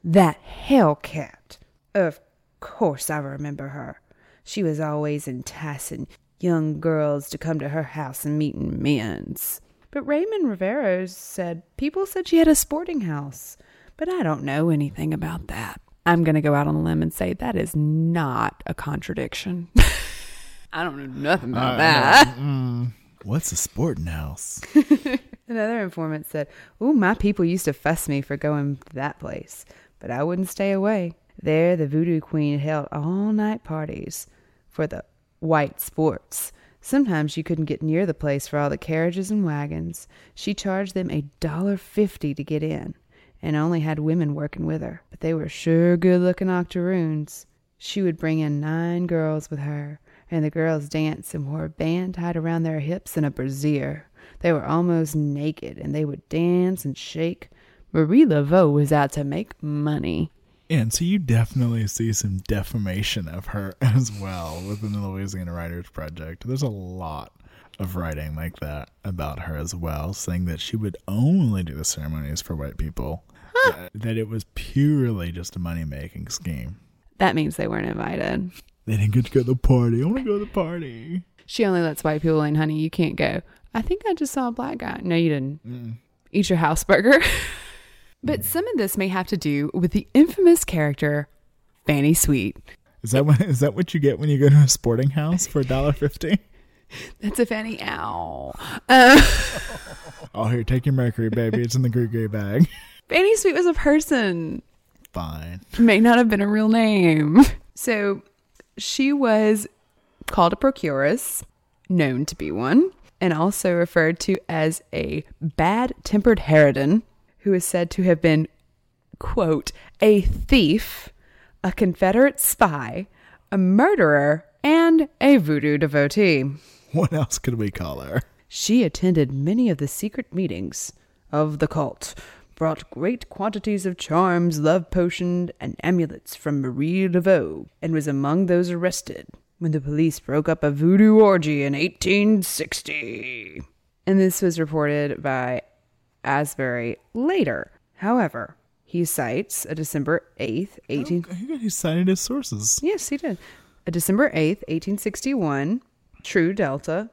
that hellcat. Of course I remember her. She was always enticing young girls to come to her house and meeting men's. But Raymond Rivero said people said she had a sporting house, but I don't know anything about that. I'm going to go out on a limb and say that is not a contradiction. I don't know nothing about uh, that. Mm. What's a sporting house? Another informant said, Ooh, my people used to fuss me for going to that place, but I wouldn't stay away. There, the voodoo queen held all night parties for the white sports. Sometimes you couldn't get near the place for all the carriages and wagons. She charged them a dollar fifty to get in, and only had women working with her, but they were sure good looking octoroons. She would bring in nine girls with her, and the girls danced and wore a band tied around their hips and a brassiere. They were almost naked, and they would dance and shake. Marie Laveau was out to make money. And so you definitely see some defamation of her as well within the Louisiana Writers Project. There's a lot of writing like that about her as well, saying that she would only do the ceremonies for white people, that, that it was purely just a money making scheme. That means they weren't invited. They didn't get to go to the party. I want to go to the party. She only lets white people in, honey. You can't go. I think I just saw a black guy. No, you didn't. Eat your house burger. but some of this may have to do with the infamous character Fanny Sweet. Is that what is that what you get when you go to a sporting house for a dollar fifty? That's a Fanny. Ow. Uh, Oh, here, take your mercury, baby. It's in the grigri bag. Fanny Sweet was a person. Fine. may not have been a real name. So she was called a procuress, known to be one, and also referred to as a bad tempered harridan who is said to have been, quote, a thief, a Confederate spy, a murderer, and a voodoo devotee. What else could we call her? She attended many of the secret meetings of the cult, brought great quantities of charms, love potions, and amulets from Marie Laveau, and was among those arrested when the police broke up a voodoo orgy in 1860. And this was reported by Asbury later. However, he cites a December 8th, 18... He cited his sources. Yes, he did. A December 8th, 1861, True Delta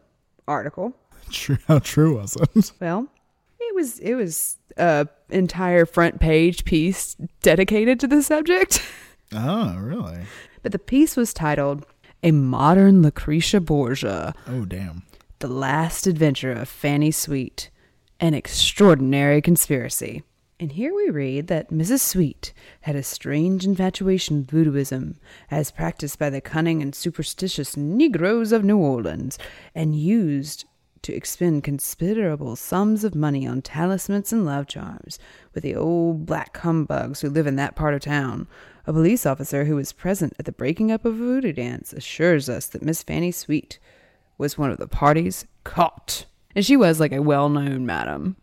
article True, how true was it? Well, was it was a entire front page piece dedicated to the subject. Oh, really? But the piece was titled A Modern Lucretia Borgia, Oh, damn. The Last Adventure of Fanny Sweet, An Extraordinary Conspiracy. And here we read that Mrs. Sweet had a strange infatuation with voodooism, as practiced by the cunning and superstitious Negroes of New Orleans, and used to expend considerable sums of money on talismans and love charms with the old black humbugs who live in that part of town. A police officer who was present at the breaking up of a voodoo dance assures us that Miss Fanny Sweet was one of the parties caught. And she was like a well known madam,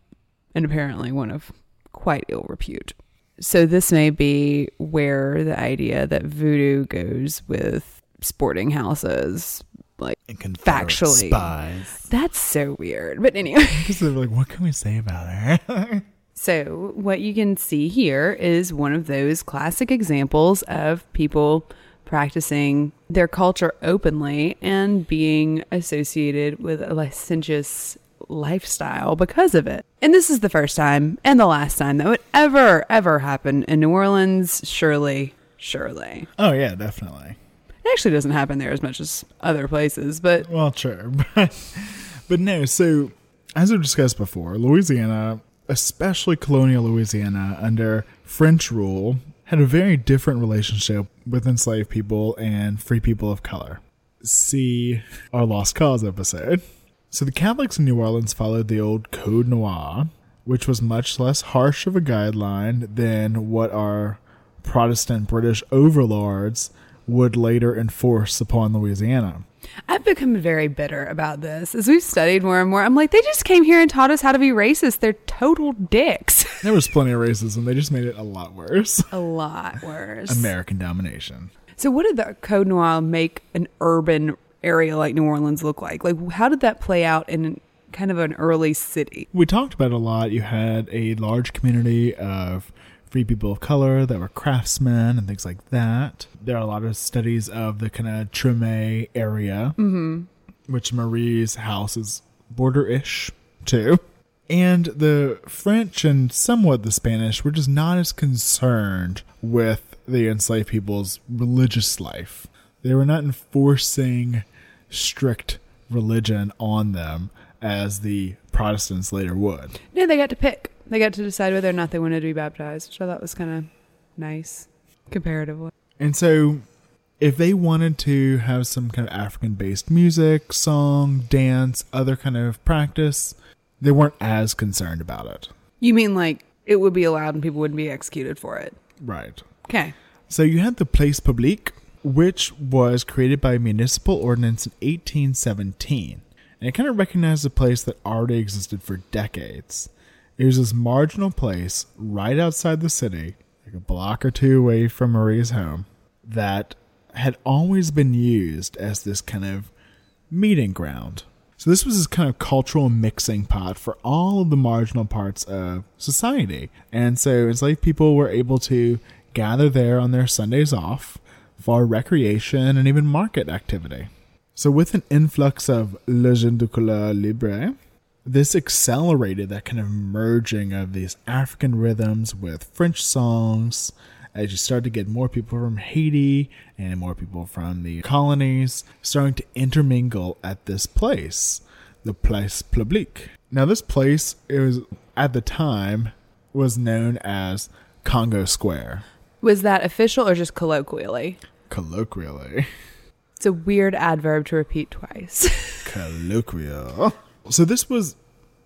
and apparently one of quite ill repute. So, this may be where the idea that voodoo goes with sporting houses, like And Confederate factually. spies. That's so weird. But anyway. They're like, what can we say about her? So, what you can see here is one of those classic examples of people practicing their culture openly and being associated with a licentious lifestyle because of it. And this is the first time and the last time that would ever, ever happen in New Orleans. Surely, surely. oh, yeah, definitely. It actually doesn't happen there as much as other places, but Well, sure. But, but no, so as we discussed before, Louisiana, especially colonial Louisiana under French rule, had a very different relationship with enslaved people and free people of color. See our Lost Cause episode. So the Catholics in New Orleans followed the old Code Noir, which was much less harsh of a guideline than what our Protestant British overlords would later enforce upon Louisiana. I've become very bitter about this. As we've studied more and more, I'm like, they just came here and taught us how to be racist. They're total dicks. There was plenty of racism, they just made it a lot worse. A lot worse. American domination. So, what did the Code Noir make an urban area like New Orleans look like? Like, how did that play out in kind of an early city? We talked about it a lot. You had a large community of free people of color that were craftsmen and things like that. There are a lot of studies of the kind of Treme area, mm-hmm. which Marie's house is border ish too. And the French and somewhat the Spanish were just not as concerned with the enslaved people's religious life. They were not enforcing strict religion on them as the Protestants later would. No, they got to pick. They got to decide whether or not they wanted to be baptized, which I thought was kind of nice comparatively. And so, if they wanted to have some kind of African based music, song, dance, other kind of practice, they weren't as concerned about it. You mean like it would be allowed and people wouldn't be executed for it? Right. Okay. So, you had the Place Publique, which was created by municipal ordinance in 1817. And it kind of recognized a place that already existed for decades. It was this marginal place right outside the city, like a block or two away from Marie's home, that had always been used as this kind of meeting ground. So this was this kind of cultural mixing pot for all of the marginal parts of society. And so enslaved people were able to gather there on their Sundays off for recreation and even market activity. So with an influx of Les Gens de Couleur Libres, this accelerated that kind of merging of these African rhythms with French songs as you start to get more people from Haiti and more people from the colonies starting to intermingle at this place, the Place Publique. Now, this place it was at the time was known as Congo Square, Was that official or just colloquially? colloquially. It's a weird adverb to repeat twice. colloquial. So this was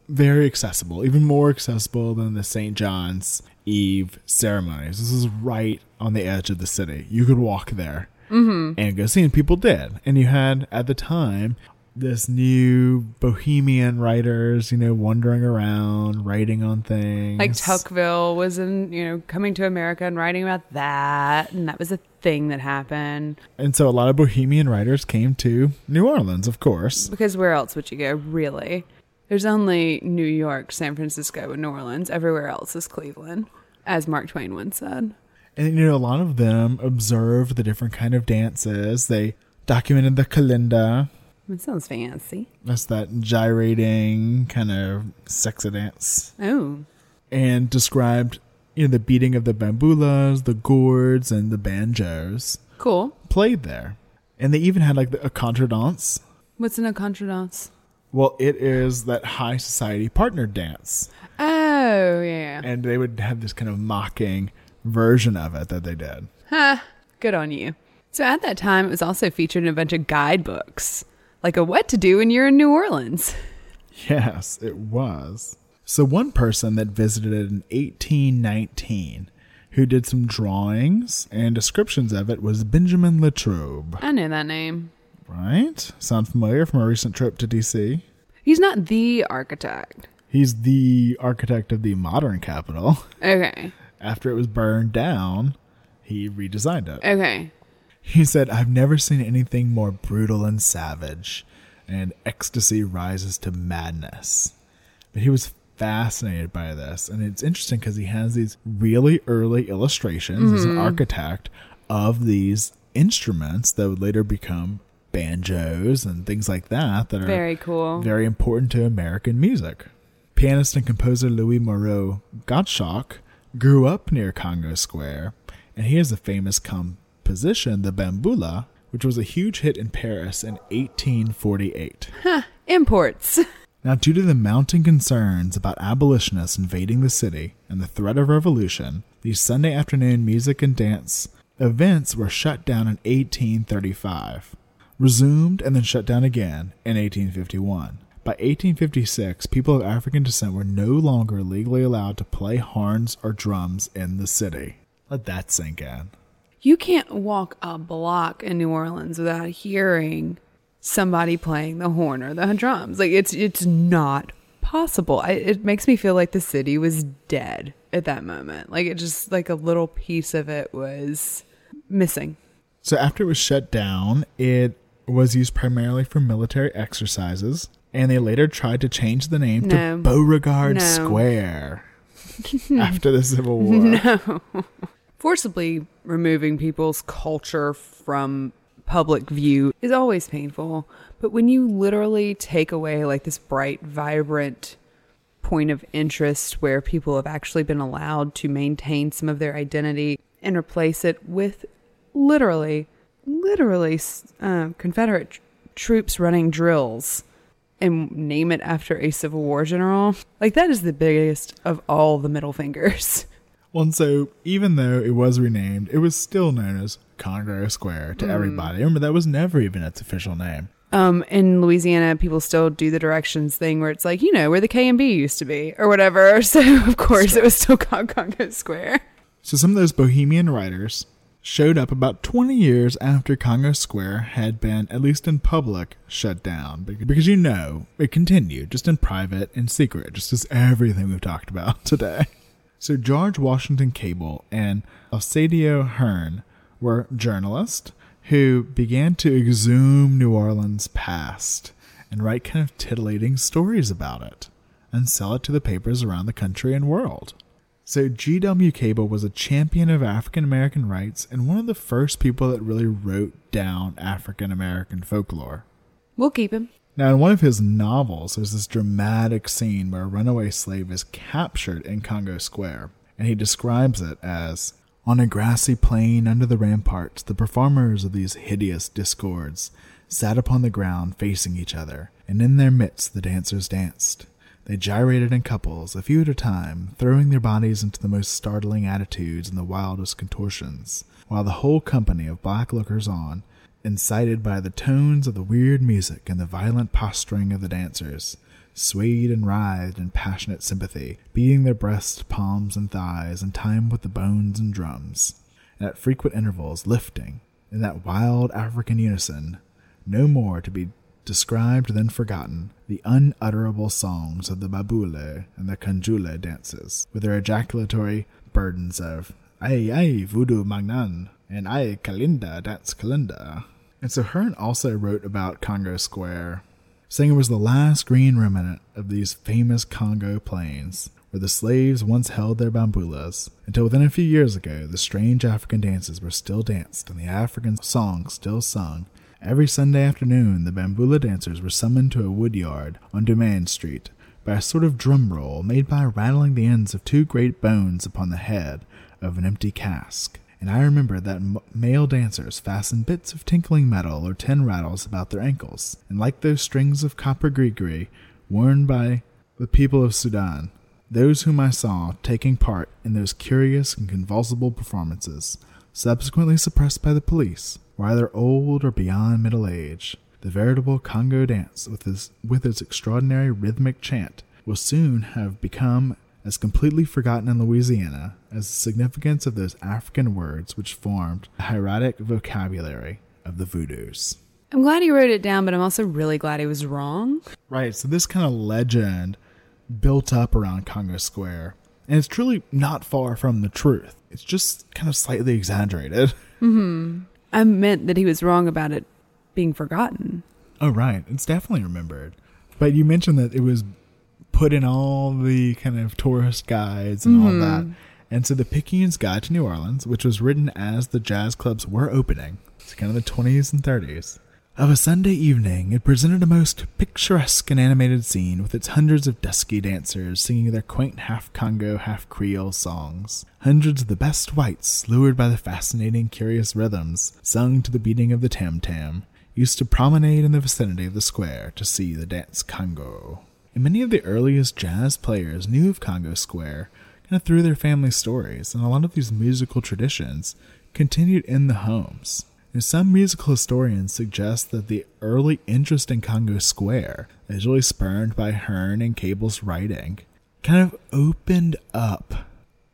very accessible, even more accessible than the St. John's Eve ceremonies. This is right on the edge of the city. You could walk there mm-hmm. and go see, and people did. And you had at the time this new bohemian writers, you know, wandering around, writing on things. like Tocqueville was in, you know, coming to America and writing about that, and that was a thing that happened. And so a lot of bohemian writers came to New Orleans, of course. Because where else would you go, really? There's only New York, San Francisco, and New Orleans. Everywhere else is Cleveland, as Mark Twain once said. And you know, a lot of them observed the different kind of dances. They documented the kalinda. It sounds fancy. That's that gyrating kind of sexy dance. Oh, And described, you know, the beating of the bambulas, the gourds, and the banjos cool. played there. And they even had like the, a contredanse. What's in a contradance? Well, it is that high society partner dance. Oh, yeah. And they would have this kind of mocking version of it that they did. Ha, good on you. So at that time, it was also featured in a bunch of guidebooks, like a what to do when you're in New Orleans. Yes, it was. So one person that visited it in 1819 who did some drawings and descriptions of it was Benjamin Latrobe. I know that name. Right? Sound familiar from a recent trip to DC? He's not the architect. He's the architect of the modern Capitol. Okay. After it was burned down, he redesigned it. Okay. He said, I've never seen anything more brutal and savage, and ecstasy rises to madness. But he was fascinated by this, and it's interesting because he has these really early illustrations as an mm-hmm. architect of these instruments that would later become banjos and things like that that are Very cool. very important to American music. Pianist and composer Louis Moreau Gottschalk grew up near Congo Square, and he has a famous composition, the Bambula, which was a huge hit in Paris in 1848. Imports. Now, due to the mounting concerns about abolitionists invading the city and the threat of revolution, these Sunday afternoon music and dance events were shut down in 1835, resumed and then shut down again in 1851. By 1856, people of African descent were no longer legally allowed to play horns or drums in the city. Let that sink in. You can't walk a block in New Orleans without hearing somebody playing the horn or the drums. Like it's it's not possible. I, it makes me feel like the city was dead at that moment. Like it just like a little piece of it was missing. So after it was shut down, it was used primarily for military exercises, and they later tried to change the name No. to Beauregard No. Square after the Civil War. Forcibly removing people's culture from public view is always painful, but when you literally take away like this bright, vibrant point of interest where people have actually been allowed to maintain some of their identity and replace it with literally, literally uh, Confederate tr- troops running drills and name it after a Civil War general, like that is the biggest of all the middle fingers. Well, and so even though it was renamed, it was still known as Congo Square to everybody. Remember, that was never even its official name. Um, in Louisiana, people still do the directions thing where it's like, you know, where the K and B used to be or whatever. So of course it was still called Congo Square. So some of those bohemian writers showed up about 20 years after Congo Square had been, at least in public, shut down. Because you know, it continued, just in private and secret, just as everything we've talked about today. So George Washington Cable and Lafcadio Hearn were journalists who began to exhume New Orleans' past and write kind of titillating stories about it and sell it to the papers around the country and world. So G.W. Cable was a champion of African American rights and one of the first people that really wrote down African American folklore. We'll keep him. Now, in one of his novels, there's this dramatic scene where a runaway slave is captured in Congo Square, and he describes it as On a grassy plain under the ramparts, the performers of these hideous discords sat upon the ground facing each other, and in their midst the dancers danced. They gyrated in couples, a few at a time, throwing their bodies into the most startling attitudes and the wildest contortions, while the whole company of black lookers on incited by the tones of the weird music and the violent posturing of the dancers, swayed and writhed in passionate sympathy, beating their breasts, palms, and thighs in time with the bones and drums, and at frequent intervals lifting, in that wild African unison, no more to be described than forgotten, the unutterable songs of the Babule and the Kanjule dances, with their ejaculatory burdens of Ay, ay, voodoo magnan, and I Kalinda, dance Kalinda. And so Hearn also wrote about Congo Square, saying it was the last green remnant of these famous Congo plains, where the slaves once held their bambulas, until within a few years ago the strange African dances were still danced and the African songs still sung. Every Sunday afternoon, the bambula dancers were summoned to a wood yard on Dumaine Street by a sort of drum roll made by rattling the ends of two great bones upon the head of an empty cask. And I remember that m- male dancers fastened bits of tinkling metal or tin rattles about their ankles, and like those strings of copper grigri worn by the people of Sudan, those whom I saw taking part in those curious and convulsible performances, subsequently suppressed by the police, were either old or beyond middle age. The veritable Congo dance, with its, with its extraordinary rhythmic chant, will soon have become as completely forgotten in Louisiana as the significance of those African words which formed the hieratic vocabulary of the Voodoos. I'm glad he wrote it down, but I'm also really glad he was wrong. Right, so this kind of legend built up around Congo Square, and it's truly not far from the truth. It's just kind of slightly exaggerated. Hmm. I meant that he was wrong about it being forgotten. Oh, right. It's definitely remembered. But you mentioned that it was put in all the kind of tourist guides and all that. Mm-hmm. And so the Picayune's Guide to New Orleans, which was written as the jazz clubs were opening, it's kind of the 20s and 30s. Of a Sunday evening, it presented a most picturesque and animated scene with its hundreds of dusky dancers singing their quaint half Congo, half Creole songs. Hundreds of the best whites, lured by the fascinating, curious rhythms sung to the beating of the tam tam, used to promenade in the vicinity of the square to see the dance Congo. And many of the earliest jazz players knew of Congo Square kind of through their family stories, and a lot of these musical traditions continued in the homes. And some musical historians suggest that the early interest in Congo Square, as really spurned by Hearn and Cable's writing, kind of opened up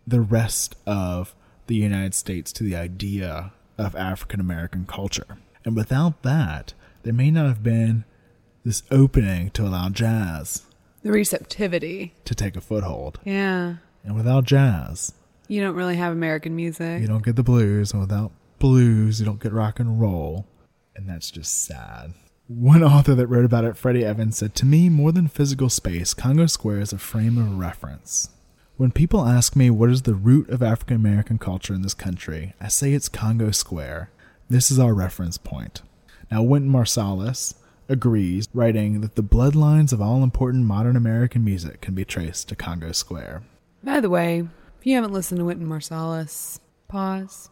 the rest of the United States to the idea of African American culture. And without that, there may not have been this opening to allow jazz The receptivity. to take a foothold. Yeah. And without jazz, You don't really have American music. you don't get the blues. And without blues, you don't get rock and roll. And that's just sad. One author that wrote about it, Freddi Evans, said To me, more than physical space, Congo Square is a frame of reference. When people ask me what is the root of African American culture in this country, I say it's Congo Square. This is our reference point. Now, Wynton Marsalis agrees, writing that the bloodlines of all important modern American music can be traced to Congo Square. By the way, if you haven't listened to Wynton Marsalis, pause.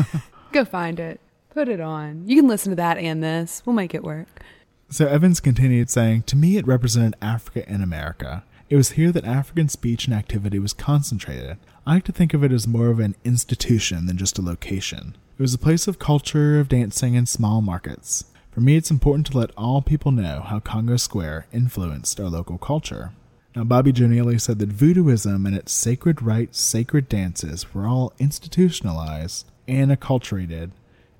Go find it. Put it on. You can listen to that and this. We'll make it work. So Evans continued saying, To me, it represented Africa and America. It was here that African speech and activity was concentrated. I like to think of it as more of an institution than just a location. It was a place of culture, of dancing, and small markets. For me, it's important to let all people know how Congo Square influenced our local culture. Now, Bobby Jonelli said that voodooism and its sacred rites, sacred dances were all institutionalized and acculturated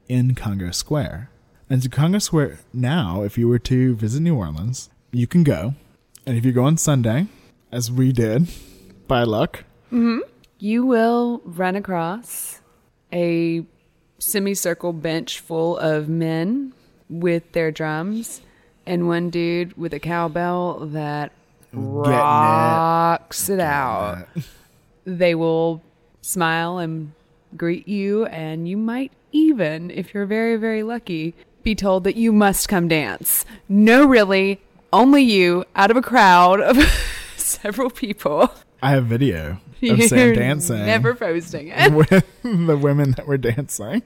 in Congo Square. And to Congo Square now, if you were to visit New Orleans, you can go. And if you go on Sunday, as we did, by luck, mm-hmm. You will run across a semicircle bench full of men with their drums and one dude with a cowbell that rocks it out. They will smile and greet you, and you might even, if you're very, very lucky, be told that you must come dance. No, really, only you out of a crowd of several people. I have video of Sam dancing Never posting it. with the women that were dancing.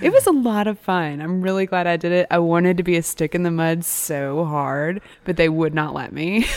It was a lot of fun. I'm really glad I did it. I wanted to be a stick in the mud so hard, but they would not let me.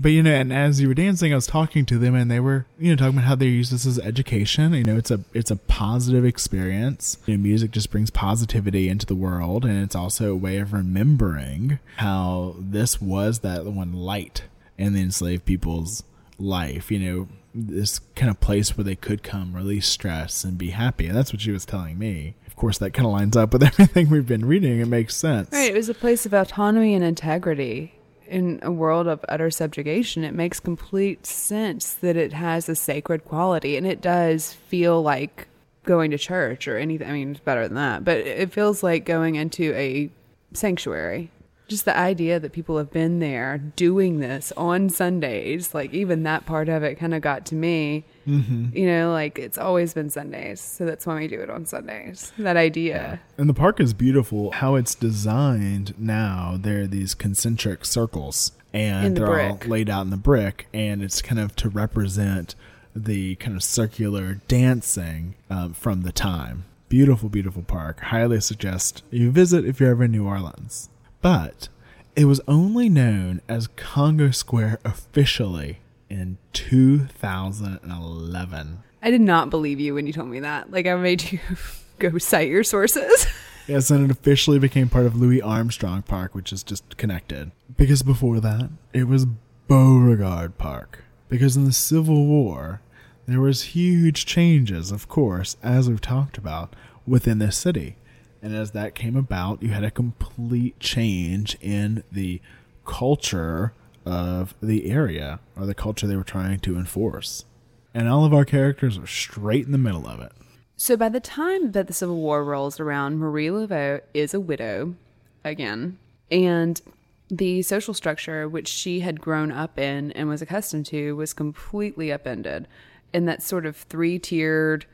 But you know, and as you were dancing, I was talking to them, and they were, you know, talking about how they use this as education. You know, it's a it's a positive experience. You know, music just brings positivity into the world, and it's also a way of remembering how this was that one light in the enslaved people's life. You know, this kind of place where they could come, release stress, and be happy. And that's what she was telling me. Course, that kind of lines up with everything we've been reading. It makes sense. Right. It was a place of autonomy and integrity. In a world of utter subjugation, it makes complete sense that it has a sacred quality. And it does feel like going to church or anything. I mean, it's better than that, but it feels like going into a sanctuary. Just the idea that people have been there doing this on Sundays, like even that part of it kind of got to me. Mm-hmm. You know, like it's always been Sundays. So that's why we do it on Sundays. That idea. And the park is beautiful. How it's designed now, there are these concentric circles, and the they're all laid out in the brick, and it's kind of to represent the kind of circular dancing um, from the time. Beautiful, beautiful park. Highly suggest you visit if you're ever in New Orleans. But it was only known as Congo Square officially in 2011. I did not believe you when you told me that. Like I made you go cite your sources. Yes, and it officially became part of Louis Armstrong Park, which is just connected. Because before that, it was Beauregard Park. Because in the Civil War, there was huge changes, of course, as we've talked about, within the city. And as that came about, you had a complete change in the culture of the area, or the culture they were trying to enforce. And all of our characters are straight in the middle of it. so by the time that the Civil War rolls around, Marie Laveau is a widow again, and the social structure which she had grown up in and was accustomed to was completely upended. And that sort of three-tiered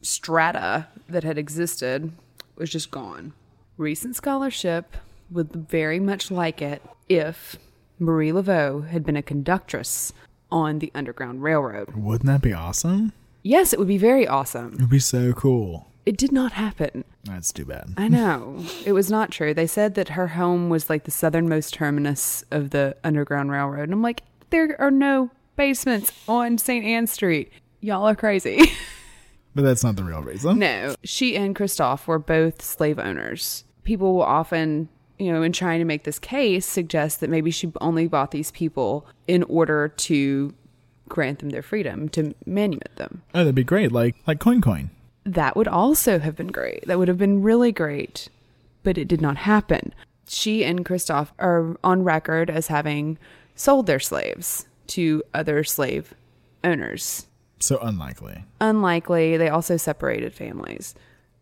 strata that had existed was just gone. Recent scholarship would very much like it if Marie Laveau had been a conductress on the Underground Railroad. Wouldn't that be awesome? Yes, it would be very awesome. It would be so cool. It did not happen. That's too bad. I know. It was not true. They said that her home was like the southernmost terminus of the Underground Railroad. And I'm like, there are no basements on St. Anne Street. Y'all are crazy. But that's not the real reason. no. She and Christophe were both slave owners. People will often, you know, in trying to make this case, suggests that maybe she only bought these people in order to grant them their freedom, to manumit them. Oh, that'd be great. Like like Coin Coin. that would also have been great. That would have been really great, but it did not happen. She and Christoph are on record as having sold their slaves to other slave owners. So unlikely. Unlikely, they also separated families.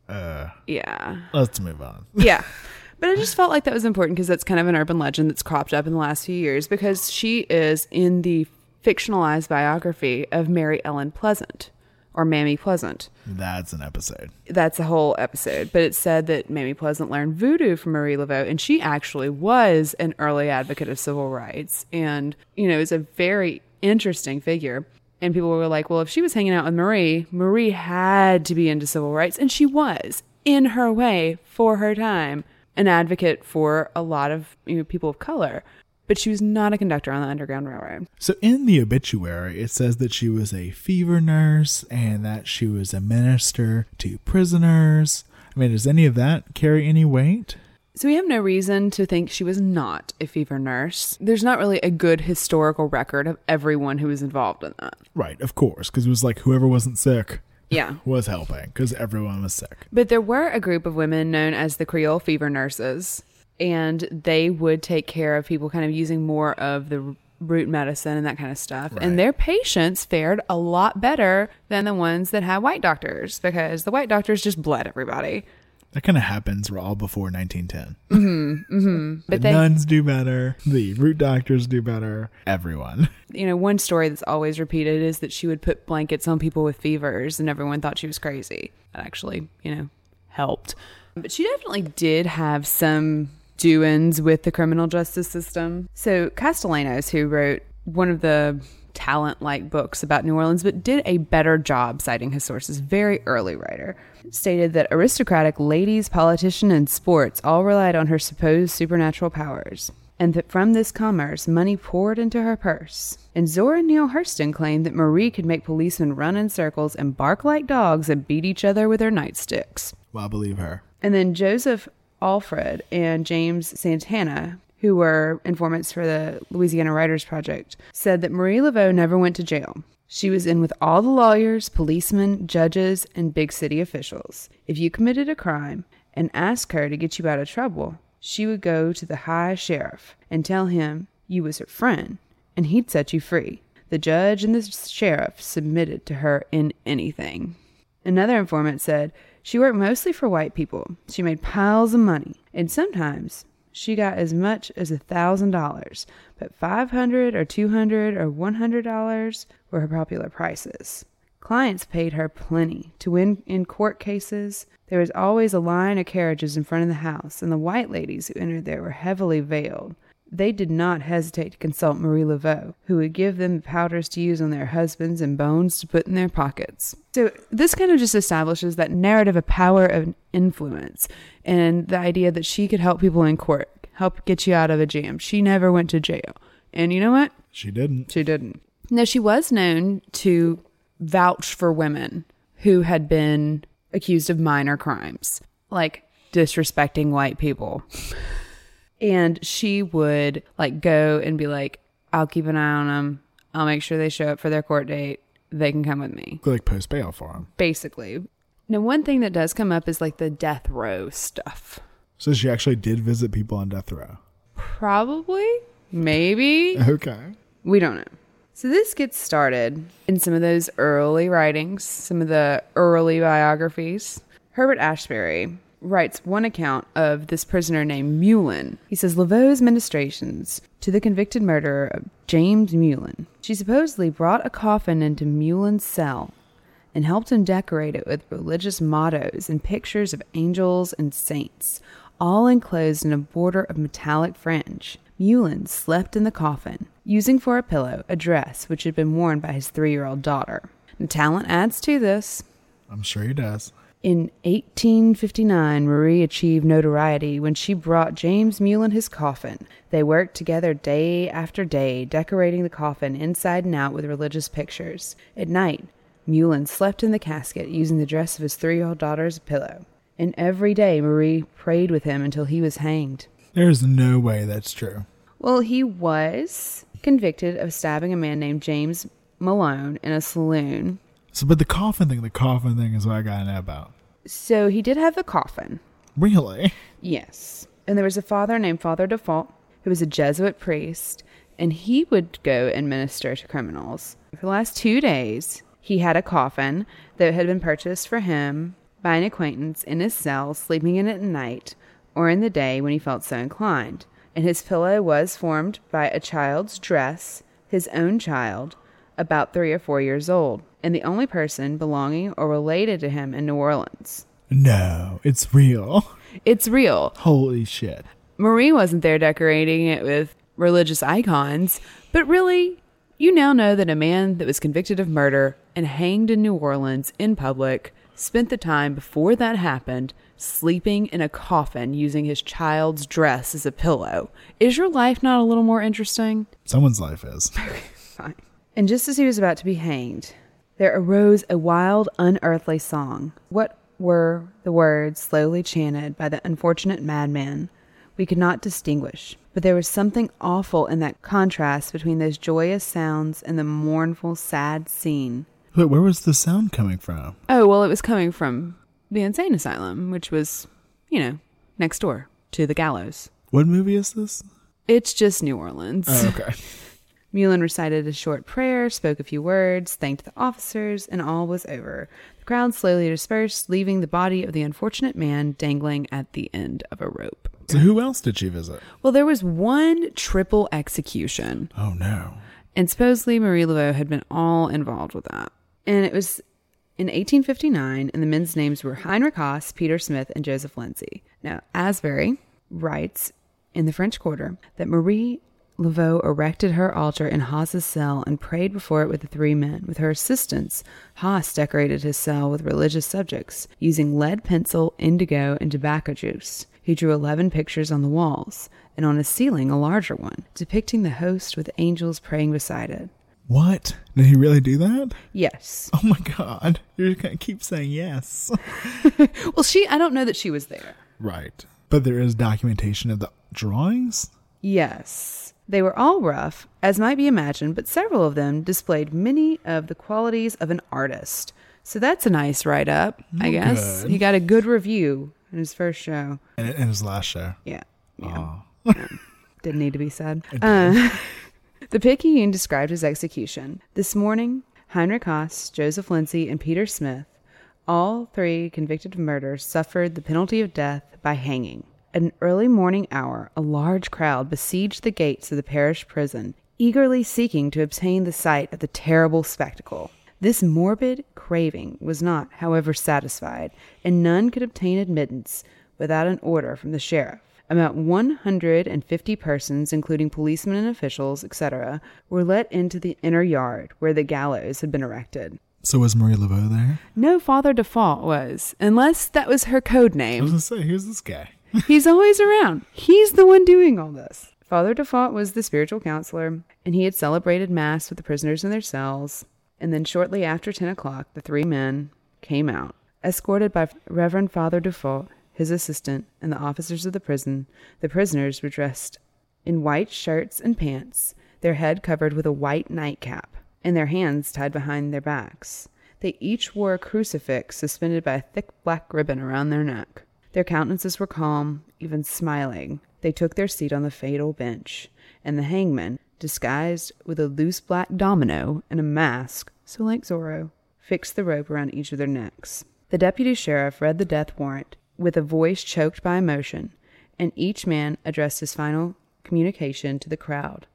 Uh, yeah. Let's move on. Yeah. But I just felt like that was important because that's kind of an urban legend that's cropped up in the last few years because she is in the fictionalized biography of Mary Ellen Pleasant or Mammy Pleasant. That's an episode. That's a whole episode. But it said that Mammy Pleasant learned voodoo from Marie Laveau, and she actually was an early advocate of civil rights and, you know, is a very interesting figure. And people were like, well, if she was hanging out with Marie, Marie had to be into civil rights. And she was, in her way, for her time, an advocate for a lot of you know, people of color. But she was not a conductor on the Underground Railroad. So in the obituary, it says that she was a fever nurse and that she was a minister to prisoners. I mean, does any of that carry any weight? So we have no reason to think she was not a fever nurse. There's not really a good historical record of everyone who was involved in that. Right, of course, because it was like whoever wasn't sick Yeah. was helping because everyone was sick. But there were a group of women known as the Creole fever nurses, and they would take care of people kind of using more of the root medicine and that kind of stuff. Right. And their patients fared a lot better than the ones that had white doctors because the white doctors just bled everybody. That kind of happens all before 1910. Mm-hmm, mm-hmm. But the they, nuns do better. The root doctors do better. Everyone. you know, one story that's always repeated is that she would put blankets on people with fevers and everyone thought she was crazy. That actually, you know, helped. But she definitely did have some doings with the criminal justice system. So Castellanos, who wrote one of the Tallant like books about New Orleans, but did a better job citing his sources, very early writer, stated that aristocratic ladies, politicians, and sports all relied on her supposed supernatural powers and that from this commerce money poured into her purse. And Zora Neale Hurston claimed that Marie could make policemen run in circles and bark like dogs and beat each other with their nightsticks. Well, I believe her. And then Joseph Alfred and James Santana, who were informants for the Louisiana Writers Project, said that Marie Laveau never went to jail. She was in with all the lawyers, policemen, judges, and big city officials. If you committed a crime and asked her to get you out of trouble, she would go to the high sheriff and tell him you was her friend, and he'd set you free. The judge and the sheriff submitted to her in anything. Another informant said she worked mostly for white people. She made piles of money, and sometimes she got as much as a thousand dollars, but five hundred or two hundred or one hundred dollars were her popular prices. Clients paid her plenty to win in court cases. There was always a line of carriages in front of the house, and the white ladies who entered there were heavily veiled. They did not hesitate to consult Marie Laveau, who would give them the powders to use on their husbands and bones to put in their pockets. So, this kind of just establishes that narrative of power of influence and the idea that she could help people in court, help get you out of a jam. She never went to jail. And you know what? She didn't. She didn't. No, she was known to vouch for women who had been accused of minor crimes, like disrespecting white people. and she would like go and be like, I'll keep an eye on them. I'll make sure they show up for their court date. They can come with me. Like post bail for them. Basically. Now, one thing that does come up is like the death row stuff. So she actually did visit people on death row. Probably. Maybe. Okay. We don't know. So this gets started in some of those early writings, some of the early biographies. Herbert Asbury writes one account of this prisoner named Mullen. He says Laveau's ministrations to the convicted murderer of James Mullen. She supposedly brought a coffin into Mullen's cell and helped him decorate it with religious mottos and pictures of angels and saints, all enclosed in a border of metallic fringe. Mullen slept in the coffin, using for a pillow a dress which had been worn by his three year old daughter. And Tallant adds to this. I'm sure he does. In 1859, Marie achieved notoriety when she brought James Mullen his coffin. They worked together day after day, decorating the coffin inside and out with religious pictures. At night, Mullen slept in the casket using the dress of his three year old daughter as a pillow. And every day, Marie prayed with him until he was hanged. There's no way that's true. Well, he was convicted of stabbing a man named James Malone in a saloon So, but the coffin thing, the coffin thing is what I gotta know about. So he did have a coffin. Really? Yes. And there was a father named Father Dufault who was a Jesuit priest, and he would go and minister to criminals. For the last two days, he had a coffin that had been purchased for him by an acquaintance in his cell, sleeping in it at night or in the day when he felt so inclined. And his pillow was formed by a child's dress, his own child, about three or four years old, and the only person belonging or related to him in New Orleans. No, it's real. It's real. Holy shit. Marie wasn't there decorating it with religious icons, but really, you now know that a man that was convicted of murder and hanged in New Orleans in public spent the time before that happened sleeping in a coffin using his child's dress as a pillow. Is your life not a little more interesting? Someone's life is. Fine. And just as he was about to be hanged, there arose a wild, unearthly song. What were the words slowly chanted by the unfortunate madman? We could not distinguish, but there was something awful in that contrast between those joyous sounds and the mournful, sad scene. Wait, where was the sound coming from? Oh, well, it was coming from the insane asylum, which was, you know, next door to the gallows. What movie is this? It's just New Orleans. Oh, okay. Mullen recited a short prayer, spoke a few words, thanked the officers, and all was over. The crowd slowly dispersed, leaving the body of the unfortunate man dangling at the end of a rope. so, who else did she visit? Well, there was one triple execution, Oh, no. and supposedly Marie Laveau had been all involved with that. And it was in 1859, and the men's names were Heinrich Haas, Peter Smith, and Joseph Lindsay. Now, Asbury writes in the French Quarter that Marie Laveau erected her altar in Haas's cell and prayed before it with the three men. With her assistance, Haas decorated his cell with religious subjects, using lead pencil, indigo, and tobacco juice. He drew 11 pictures on the walls, and on a ceiling, a larger one, depicting the host with angels praying beside it. What? Did he really do that? Yes. Oh my god. You're gonna keep saying yes. Well, she, I don't know that she was there. right. But there is documentation of the drawings? Yes. They were all rough, as might be imagined, but several of them displayed many of the qualities of an artist. So that's a nice write up, I guess. good. He got a good review in his first show. In, in his last show. Yeah. Yeah. Yeah. Didn't need to be said. Uh, the Picayune described his execution. This morning, Heinrich Haas, Joseph Lindsay, and Peter Smith, all three convicted of murder, suffered the penalty of death by hanging. At an early morning hour, a large crowd besieged the gates of the parish prison, eagerly seeking to obtain the sight of the terrible spectacle. This morbid craving was not, however, satisfied, and none could obtain admittance without an order from the sheriff. About 150 persons, including policemen and officials, etc., were let into the inner yard where the gallows had been erected. So was Marie Laveau there? No Father Dufault was, unless that was her code name. I was gonna say, who's this guy? He's always around. He's the one doing all this. Father Dufault was the spiritual counselor, and he had celebrated Mass with the prisoners in their cells. And then, shortly after 10 o'clock, the three men came out, escorted by Reverend Father Dufault, his assistant, and the officers of the prison. The prisoners were dressed in white shirts and pants, their head covered with a white nightcap, and their hands tied behind their backs. They each wore a crucifix suspended by a thick black ribbon around their neck. Their countenances were calm, even smiling. They took their seat on the fatal bench, and the hangman, disguised with a loose black domino and a mask, so like Zorro, fixed the rope around each of their necks. The deputy sheriff read the death warrant with a voice choked by emotion, and each man addressed his final communication to the crowd,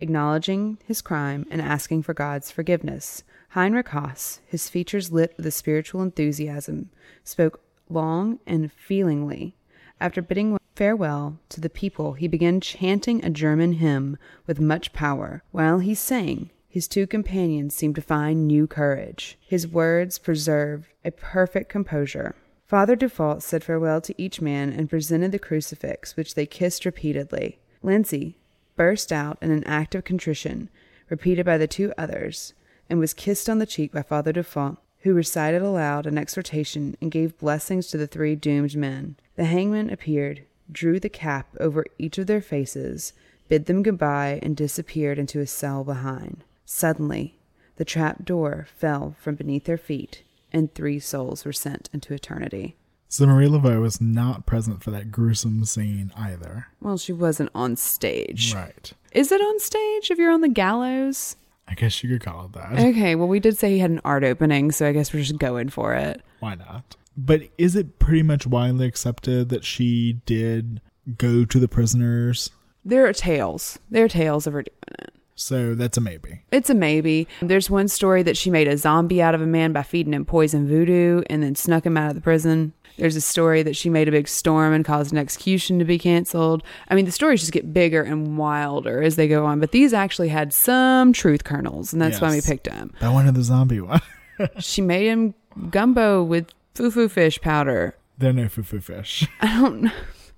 acknowledging his crime and asking for God's forgiveness. Heinrich Haas, his features lit with a spiritual enthusiasm, spoke long and feelingly. After bidding farewell to the people, he began chanting a German hymn with much power. While he sang, his two companions seemed to find new courage. His words preserved a perfect composure. Father Dufault said farewell to each man and presented the crucifix, which they kissed repeatedly. Lindsay burst out in an act of contrition, repeated by the two others, and was kissed on the cheek by Father Dufault, who recited aloud an exhortation and gave blessings to the three doomed men. The hangman appeared, drew the cap over each of their faces, bid them goodbye, and disappeared into his cell behind. Suddenly, the trap door fell from beneath their feet, and three souls were sent into eternity. So Marie Laveau was not present for that gruesome scene either. Well, she wasn't on stage. Right. Is it on stage if you're on the gallows? I guess you could call it that. Okay, well, we did say he had an art opening, so I guess we're just going for it. Why not? But is it pretty much widely accepted that she did go to the prisoners? There are tales. There are tales of her doing it. So that's a maybe. It's a maybe. There's one story that she made a zombie out of a man by feeding him poison voodoo and then snuck him out of the prison. There's a story that she made a big storm and caused an execution to be canceled. I mean, the stories just get bigger and wilder as they go on, but these actually had some truth kernels, and that's why we picked them. That one of the zombie one. She made him gumbo with foo-foo fish powder. They're no foo-foo fish. I don't know.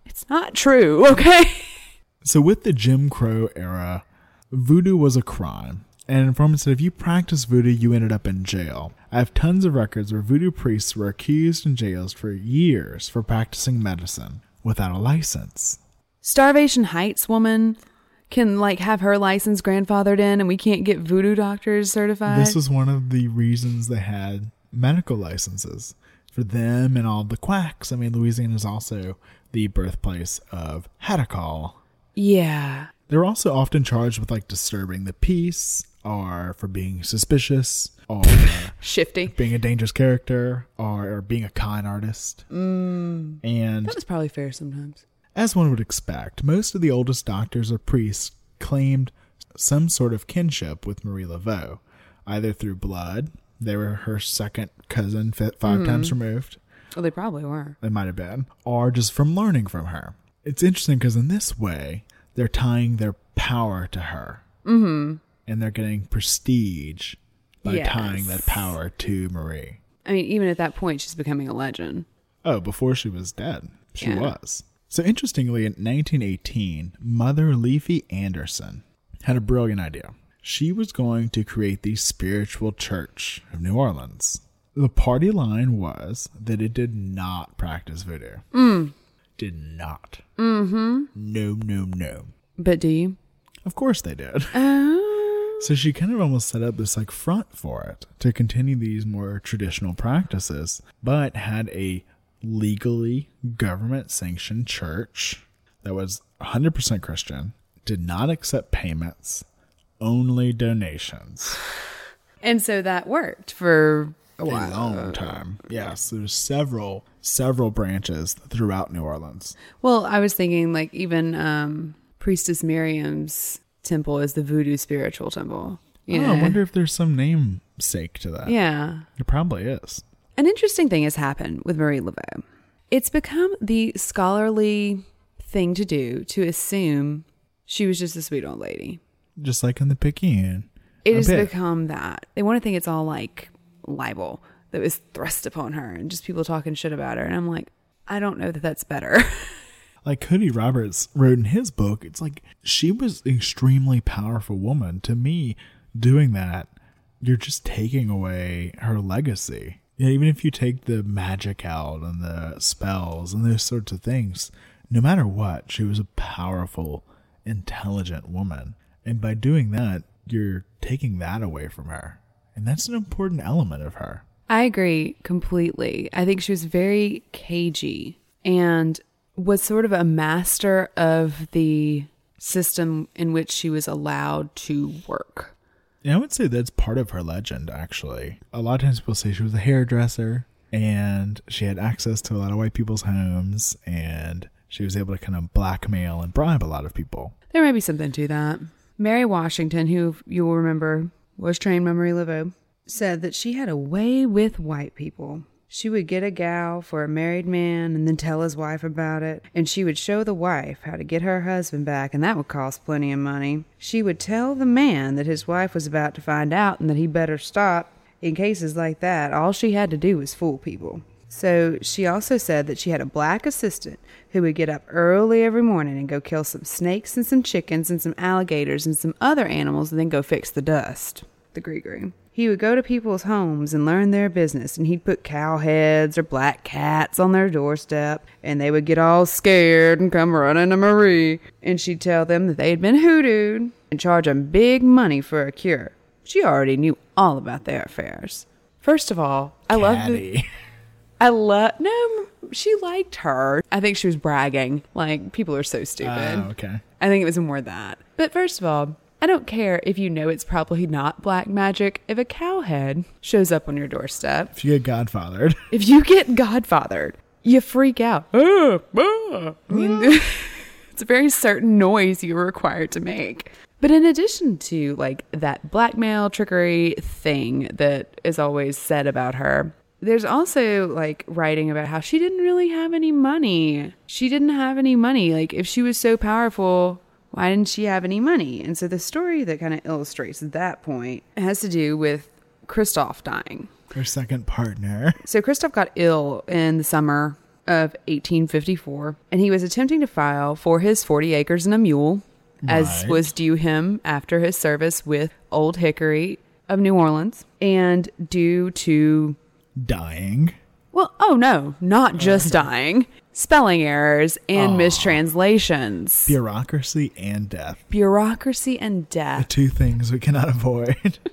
It's not true, okay? So with the Jim Crow era, voodoo was a crime. And an informant said if you practiced voodoo, you ended up in jail. I have tons of records where voodoo priests were accused in jails for years for practicing medicine without a license. Starvation Heights woman can like have her license grandfathered in and we can't get voodoo doctors certified. This was one of the reasons they had medical licenses for them and all the quacks. I mean, Louisiana is also the birthplace of Hadacol. yeah. They're also often charged with like disturbing the peace or for being suspicious or Shifty. being a dangerous character or, being a con artist. Mm. And That's probably fair sometimes. as one would expect, most of the oldest doctors or priests claimed some sort of kinship with Marie Laveau, either through blood, they were her second cousin, fi- 5 times removed, Well, they probably were. they might have been, or just from learning from her. It's interesting because in this way, they're tying their power to her. Mm-hmm. And they're getting prestige by tying that power to Marie. I mean, even at that point, she's becoming a legend. Oh, before she was dead, she Yeah. was. So interestingly, in 1918, Mother Leafy Anderson had a brilliant idea. She was going to create the spiritual church of New Orleans. The party line was that it did not practice voodoo. Did not. Mm-hmm. No, no, no. But do you? Of course they did. Oh. So she kind of almost set up this like front for it to continue these more traditional practices, but had a legally government sanctioned church that was 100% Christian, did not accept payments, only donations. And so that worked for a A long time. Yes, there's several several branches throughout New Orleans. Well, I was thinking like even um, Priestess Miriam's temple is the voodoo spiritual temple. You Oh, know? I wonder if there's some namesake to that. yeah. It probably is. An interesting thing has happened with Marie Laveau. It's become the scholarly thing to do to assume she was just a sweet old lady. Just like in the Picayune. It A has bit. become that. They want to think it's all like libel that was thrust upon her and just people talking shit about her. And I'm like, I don't know that that's better. like Kodi Roberts wrote in his book, it's like she was an extremely powerful woman. To me, doing that, you're just taking away her legacy. Yeah, even if you take the magic out and the spells and those sorts of things, no matter what, she was a powerful, intelligent woman. And by doing that, you're taking that away from her. And that's an important element of her. I agree completely. I think she was very cagey and was sort of a master of the system in which she was allowed to work. Yeah, I would say that's part of her legend, actually. A lot of times people say she was a hairdresser and she had access to a lot of white people's homes and she was able to kind of blackmail and bribe a lot of people. There may be something to that. Mary Washington, who you will remember was trained by Marie Laveau, said that she had a way with white people. She would get a gal for a married man and then tell his wife about it, and she would show the wife how to get her husband back, and that would cost plenty of money. She would tell the man that his wife was about to find out and that he better stop. In cases like that, all she had to do was fool people. So she also said that she had a black assistant who would get up early every morning and go kill some snakes and some chickens and some alligators and some other animals and then go fix the dust, the gree He would go to people's homes and learn their business and he'd put cow heads or black cats on their doorstep and they would get all scared and come running to Marie and she'd tell them that they had been hoodooed and charge them big money for a cure. She already knew all about their affairs. First of all, I love the, I love no, she liked her. I think she was bragging. Like people are so stupid. Oh, okay. I think it was more that. But first of all, I don't care if you know it's probably not black magic if a cow head shows up on your doorstep. If you get godfathered, If you get godfathered, you freak out. Ah, ah. I mean, it's a very certain noise you're required to make. But in addition to like that blackmail trickery thing that is always said about her, there's also like writing about how she didn't really have any money. She didn't have any money. Like if she was so powerful, why didn't she have any money? And so the story that kind of illustrates that point has to do with Christoph dying. her second partner. So Christoph got ill in the summer of 1854, and he was attempting to file for his 40 acres and a mule, as was due him after his service with Old Hickory of New Orleans, and due to Dying. well, oh no, not just oh. dying, spelling errors and mistranslations, Bureaucracy and death. bureaucracy and death. The two things we cannot avoid.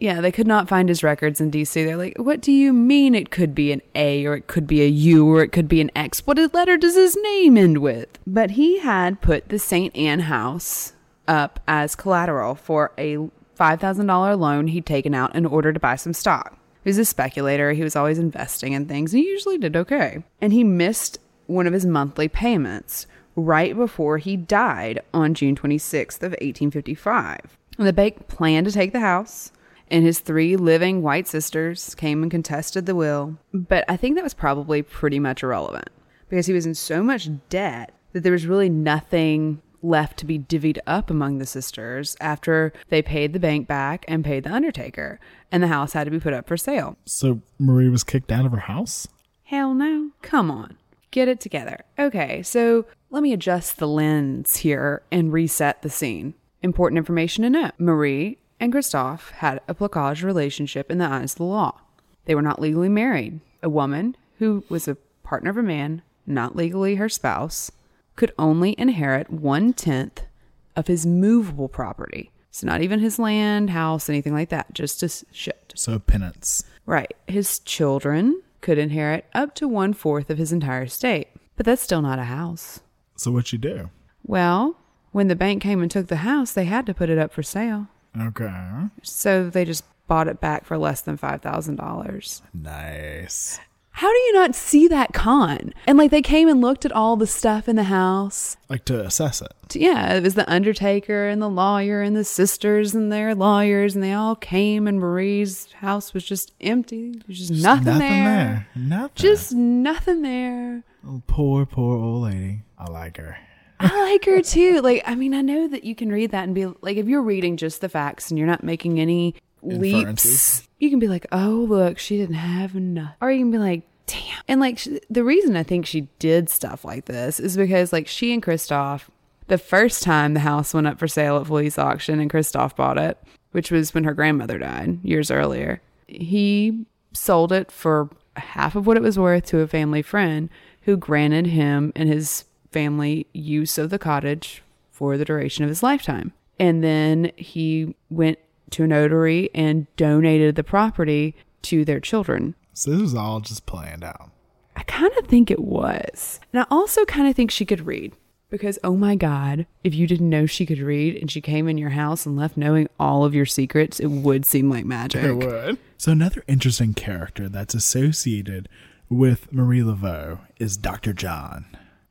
Yeah, they could not find his records in DC. They're like, what do you mean it could be an A or it could be a U or it could be an X? What letter does his name end with? But he had put the St. Anne house up as collateral for a $5,000 loan he'd taken out in order to buy some stock. He was a speculator. He was always investing in things. And he usually did okay. And he missed one of his monthly payments right before he died on June 26th of 1855. The bank planned to take the house and his three living white sisters came and contested the will. But I think that was probably pretty much irrelevant because he was in so much debt that there was really nothing left to be divvied up among the sisters after they paid the bank back and paid the undertaker, and the house had to be put up for sale. so Marie was kicked out of her house? Hell no. Come on. Get it together. Okay, so let me adjust the lens here and reset the scene. Important information to note Marie and Christophe had a placage relationship in the eyes of the law. They were not legally married. A woman who was a partner of a man, not legally her spouse, could only inherit one tenth of his movable property. So, not even his land, house, anything like that, just his shit. So penance. Right. His children could inherit up to one fourth of his entire estate, but that's still not a house. So what'd you do? Well, when the bank came and took the house, they had to put it up for sale. Okay. So they just bought it back for less than $5,000. Nice. How do you not see that con? And like they came and looked at all the stuff in the house. Like to assess it. Yeah, it was the undertaker and the lawyer and the sisters and their lawyers, and they all came, and Marie's house was just empty. There was just, nothing, there. Nothing there. there. Nothing. Just nothing there. Oh, poor, poor old lady. I like her. I like her too. Like, I mean, I know that you can read that and be like, if you're reading just the facts and you're not making any leaps, Inferences. you can be like, oh, look, she didn't have enough. Or you can be like, damn. And like, the reason I think she did stuff like this is because, like, she and Christoph, the first time the house went up for sale at police auction and Christoph bought it, which was when her grandmother died years earlier, he sold it for half of what it was worth to a family friend who granted him and his family use of the cottage for the duration of his lifetime. And then he went to a notary and donated the property to their children. So this was all just planned out. I kind of think it was. And I also kind of think she could read. Because, oh my God, if you didn't know she could read and she came in your house and left knowing all of your secrets, it would seem like magic. It would. So another interesting character that's associated with Marie Laveau is Dr. John.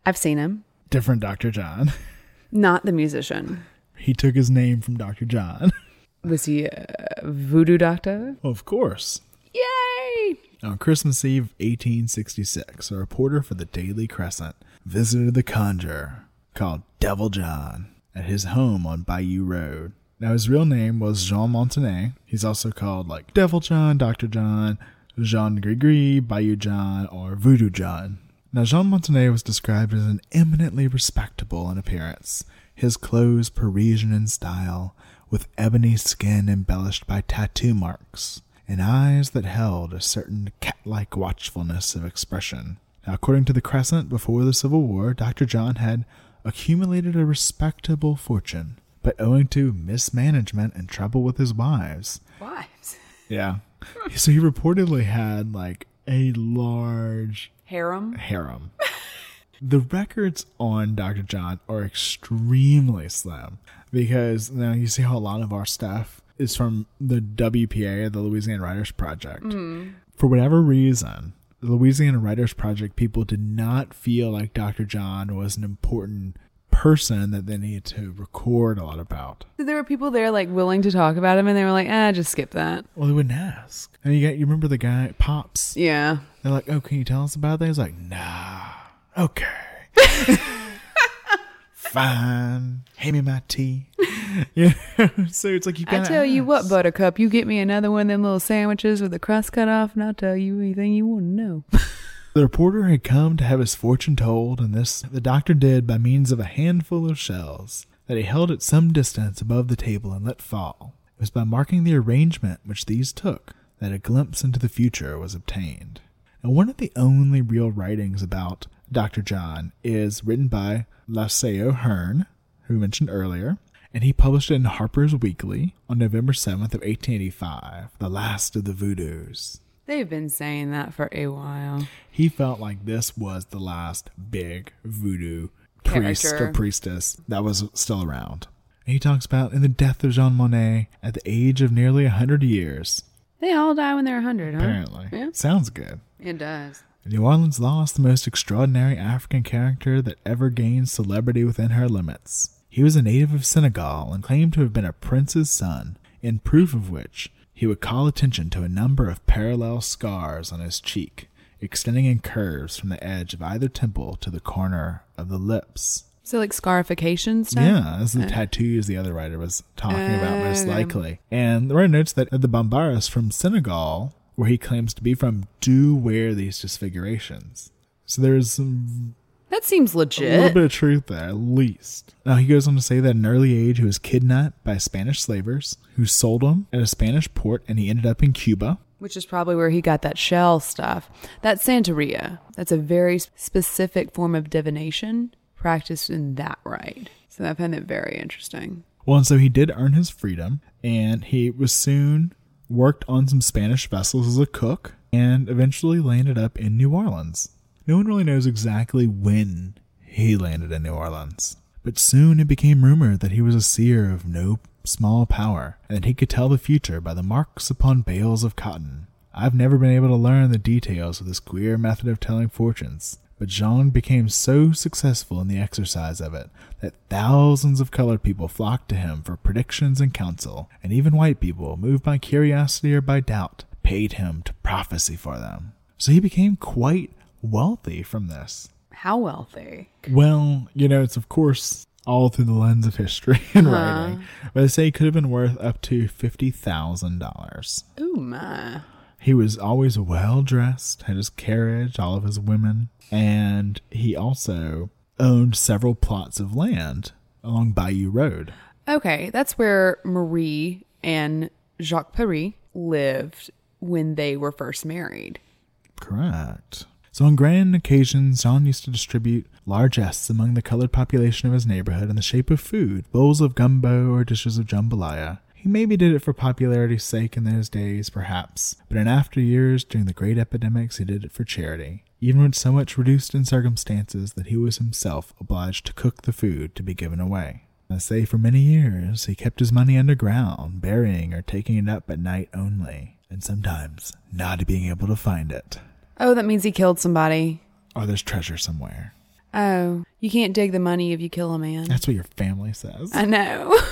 I've seen him. Different Dr. John. Not the musician. He took his name from Dr. John. Was he a voodoo doctor? of course. Yay! On Christmas Eve 1866, a reporter for the Daily Crescent visited the conjurer called Devil John at his home on Bayou Road. Now, his real name was Jean Montanet. He's also called like Devil John, Dr. John, Jean Grigri, Bayou John, or Voodoo John. Now, Jean Montanet was described as an eminently respectable in appearance, his clothes Parisian in style, with ebony skin embellished by tattoo marks, and eyes that held a certain cat like watchfulness of expression. Now, according to the Crescent, before the Civil War, Dr. John had accumulated a respectable fortune, but owing to mismanagement and trouble with his wives. Wives. Yeah. so he reportedly had like a large Harem. harem. the records on Dr. John are extremely slim because now you see how a lot of our stuff is from the WPA, the Louisiana Writers Project. For whatever reason, the Louisiana Writers Project people did not feel like Dr. John was an important person that they needed to record a lot about. There were people there like willing to talk about him, and they were like, "Ah, just skip that." Well, they wouldn't ask. And you got you remember the guy Pops? Yeah. They're like, "Oh, can you tell us about that?" He's like, "Nah, okay, fine. Hand me my tea." Yeah. so it's like you. I tell you what. Buttercup, you get me another one of them little sandwiches with the crust cut off, and I'll tell you anything you want to know. The reporter had come to have his fortune told, and this the doctor did by means of a handful of shells that he held at some distance above the table and let fall. It was by marking the arrangement which these took that a glimpse into the future was obtained. And one of the only real writings about Dr. John is written by Lafcadio Hearn, who we mentioned earlier, and he published it in Harper's Weekly on November 7th of 1885, The Last of the Voodoos. They've been saying that for a while. He felt like this was the last big voodoo priest Character. or priestess that was still around. And he talks about in the death of Jean Montanet at the age of nearly a hundred years. They all die when they're 100, huh? Apparently, Yeah. sounds good. It does. New Orleans lost the most extraordinary African character that ever gained celebrity within her limits. He was a native of Senegal and claimed to have been a prince's son, in proof of which he would call attention to a number of parallel scars on his cheek, extending in curves from the edge of either temple to the corner of the lips. So, like scarification stuff? Yeah, that's the tattoos the other writer was talking about, most Uh, likely. And the writer notes that the Bambaras from Senegal, where he claims to be from, do wear these disfigurations. So there's some That seems legit. a little bit of truth there, at least. Now, he goes on to say that at an early age, he was kidnapped by Spanish slavers who sold him at a Spanish port, and he ended up in Cuba. Which is probably where he got that shell stuff. That's Santeria. That's a very specific form of divination practiced in that rite. So I find it very interesting. Well, and so he did earn his freedom, and he was soon worked on some Spanish vessels as a cook, and eventually landed up in New Orleans. No one really knows exactly when he landed in New Orleans, but soon it became rumored that he was a seer of no small power, and that he could tell the future by the marks upon bales of cotton. I've never been able to learn the details of this queer method of telling fortunes, but Jean became so successful in the exercise of it that thousands of colored people flocked to him for predictions and counsel, and even white people, moved by curiosity or by doubt, paid him to prophecy for them. So he became quite wealthy from this. How wealthy? Well, you know, it's of course all through the lens of history and writing, but they say he could have been worth up to fifty thousand dollars. Ooh, my. He was always well dressed, had his carriage, all of his women, and he also owned several plots of land along Bayou Road. Okay, that's where Marie and Jacques Paris lived when they were first married. Correct. So on grand occasions, John used to distribute largesse among the colored population of his neighborhood in the shape of food, bowls of gumbo or dishes of jambalaya. He maybe did it for popularity's sake in those days, perhaps, but in after years, during the great epidemics, he did it for charity, even when so much reduced in circumstances that he was himself obliged to cook the food to be given away. I say for many years he kept his money underground, burying or taking it up at night only, and sometimes not being able to find it. Oh, that means he killed somebody. Or there's treasure somewhere. Oh, you can't dig the money if you kill a man. That's what your family says. I know.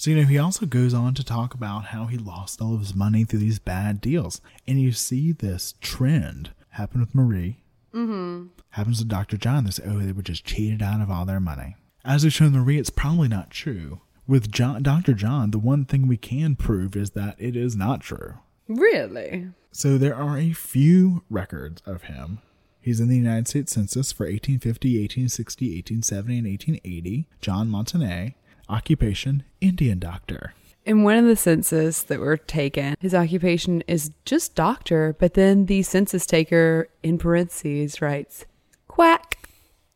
So, you know, he also goes on to talk about how he lost all of his money through these bad deals. And you see this trend happen with Marie. Mm-hmm. Happens with Dr. John. They say, oh, they were just cheated out of all their money. As we've shown Marie, it's probably not true. With John, Dr. John, the one thing we can prove is that it is not true. really? So there are a few records of him. He's in the United States Census for 1850, 1860, 1870, and 1880. John Montanet. Occupation, Indian doctor. In one of the census that were taken, his occupation is just doctor, but then the census taker in parentheses writes, quack,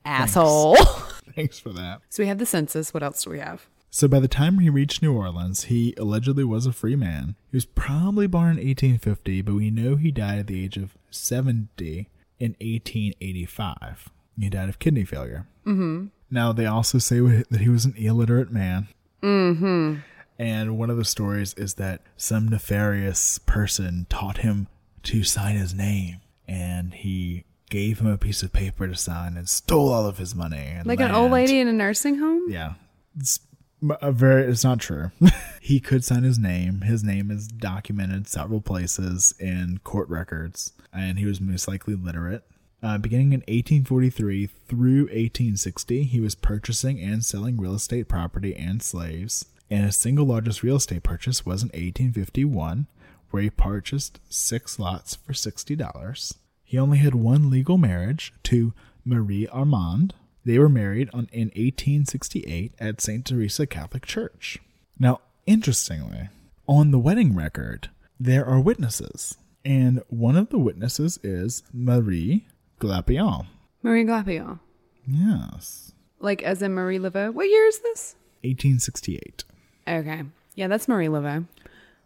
asshole. Thanks for that. so we have the census. What else do we have? So by the time he reached New Orleans, he allegedly was a free man. He was probably born in 1850, but we know he died at the age of 70 in 1885. He died of kidney failure. Mm-hmm. Now, they also say that he was an illiterate man. Mm-hmm. And one of the stories is that some nefarious person taught him to sign his name, and he gave him a piece of paper to sign and stole all of his money. And Like an old lady in a nursing home? Yeah. It's a very it's not true. he could sign his name. His name is documented several places in court records, and he was most likely literate. Uh, beginning in 1843 through 1860, he was purchasing and selling real estate property and slaves. And his single largest real estate purchase was in 1851, where he purchased six lots for $60. He only had one legal marriage to Marie Armand. They were married on, in 1868 at St. Teresa Catholic Church. Now, interestingly, on the wedding record, there are witnesses, and one of the witnesses is Marie Glapion. Marie Glapion. Yes, Like as in Marie Laveau. What year is this? 1868. Okay. Yeah, that's Marie Laveau.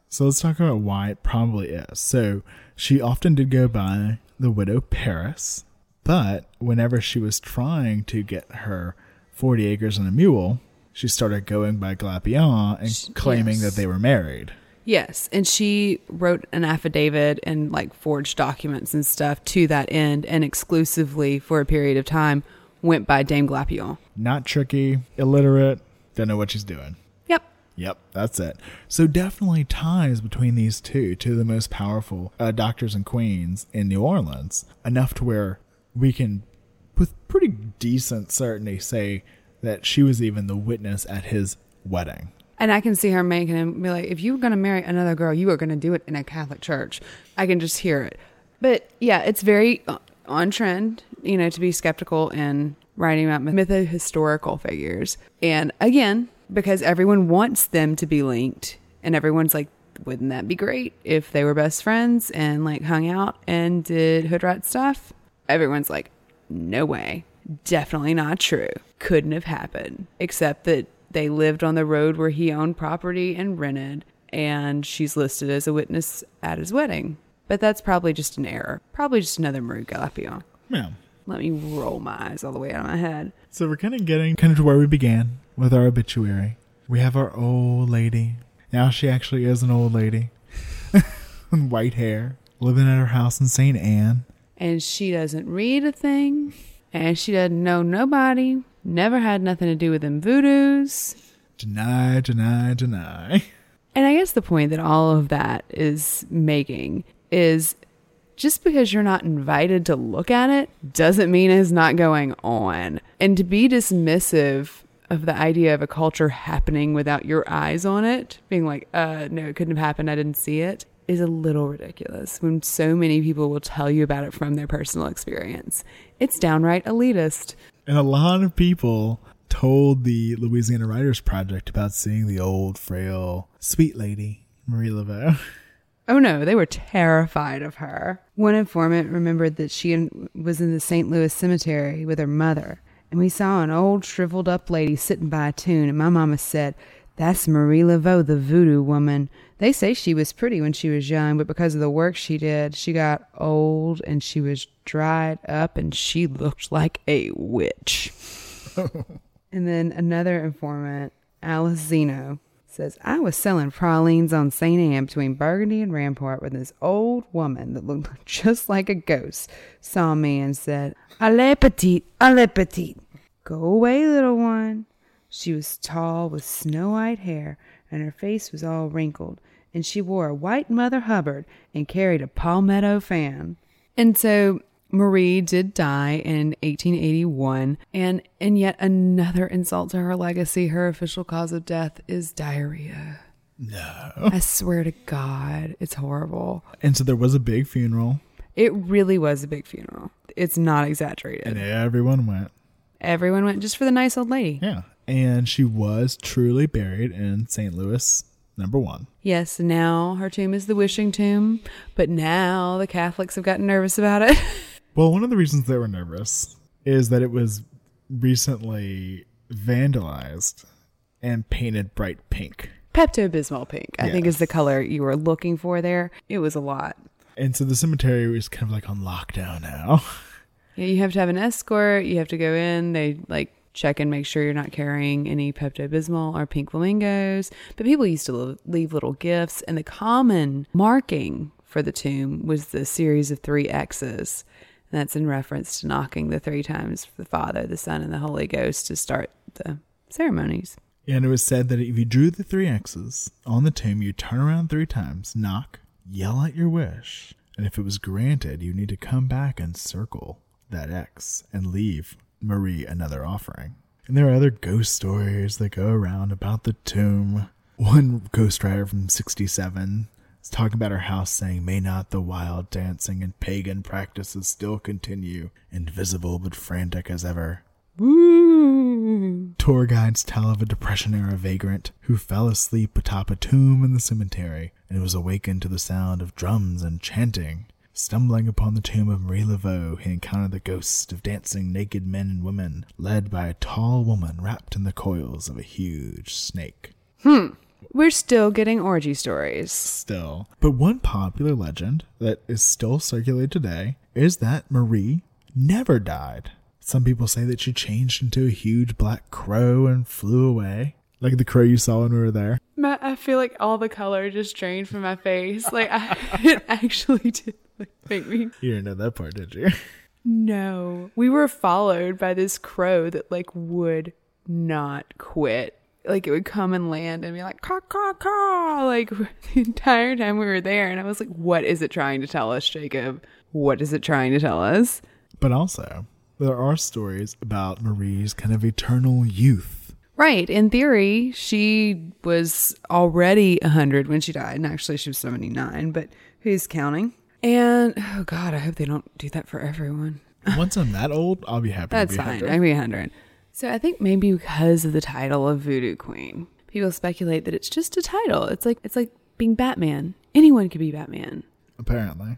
So let's talk about why it probably is. So she often did go by the widow Paris, but whenever she was trying to get her 40 acres and a mule, she started going by Glapion and claiming yes. that they were married. Yes, and she wrote an affidavit and like forged documents and stuff to that end, and exclusively for a period of time went by Dame Glapion. Not tricky, illiterate, don't know what she's doing. Yep. That's it. So definitely ties between these two, two of the most powerful uh, doctors and queens in New Orleans, enough to where we can, with pretty decent certainty, say that she was even the witness at his wedding. And I can see her making him be like, if you were going to marry another girl, you are going to do it in a Catholic church. I can just hear it. But yeah, it's very uh, on trend, you know, to be skeptical and writing about mytho historical figures. And again, because everyone wants them to be linked, and everyone's like, wouldn't that be great if they were best friends and like hung out and did hood rat stuff? Everyone's like, no way. Definitely not true. Couldn't have happened. Except that they lived on the road where he owned property and rented, and she's listed as a witness at his wedding. But that's probably just an error. Probably just another Marie Glapion. Yeah. Let me roll my eyes all the way out of my head. So we're kind of getting kind of to where we began with our obituary. We have our old lady. Now she actually is an old lady. White hair, living at her house in St. Anne. And she doesn't read a thing, and she doesn't know nobody, never had nothing to do with them voodoos. Deny, deny, deny. And I guess the point that all of that is making is just because you're not invited to look at it doesn't mean it's not going on. And to be dismissive of the idea of a culture happening without your eyes on it, being like, uh, no, it couldn't have happened, I didn't see it, is a little ridiculous when so many people will tell you about it from their personal experience. It's downright elitist. And a lot of people told the Louisiana Writers Project about seeing the old, frail, sweet lady, Marie Laveau. Oh no, they were terrified of her. One informant remembered that she was in the St. Louis cemetery with her mother, and we saw an old shriveled up lady sitting by a tune, and my mama said, That's Marie Laveau, the voodoo woman. They say she was pretty when she was young, but because of the work she did, she got old and she was dried up and she looked like a witch. And then another informant, Alice Zeno, says, I was selling pralines on St. Anne between Burgundy and Rampart when this old woman that looked just like a ghost saw me and said, Allez, petite, allez, petite. Go away, little one. She was tall with snow white hair, and her face was all wrinkled, and she wore a white Mother Hubbard and carried a palmetto fan. And so Marie did die in 1881, and and yet another insult to her legacy. Her official cause of death is diarrhea. No, I swear to God, it's horrible. And so there was a big funeral, It really was a big funeral. It's not exaggerated. and everyone went. Everyone went just for the nice old lady. Yeah. And she was truly buried in St. Louis, number one. Yes, now her tomb is the wishing tomb, but now the Catholics have gotten nervous about it. Well, one of the reasons they were nervous is that it was recently vandalized and painted bright pink. Pepto Bismol pink, I think, is the color you were looking for there. It was a lot. And so the cemetery was kind of like on lockdown now. Yeah, you have to have an escort. You have to go in. They like check and make sure you're not carrying any Pepto Bismol or pink flamingos. But people used to leave little gifts, and the common marking for the tomb was the series of three X's. And that's in reference to knocking the three times for the Father, the Son, and the Holy Ghost to start the ceremonies. And it was said that if you drew the three X's on the tomb, you turn around three times, knock, yell out your wish, and if it was granted, you need to come back and circle that X and leave Marie another offering. And there are other ghost stories that go around about the tomb. One ghostwriter from 67 is talking about her house saying, May not the wild dancing and pagan practices still continue, invisible but frantic as ever. Tour guides tell of a Depression era vagrant who fell asleep atop a tomb in the cemetery and was awakened to the sound of drums and chanting. Stumbling upon the tomb of Marie Laveau, he encountered the ghosts of dancing naked men and women, led by a tall woman wrapped in the coils of a huge snake. Hmm. We're still getting orgy stories. Still. But one popular legend that is still circulated today is that Marie never died. Some people say that she changed into a huge black crow and flew away. Like the crow you saw when we were there. Matt, I feel like all the color just drained from my face. Like I, it actually did like, make me. You didn't know that part, did you? No, we were followed by this crow that like would not quit. Like it would come and land and be like caw caw caw like the entire time we were there. And I was like, "What is it trying to tell us, Jacob? What is it trying to tell us?" But also, there are stories about Marie's kind of eternal youth. Right. In theory, she was already 100 when she died. And actually, she was 79, but who's counting? And oh, God, I hope they don't do that for everyone. Once I'm that old, I'll be happy That's to be fine. 100. I'll be 100. So I think maybe because of the title of Voodoo Queen, people speculate that it's just a title. It's like it's like being Batman. Anyone could be Batman. Apparently.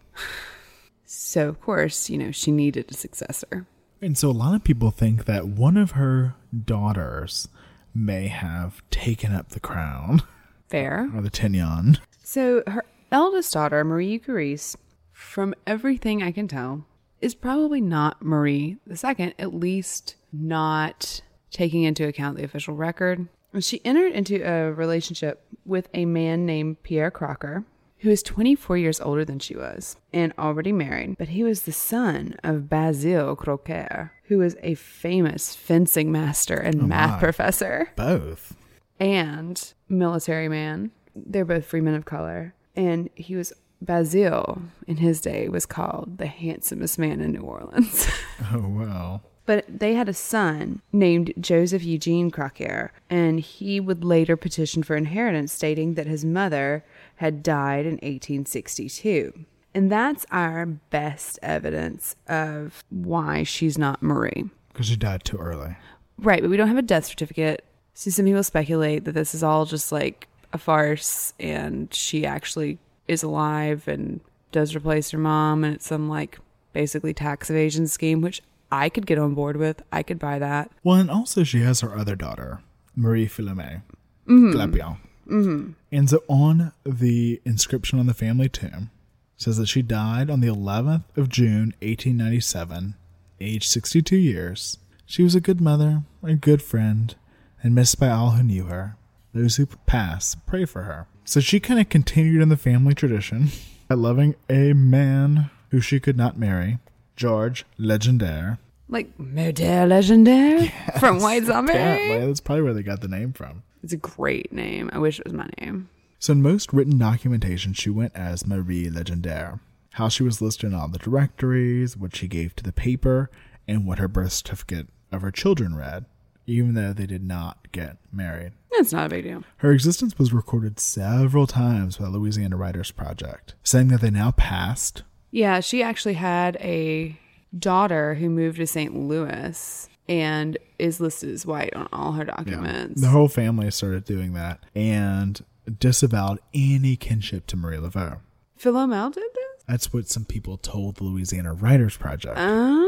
So of course, you know, she needed a successor. And so a lot of people think that one of her daughters may have taken up the crown Fair. or the Tignon. So her eldest daughter, Marie Euchariste, from everything I can tell, is probably not Marie the second, at least not taking into account the official record. She entered into a relationship with a man named Pierre Crocker, who is 24 years older than she was and already married, but he was the son of Basile Crocker, who was a famous fencing master and oh math my. professor Both. and military man. They're both free men of color. And he was Basile in his day was called the handsomest man in New Orleans. Oh, wow. But they had a son named Joseph Eugene Crocker, and he would later petition for inheritance, stating that his mother had died in 1862. And that's our best evidence of why she's not Marie. Because she died too early. Right, but we don't have a death certificate. So some people speculate that this is all just like a farce and she actually is alive and does replace her mom and it's some like basically tax evasion scheme, which I could get on board with. I could buy that. Well, and also she has her other daughter, Marie Philomène Glapion. Mm-hmm. And so on the inscription on the family tomb says that she died on the 11th of June, 1897, aged 62 years. She was a good mother, a good friend, and missed by all who knew her. Those who pass pray for her. So she kind of continued in the family tradition by loving a man who she could not marry, George Legendaire. Like Murder Legendaire from White Zombie. Apparently, that's probably where they got the name from. It's a great name. I wish it was my name. So in most written documentation, she went as Marie Legendaire. How she was listed in all the directories, what she gave to the paper, and what her birth certificate of her children read, even though they did not get married. That's not a big deal. Her existence was recorded several times by the Louisiana Writers Project, saying that they now passed. Yeah, she actually had a daughter who moved to St. Louis and is listed as white on all her documents. The whole family started doing that and disavowed any kinship to Marie Laveau. Philomene did this? That's what some people told the Louisiana Writers Project. Oh.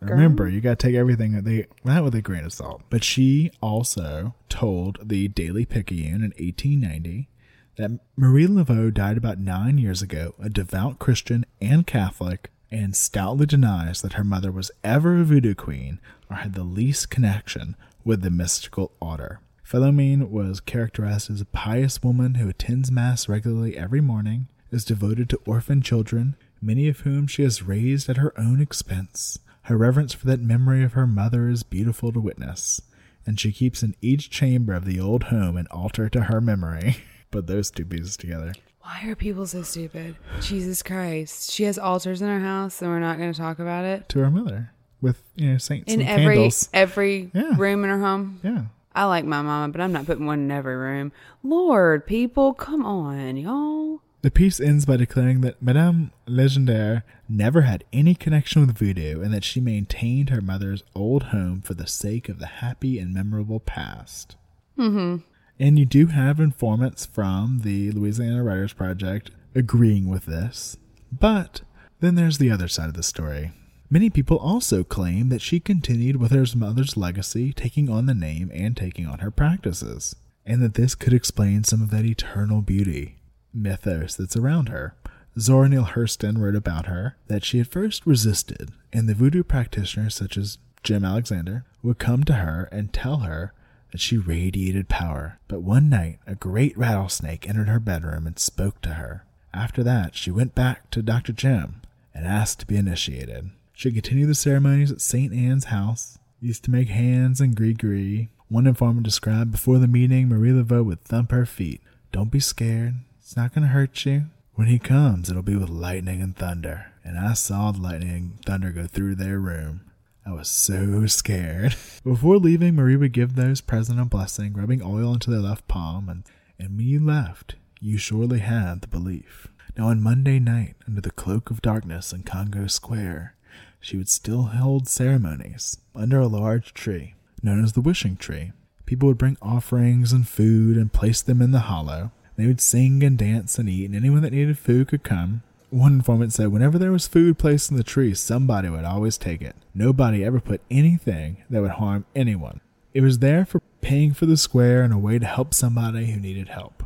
Remember, you got to take everything that they that with a grain of salt. But she also told the Daily Picayune in 1890 that Marie Laveau died about nine years ago, a devout Christian and Catholic, and stoutly denies that her mother was ever a voodoo queen or had the least connection with the mystical order. Philomene was characterized as a pious woman who attends Mass regularly every morning, is devoted to orphan children, many of whom she has raised at her own expense. Her reverence for that memory of her mother is beautiful to witness, and she keeps in each chamber of the old home an altar to her memory. Put those two pieces together. Why are people so stupid? Jesus Christ. She has altars in her house and we're not going to talk about it. To her mother. With, you know, saints In and every candles. every Yeah. room in her home. Yeah. I like my mama, but I'm not putting one in every room. Lord, people, come on, y'all. The piece ends by declaring that Madame Legendaire never had any connection with voodoo and that she maintained her mother's old home for the sake of the happy and memorable past. Mm-hmm. And you do have informants from the Louisiana Writers Project agreeing with this. But then there's the other side of the story. Many people also claim that she continued with her mother's legacy, taking on the name and taking on her practices, and that this could explain some of that eternal beauty mythos that's around her. Zora Neale Hurston wrote about her that she at first resisted, and the voodoo practitioners such as Jim Alexander would come to her and tell her that she radiated power. But one night, a great rattlesnake entered her bedroom and spoke to her. After that, she went back to Dr. Jim and asked to be initiated. She continued the ceremonies at St. Anne's house, used to make hands and grigri. One informant described before the meeting, Marie Laveau would thump her feet. Don't be scared. It's not going to hurt you. When he comes, it'll be with lightning and thunder. And I saw the lightning and thunder go through their room. I was so scared. Before leaving, Marie would give those present a blessing, rubbing oil into their left palm, and, and when you left, you surely had the belief. Now, on Monday night, under the cloak of darkness in Congo Square, she would still hold ceremonies under a large tree, known as the wishing tree. People would bring offerings and food and place them in the hollow. They would sing and dance and eat, and anyone that needed food could come. One informant said whenever there was food placed in the tree, somebody would always take it. Nobody ever put anything that would harm anyone. It was there for paying for the square and a way to help somebody who needed help.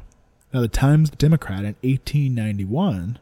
Now, the Times Democrat in 1891,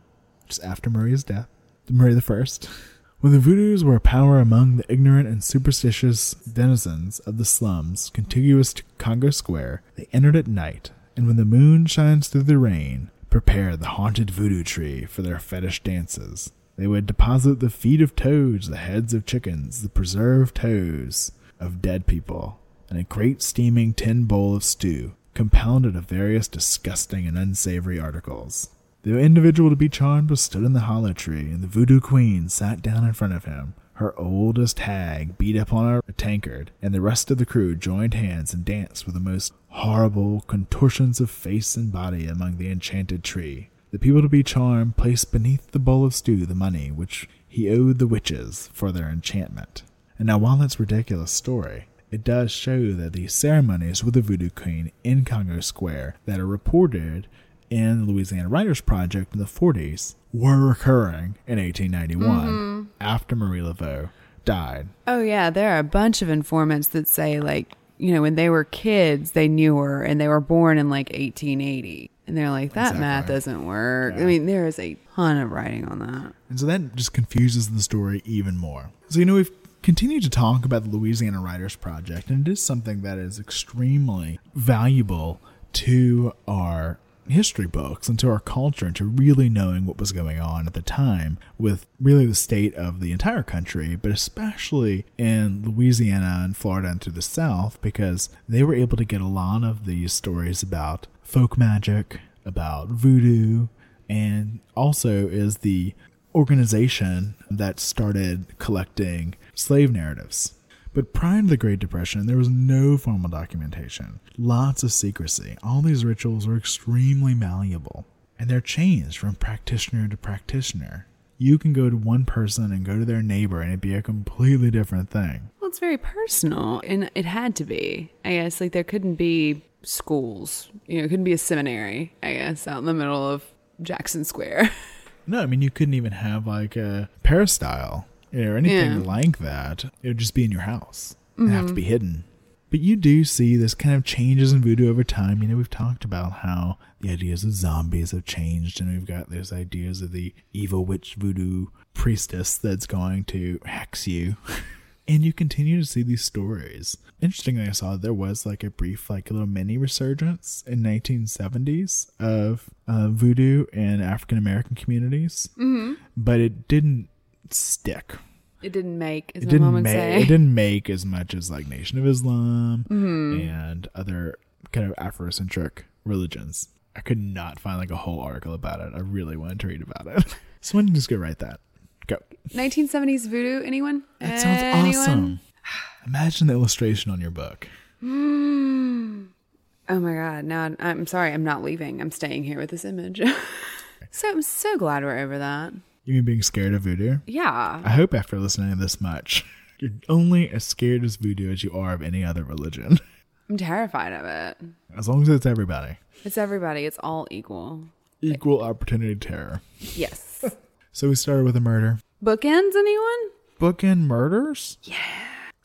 just after Marie's death, the First, when the Voodoos were a power among the ignorant and superstitious denizens of the slums contiguous to Congo Square, they entered at night, and when the moon shines through the rain, prepare the haunted voodoo tree for their fetish dances. They would deposit the feet of toads, the heads of chickens, the preserved toes of dead people, in a great steaming tin bowl of stew, compounded of various disgusting and unsavory articles. The individual to be charmed was stood in the hollow tree, and the voodoo queen sat down in front of him. Her oldest hag beat upon a tankard, and the rest of the crew joined hands and danced with the most horrible contortions of face and body among the enchanted tree. The people to be charmed placed beneath the bowl of stew the money which he owed the witches for their enchantment. And now, while it's a ridiculous story, it does show that the ceremonies with the voodoo queen in Congo Square that are reported in the Louisiana Writers Project in the 40s were occurring in 1891 mm-hmm. after Marie Laveau died. Oh yeah, there are a bunch of informants that say like, you know, when they were kids, they knew her and they were born in like 1880. And they're like, that math doesn't work. I mean, there is a ton of writing on that. And so that just confuses the story even more. So, you know, we've continued to talk about the Louisiana Writers Project, and it is something that is extremely valuable to our history books and to our culture and to really knowing what was going on at the time with really the state of the entire country, but especially in Louisiana and Florida and through the South, because they were able to get a lot of these stories about folk magic, about voodoo, and also is the organization that started collecting slave narratives. But prior to the Great Depression, there was no formal documentation, lots of secrecy. All these rituals were extremely malleable, and they're changed from practitioner to practitioner. You can go to one person and go to their neighbor, and it'd be a completely different thing. Well, it's very personal, and it had to be. I guess like there couldn't be schools. You know, it couldn't be a seminary. I guess out in the middle of Jackson Square. No, I mean you couldn't even have like a peristyle or anything Yeah. like that, it would just be in your house and have to be hidden. But you do see this kind of changes in voodoo over time. You know, we've talked about how the ideas of zombies have changed, and we've got those ideas of the evil witch voodoo priestess that's going to hex you. and you continue to see these stories. Interestingly, I saw there was like a brief, like a little mini resurgence in 1970s of uh, voodoo in African American communities, mm-hmm. but it didn't stick It didn't make, as it my didn't mom would make say. it didn't make as much as like Nation of Islam Mm-hmm. and other kind of Afrocentric religions. I could not find like a whole article about it. I really wanted to read about it. so why don't you just go write that? Go. 1970s voodoo, anyone? That sounds Anyone? awesome. Imagine the illustration on your book. Oh my god! Now I'm- I'm sorry. I'm not leaving. I'm staying here with this image. so I'm so glad we're over that. You mean being scared of voodoo? Yeah. I hope after listening to this much, you're only as scared of voodoo as you are of any other religion. I'm terrified of it. As long as it's everybody. It's everybody. It's all equal. Equal opportunity terror. Yes. So we started with a murder. Bookends, anyone? Bookend murders?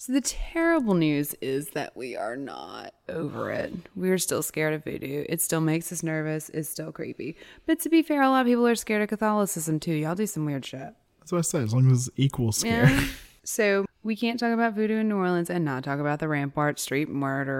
So the terrible news is that we are not over it. We're still scared of voodoo. It still makes us nervous. It's still creepy. But to be fair, a lot of people are scared of Catholicism too. Y'all do some weird shit. That's what I said. As long as it's equal scare. Yeah. so we can't talk about voodoo in New Orleans and not talk about the Rampart Street murder.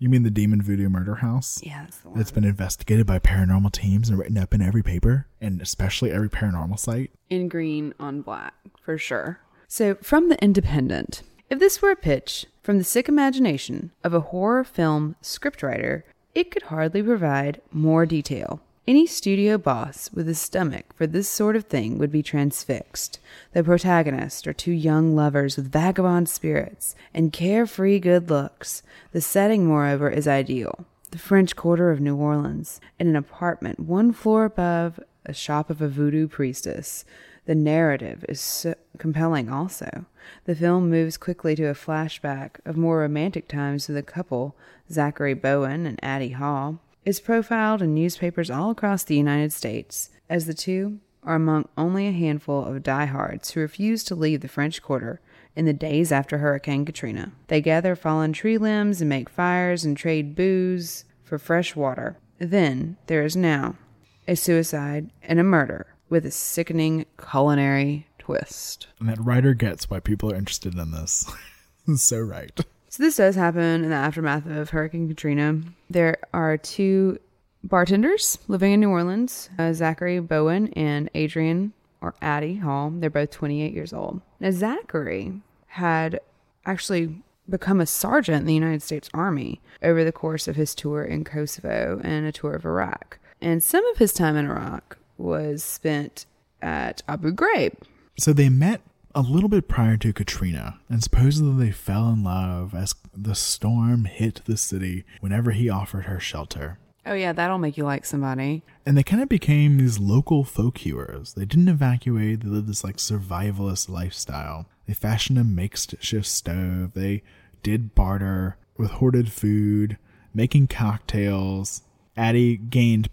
You mean the Demon Voodoo Murder House? Yeah, that's the one. It's been investigated by paranormal teams and written up in every paper, and especially every paranormal site. in green on black for sure. So, from the Independent, if this were a pitch from the sick imagination of a horror film scriptwriter, it could hardly provide more detail. Any studio boss with a stomach for this sort of thing would be transfixed. The protagonists are two young lovers with vagabond spirits and carefree good looks. The setting, moreover, is ideal the French Quarter of New Orleans, in an apartment one floor above a shop of a voodoo priestess. The narrative is so compelling also. The film moves quickly to a flashback of more romantic times with the couple, Zachary Bowen and Addie Hall, is profiled in newspapers all across the United States, as the two are among only a handful of diehards who refuse to leave the French Quarter in the days after Hurricane Katrina. They gather fallen tree limbs and make fires and trade booze for fresh water. Then there is now a suicide and a murder with a sickening culinary twist. And that writer gets why people are interested in this. so right. So this does happen in the aftermath of Hurricane Katrina. There are two bartenders living in New Orleans, uh, Zachary Bowen and Adrian or Addie Hall. They're both 28 years old. Now Zachary had actually become a sergeant in the United States Army over the course of his tour in Kosovo and a tour of Iraq. And some of his time in Iraq was spent at Abu Ghraib. So they met a little bit prior to Katrina, and supposedly they fell in love as the storm hit the city whenever he offered her shelter. Oh yeah, that'll make you like somebody. And they kind of became these local folk heroes. They didn't evacuate, they lived this like survivalist lifestyle. They fashioned a makeshift stove, they did barter with hoarded food, making cocktails. Addie gained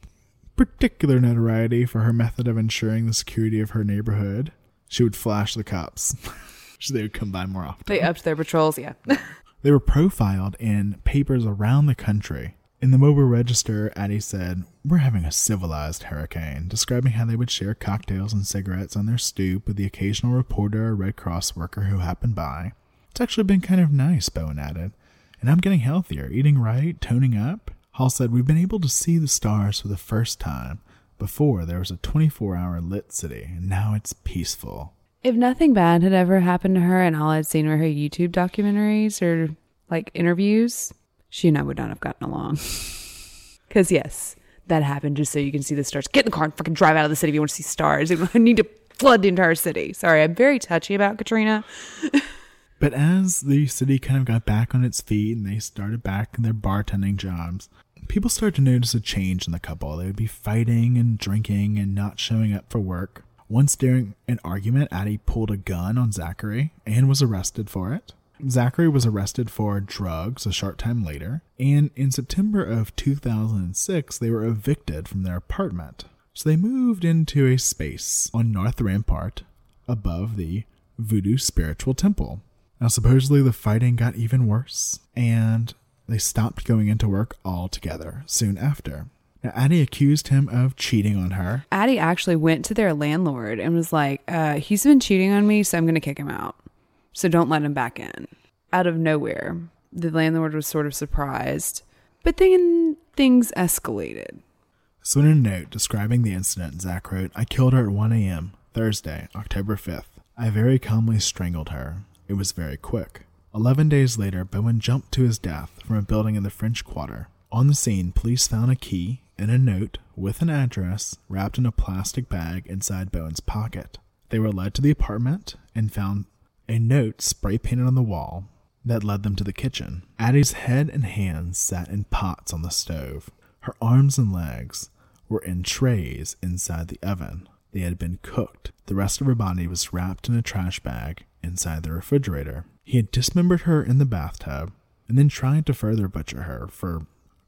particular notoriety for her method of ensuring the security of her neighborhood. She would flash the cops. so they would come by more often. They upped their patrols, yeah. They were profiled in papers around the country. In the Mobile Register, Addie said, We're having a civilized hurricane, describing how they would share cocktails and cigarettes on their stoop with the occasional reporter or Red Cross worker who happened by. It's actually been kind of nice, Bowen added. And I'm getting healthier, eating right, toning up. Hall said, We've been able to see the stars for the first time. Before, there was a 24 hour lit city, and now it's peaceful. If nothing bad had ever happened to her and all I'd seen were her YouTube documentaries or like interviews, she and I would not have gotten along. Because, yes, that happened just so you can see the stars. Get in the car and fucking drive out of the city if you want to see stars. I need to flood the entire city. Sorry, I'm very touchy about Katrina. But as the city kind of got back on its feet and they started back in their bartending jobs, people started to notice a change in the couple. They would be fighting and drinking and not showing up for work. Once during an argument, Addie pulled a gun on Zachary and was arrested for it. Zachary was arrested for drugs a short time later, and in September of 2006, they were evicted from their apartment. So they moved into a space on North Rampart above the Voodoo Spiritual Temple. Now, supposedly the fighting got even worse, and they stopped going into work altogether soon after. Now, Addie accused him of cheating on her. Addie actually went to their landlord and was like, uh, he's been cheating on me, so I'm going to kick him out. So don't let him back in. Out of nowhere, the landlord was sort of surprised. But then things escalated. So, in a note describing the incident, Zach wrote, I killed her at 1 a.m., Thursday, October 5th. I very calmly strangled her. It was very quick. Eleven days later, Bowen jumped to his death from a building in the French Quarter. On the scene, police found a key and a note with an address wrapped in a plastic bag inside Bowen's pocket. They were led to the apartment and found a note spray painted on the wall that led them to the kitchen. Addie's head and hands sat in pots on the stove. Her arms and legs were in trays inside the oven. They had been cooked. The rest of her body was wrapped in a trash bag inside the refrigerator. He had dismembered her in the bathtub and then tried to further butcher her for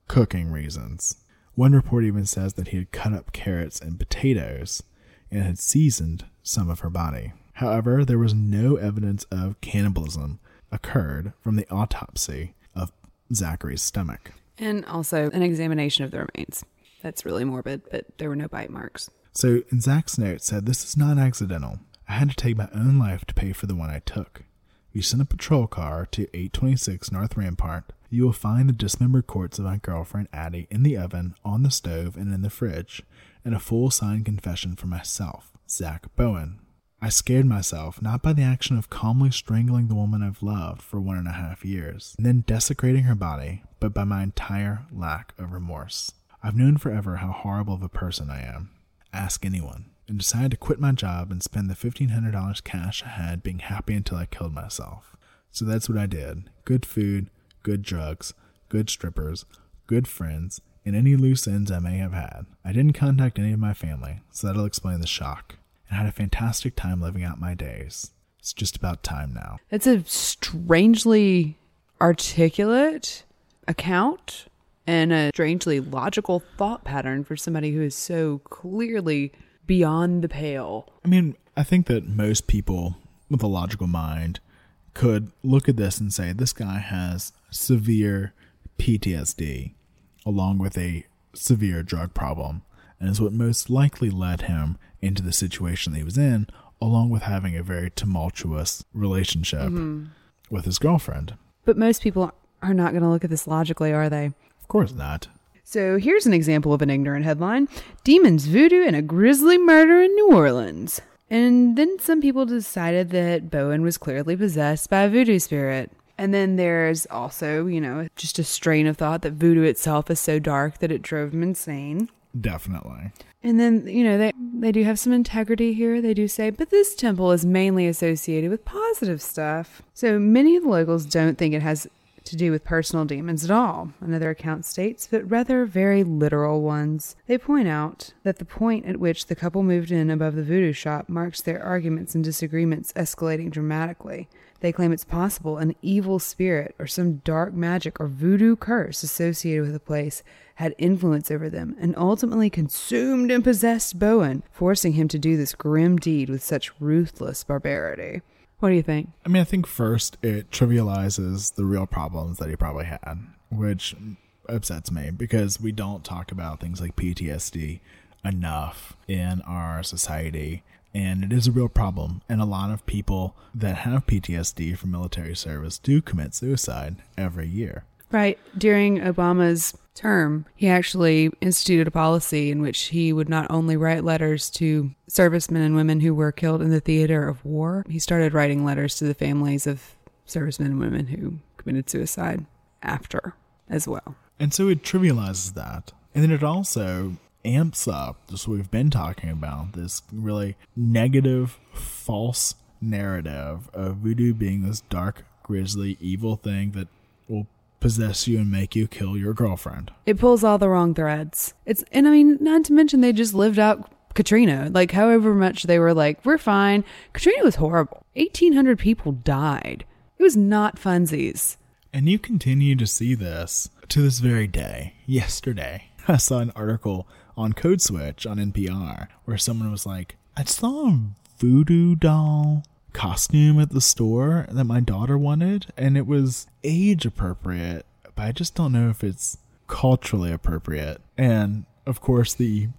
cooking reasons. One report even says that he had cut up carrots and potatoes and had seasoned some of her body. However, there was no evidence of cannibalism occurred from the autopsy of Zachary's stomach. And also an examination of the remains. That's really morbid, but there were no bite marks. So, in Zach's note said, This is not accidental. I had to take my own life to pay for the one I took. If You send a patrol car to 826 North Rampart. You will find the dismembered corpse of my girlfriend Addie in the oven, on the stove, and in the fridge, and a full signed confession for myself, Zach Bowen. I scared myself not by the action of calmly strangling the woman I've loved for one and a half years, and then desecrating her body, but by my entire lack of remorse. I've known forever how horrible of a person I am. Ask anyone and decided to quit my job and spend the $1,500 cash I had being happy until I killed myself. So that's what I did good food, good drugs, good strippers, good friends, and any loose ends I may have had. I didn't contact any of my family, so that'll explain the shock, and had a fantastic time living out my days. It's just about time now. It's a strangely articulate account and a strangely logical thought pattern for somebody who is so clearly beyond the pale. I mean, I think that most people with a logical mind could look at this and say this guy has severe PTSD along with a severe drug problem and is what most likely led him into the situation that he was in along with having a very tumultuous relationship mm-hmm. with his girlfriend. But most people are not going to look at this logically, are they? Of course not. So here's an example of an ignorant headline Demons, Voodoo, and a Grisly Murder in New Orleans. And then some people decided that Bowen was clearly possessed by a voodoo spirit. And then there's also, you know, just a strain of thought that voodoo itself is so dark that it drove him insane. Definitely. And then, you know, they they do have some integrity here. They do say, but this temple is mainly associated with positive stuff. So many of the locals don't think it has to do with personal demons at all, another account states, but rather very literal ones. They point out that the point at which the couple moved in above the voodoo shop marks their arguments and disagreements escalating dramatically. They claim it's possible an evil spirit or some dark magic or voodoo curse associated with the place had influence over them and ultimately consumed and possessed Bowen, forcing him to do this grim deed with such ruthless barbarity. What do you think? I mean, I think first it trivializes the real problems that he probably had, which upsets me because we don't talk about things like PTSD enough in our society. And it is a real problem. And a lot of people that have PTSD from military service do commit suicide every year. Right. During Obama's term, he actually instituted a policy in which he would not only write letters to servicemen and women who were killed in the theater of war, he started writing letters to the families of servicemen and women who committed suicide after as well. And so it trivializes that. And then it also amps up what we've been talking about this really negative, false narrative of voodoo being this dark, grisly, evil thing that will possess you and make you kill your girlfriend. It pulls all the wrong threads. It's and I mean, not to mention they just lived out Katrina. Like however much they were like, we're fine. Katrina was horrible. Eighteen hundred people died. It was not funsies. And you continue to see this to this very day. Yesterday, I saw an article on Code Switch on NPR where someone was like, I saw a voodoo doll costume at the store that my daughter wanted, and it was age appropriate, but I just don't know if it's culturally appropriate. And of course, the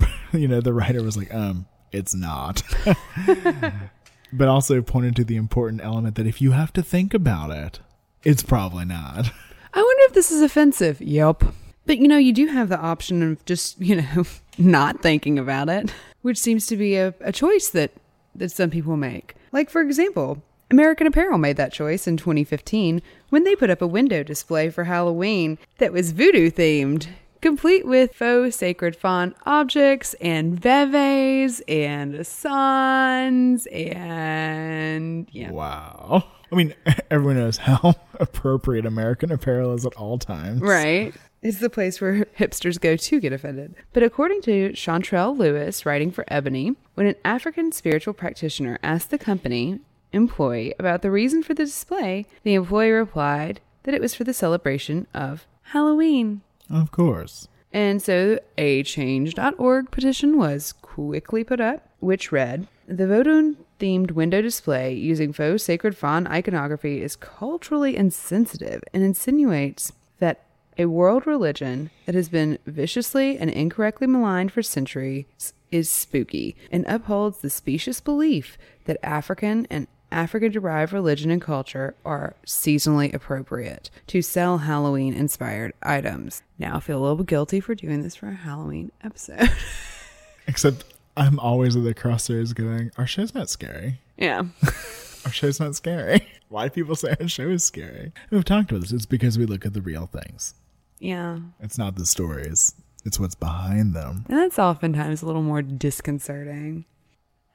you know the writer was like, um, it's not. but also pointed to the important element that if you have to think about it, it's probably not. I wonder if this is offensive. Yep. But you know, you do have the option of just, you know, not thinking about it, which seems to be a, a choice that, that some people make. Like, for example, American Apparel made that choice in 2015 when they put up a window display for Halloween that was voodoo themed, complete with faux sacred fawn objects and veves and suns and yeah. Wow. I mean, everyone knows how appropriate American Apparel is at all times. Right. It's the place where hipsters go to get offended. But according to Chantrell Lewis, writing for Ebony, when an African spiritual practitioner asked the company employee about the reason for the display, the employee replied that it was for the celebration of Halloween. Of course. And so a change.org petition was quickly put up, which read The Vodun themed window display using faux sacred fawn iconography is culturally insensitive and insinuates that a world religion that has been viciously and incorrectly maligned for centuries is spooky and upholds the specious belief that African and African derived religion and culture are seasonally appropriate to sell Halloween inspired items. Now I feel a little guilty for doing this for a Halloween episode. Except I'm always at the crossroads going, our show's not scary. yeah. Our show's not scary. Why do people say our show is scary? And we've talked about this. It's because we look at the real things. Yeah. It's not the stories. It's what's behind them. And that's oftentimes a little more disconcerting.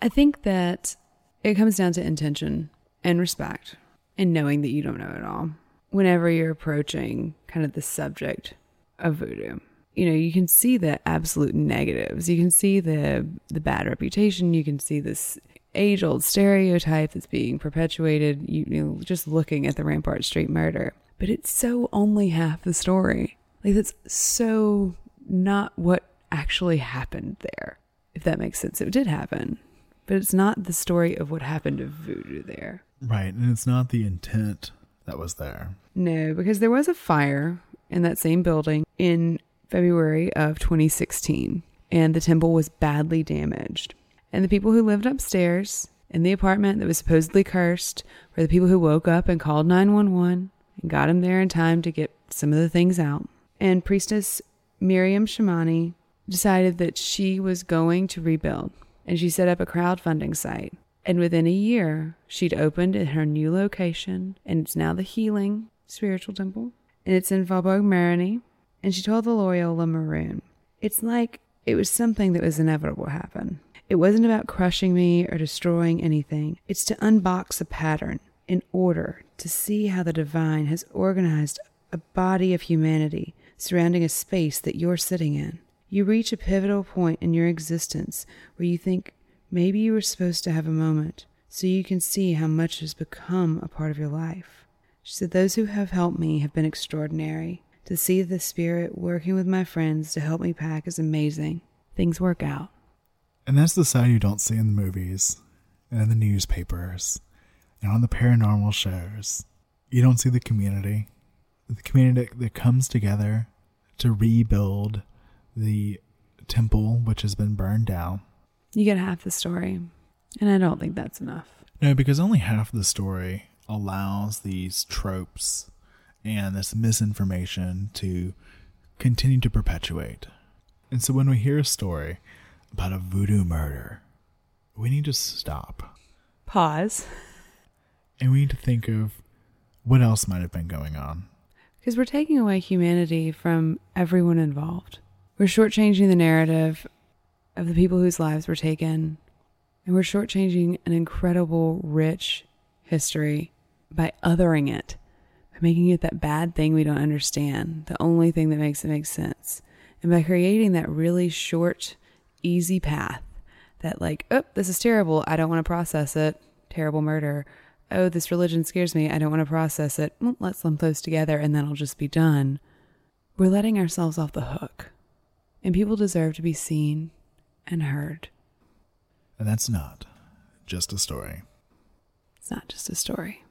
I think that it comes down to intention and respect and knowing that you don't know it all. Whenever you're approaching kind of the subject of voodoo, you know, you can see the absolute negatives. You can see the the bad reputation. You can see this age old stereotype that's being perpetuated. You, you know, just looking at the Rampart Street murder, but it's so only half the story. Like that's so not what actually happened there. If that makes sense, it did happen, but it's not the story of what happened to voodoo there. Right. And it's not the intent that was there. No, because there was a fire in that same building in February of 2016, and the temple was badly damaged. And the people who lived upstairs in the apartment that was supposedly cursed were the people who woke up and called 911 and got him there in time to get some of the things out. And priestess Miriam Chamani decided that she was going to rebuild, and she set up a crowdfunding site. And within a year, she'd opened at her new location, and it's now the Healing Spiritual Temple, and it's in Faubourg Marigny. And she told the Loyola Maroon, "It's like it was something that was inevitable to happen. It wasn't about crushing me or destroying anything. It's to unbox a pattern in order to see how the divine has organized a body of humanity surrounding a space that you're sitting in. You reach a pivotal point in your existence where you think maybe you were supposed to have a moment so you can see how much has become a part of your life. She said, Those who have helped me have been extraordinary. To see the spirit working with my friends to help me pack is amazing. Things work out. And that's the side you don't see in the movies and in the newspapers and on the paranormal shows. You don't see the community. The community that comes together to rebuild the temple which has been burned down. You get half the story, and I don't think that's enough. No, because only half the story allows these tropes and this misinformation to continue to perpetuate. And so when we hear a story about a voodoo murder, we need to stop Pause. and we need to think of what else might have been going on. Because we're taking away humanity from everyone involved. We're shortchanging the narrative of the people whose lives were taken, and we're shortchanging an incredible, rich history by othering it, by making it that bad thing we don't understand, the only thing that makes it make sense, and by creating that really short, easy path that, like, oh, this is terrible, I don't want to process it, terrible murder. Oh, this religion scares me, I don't want to process it. Well, let's lump those together and then I'll just be done. We're letting ourselves off the hook. And people deserve to be seen and heard. And that's not just a story. It's not just a story.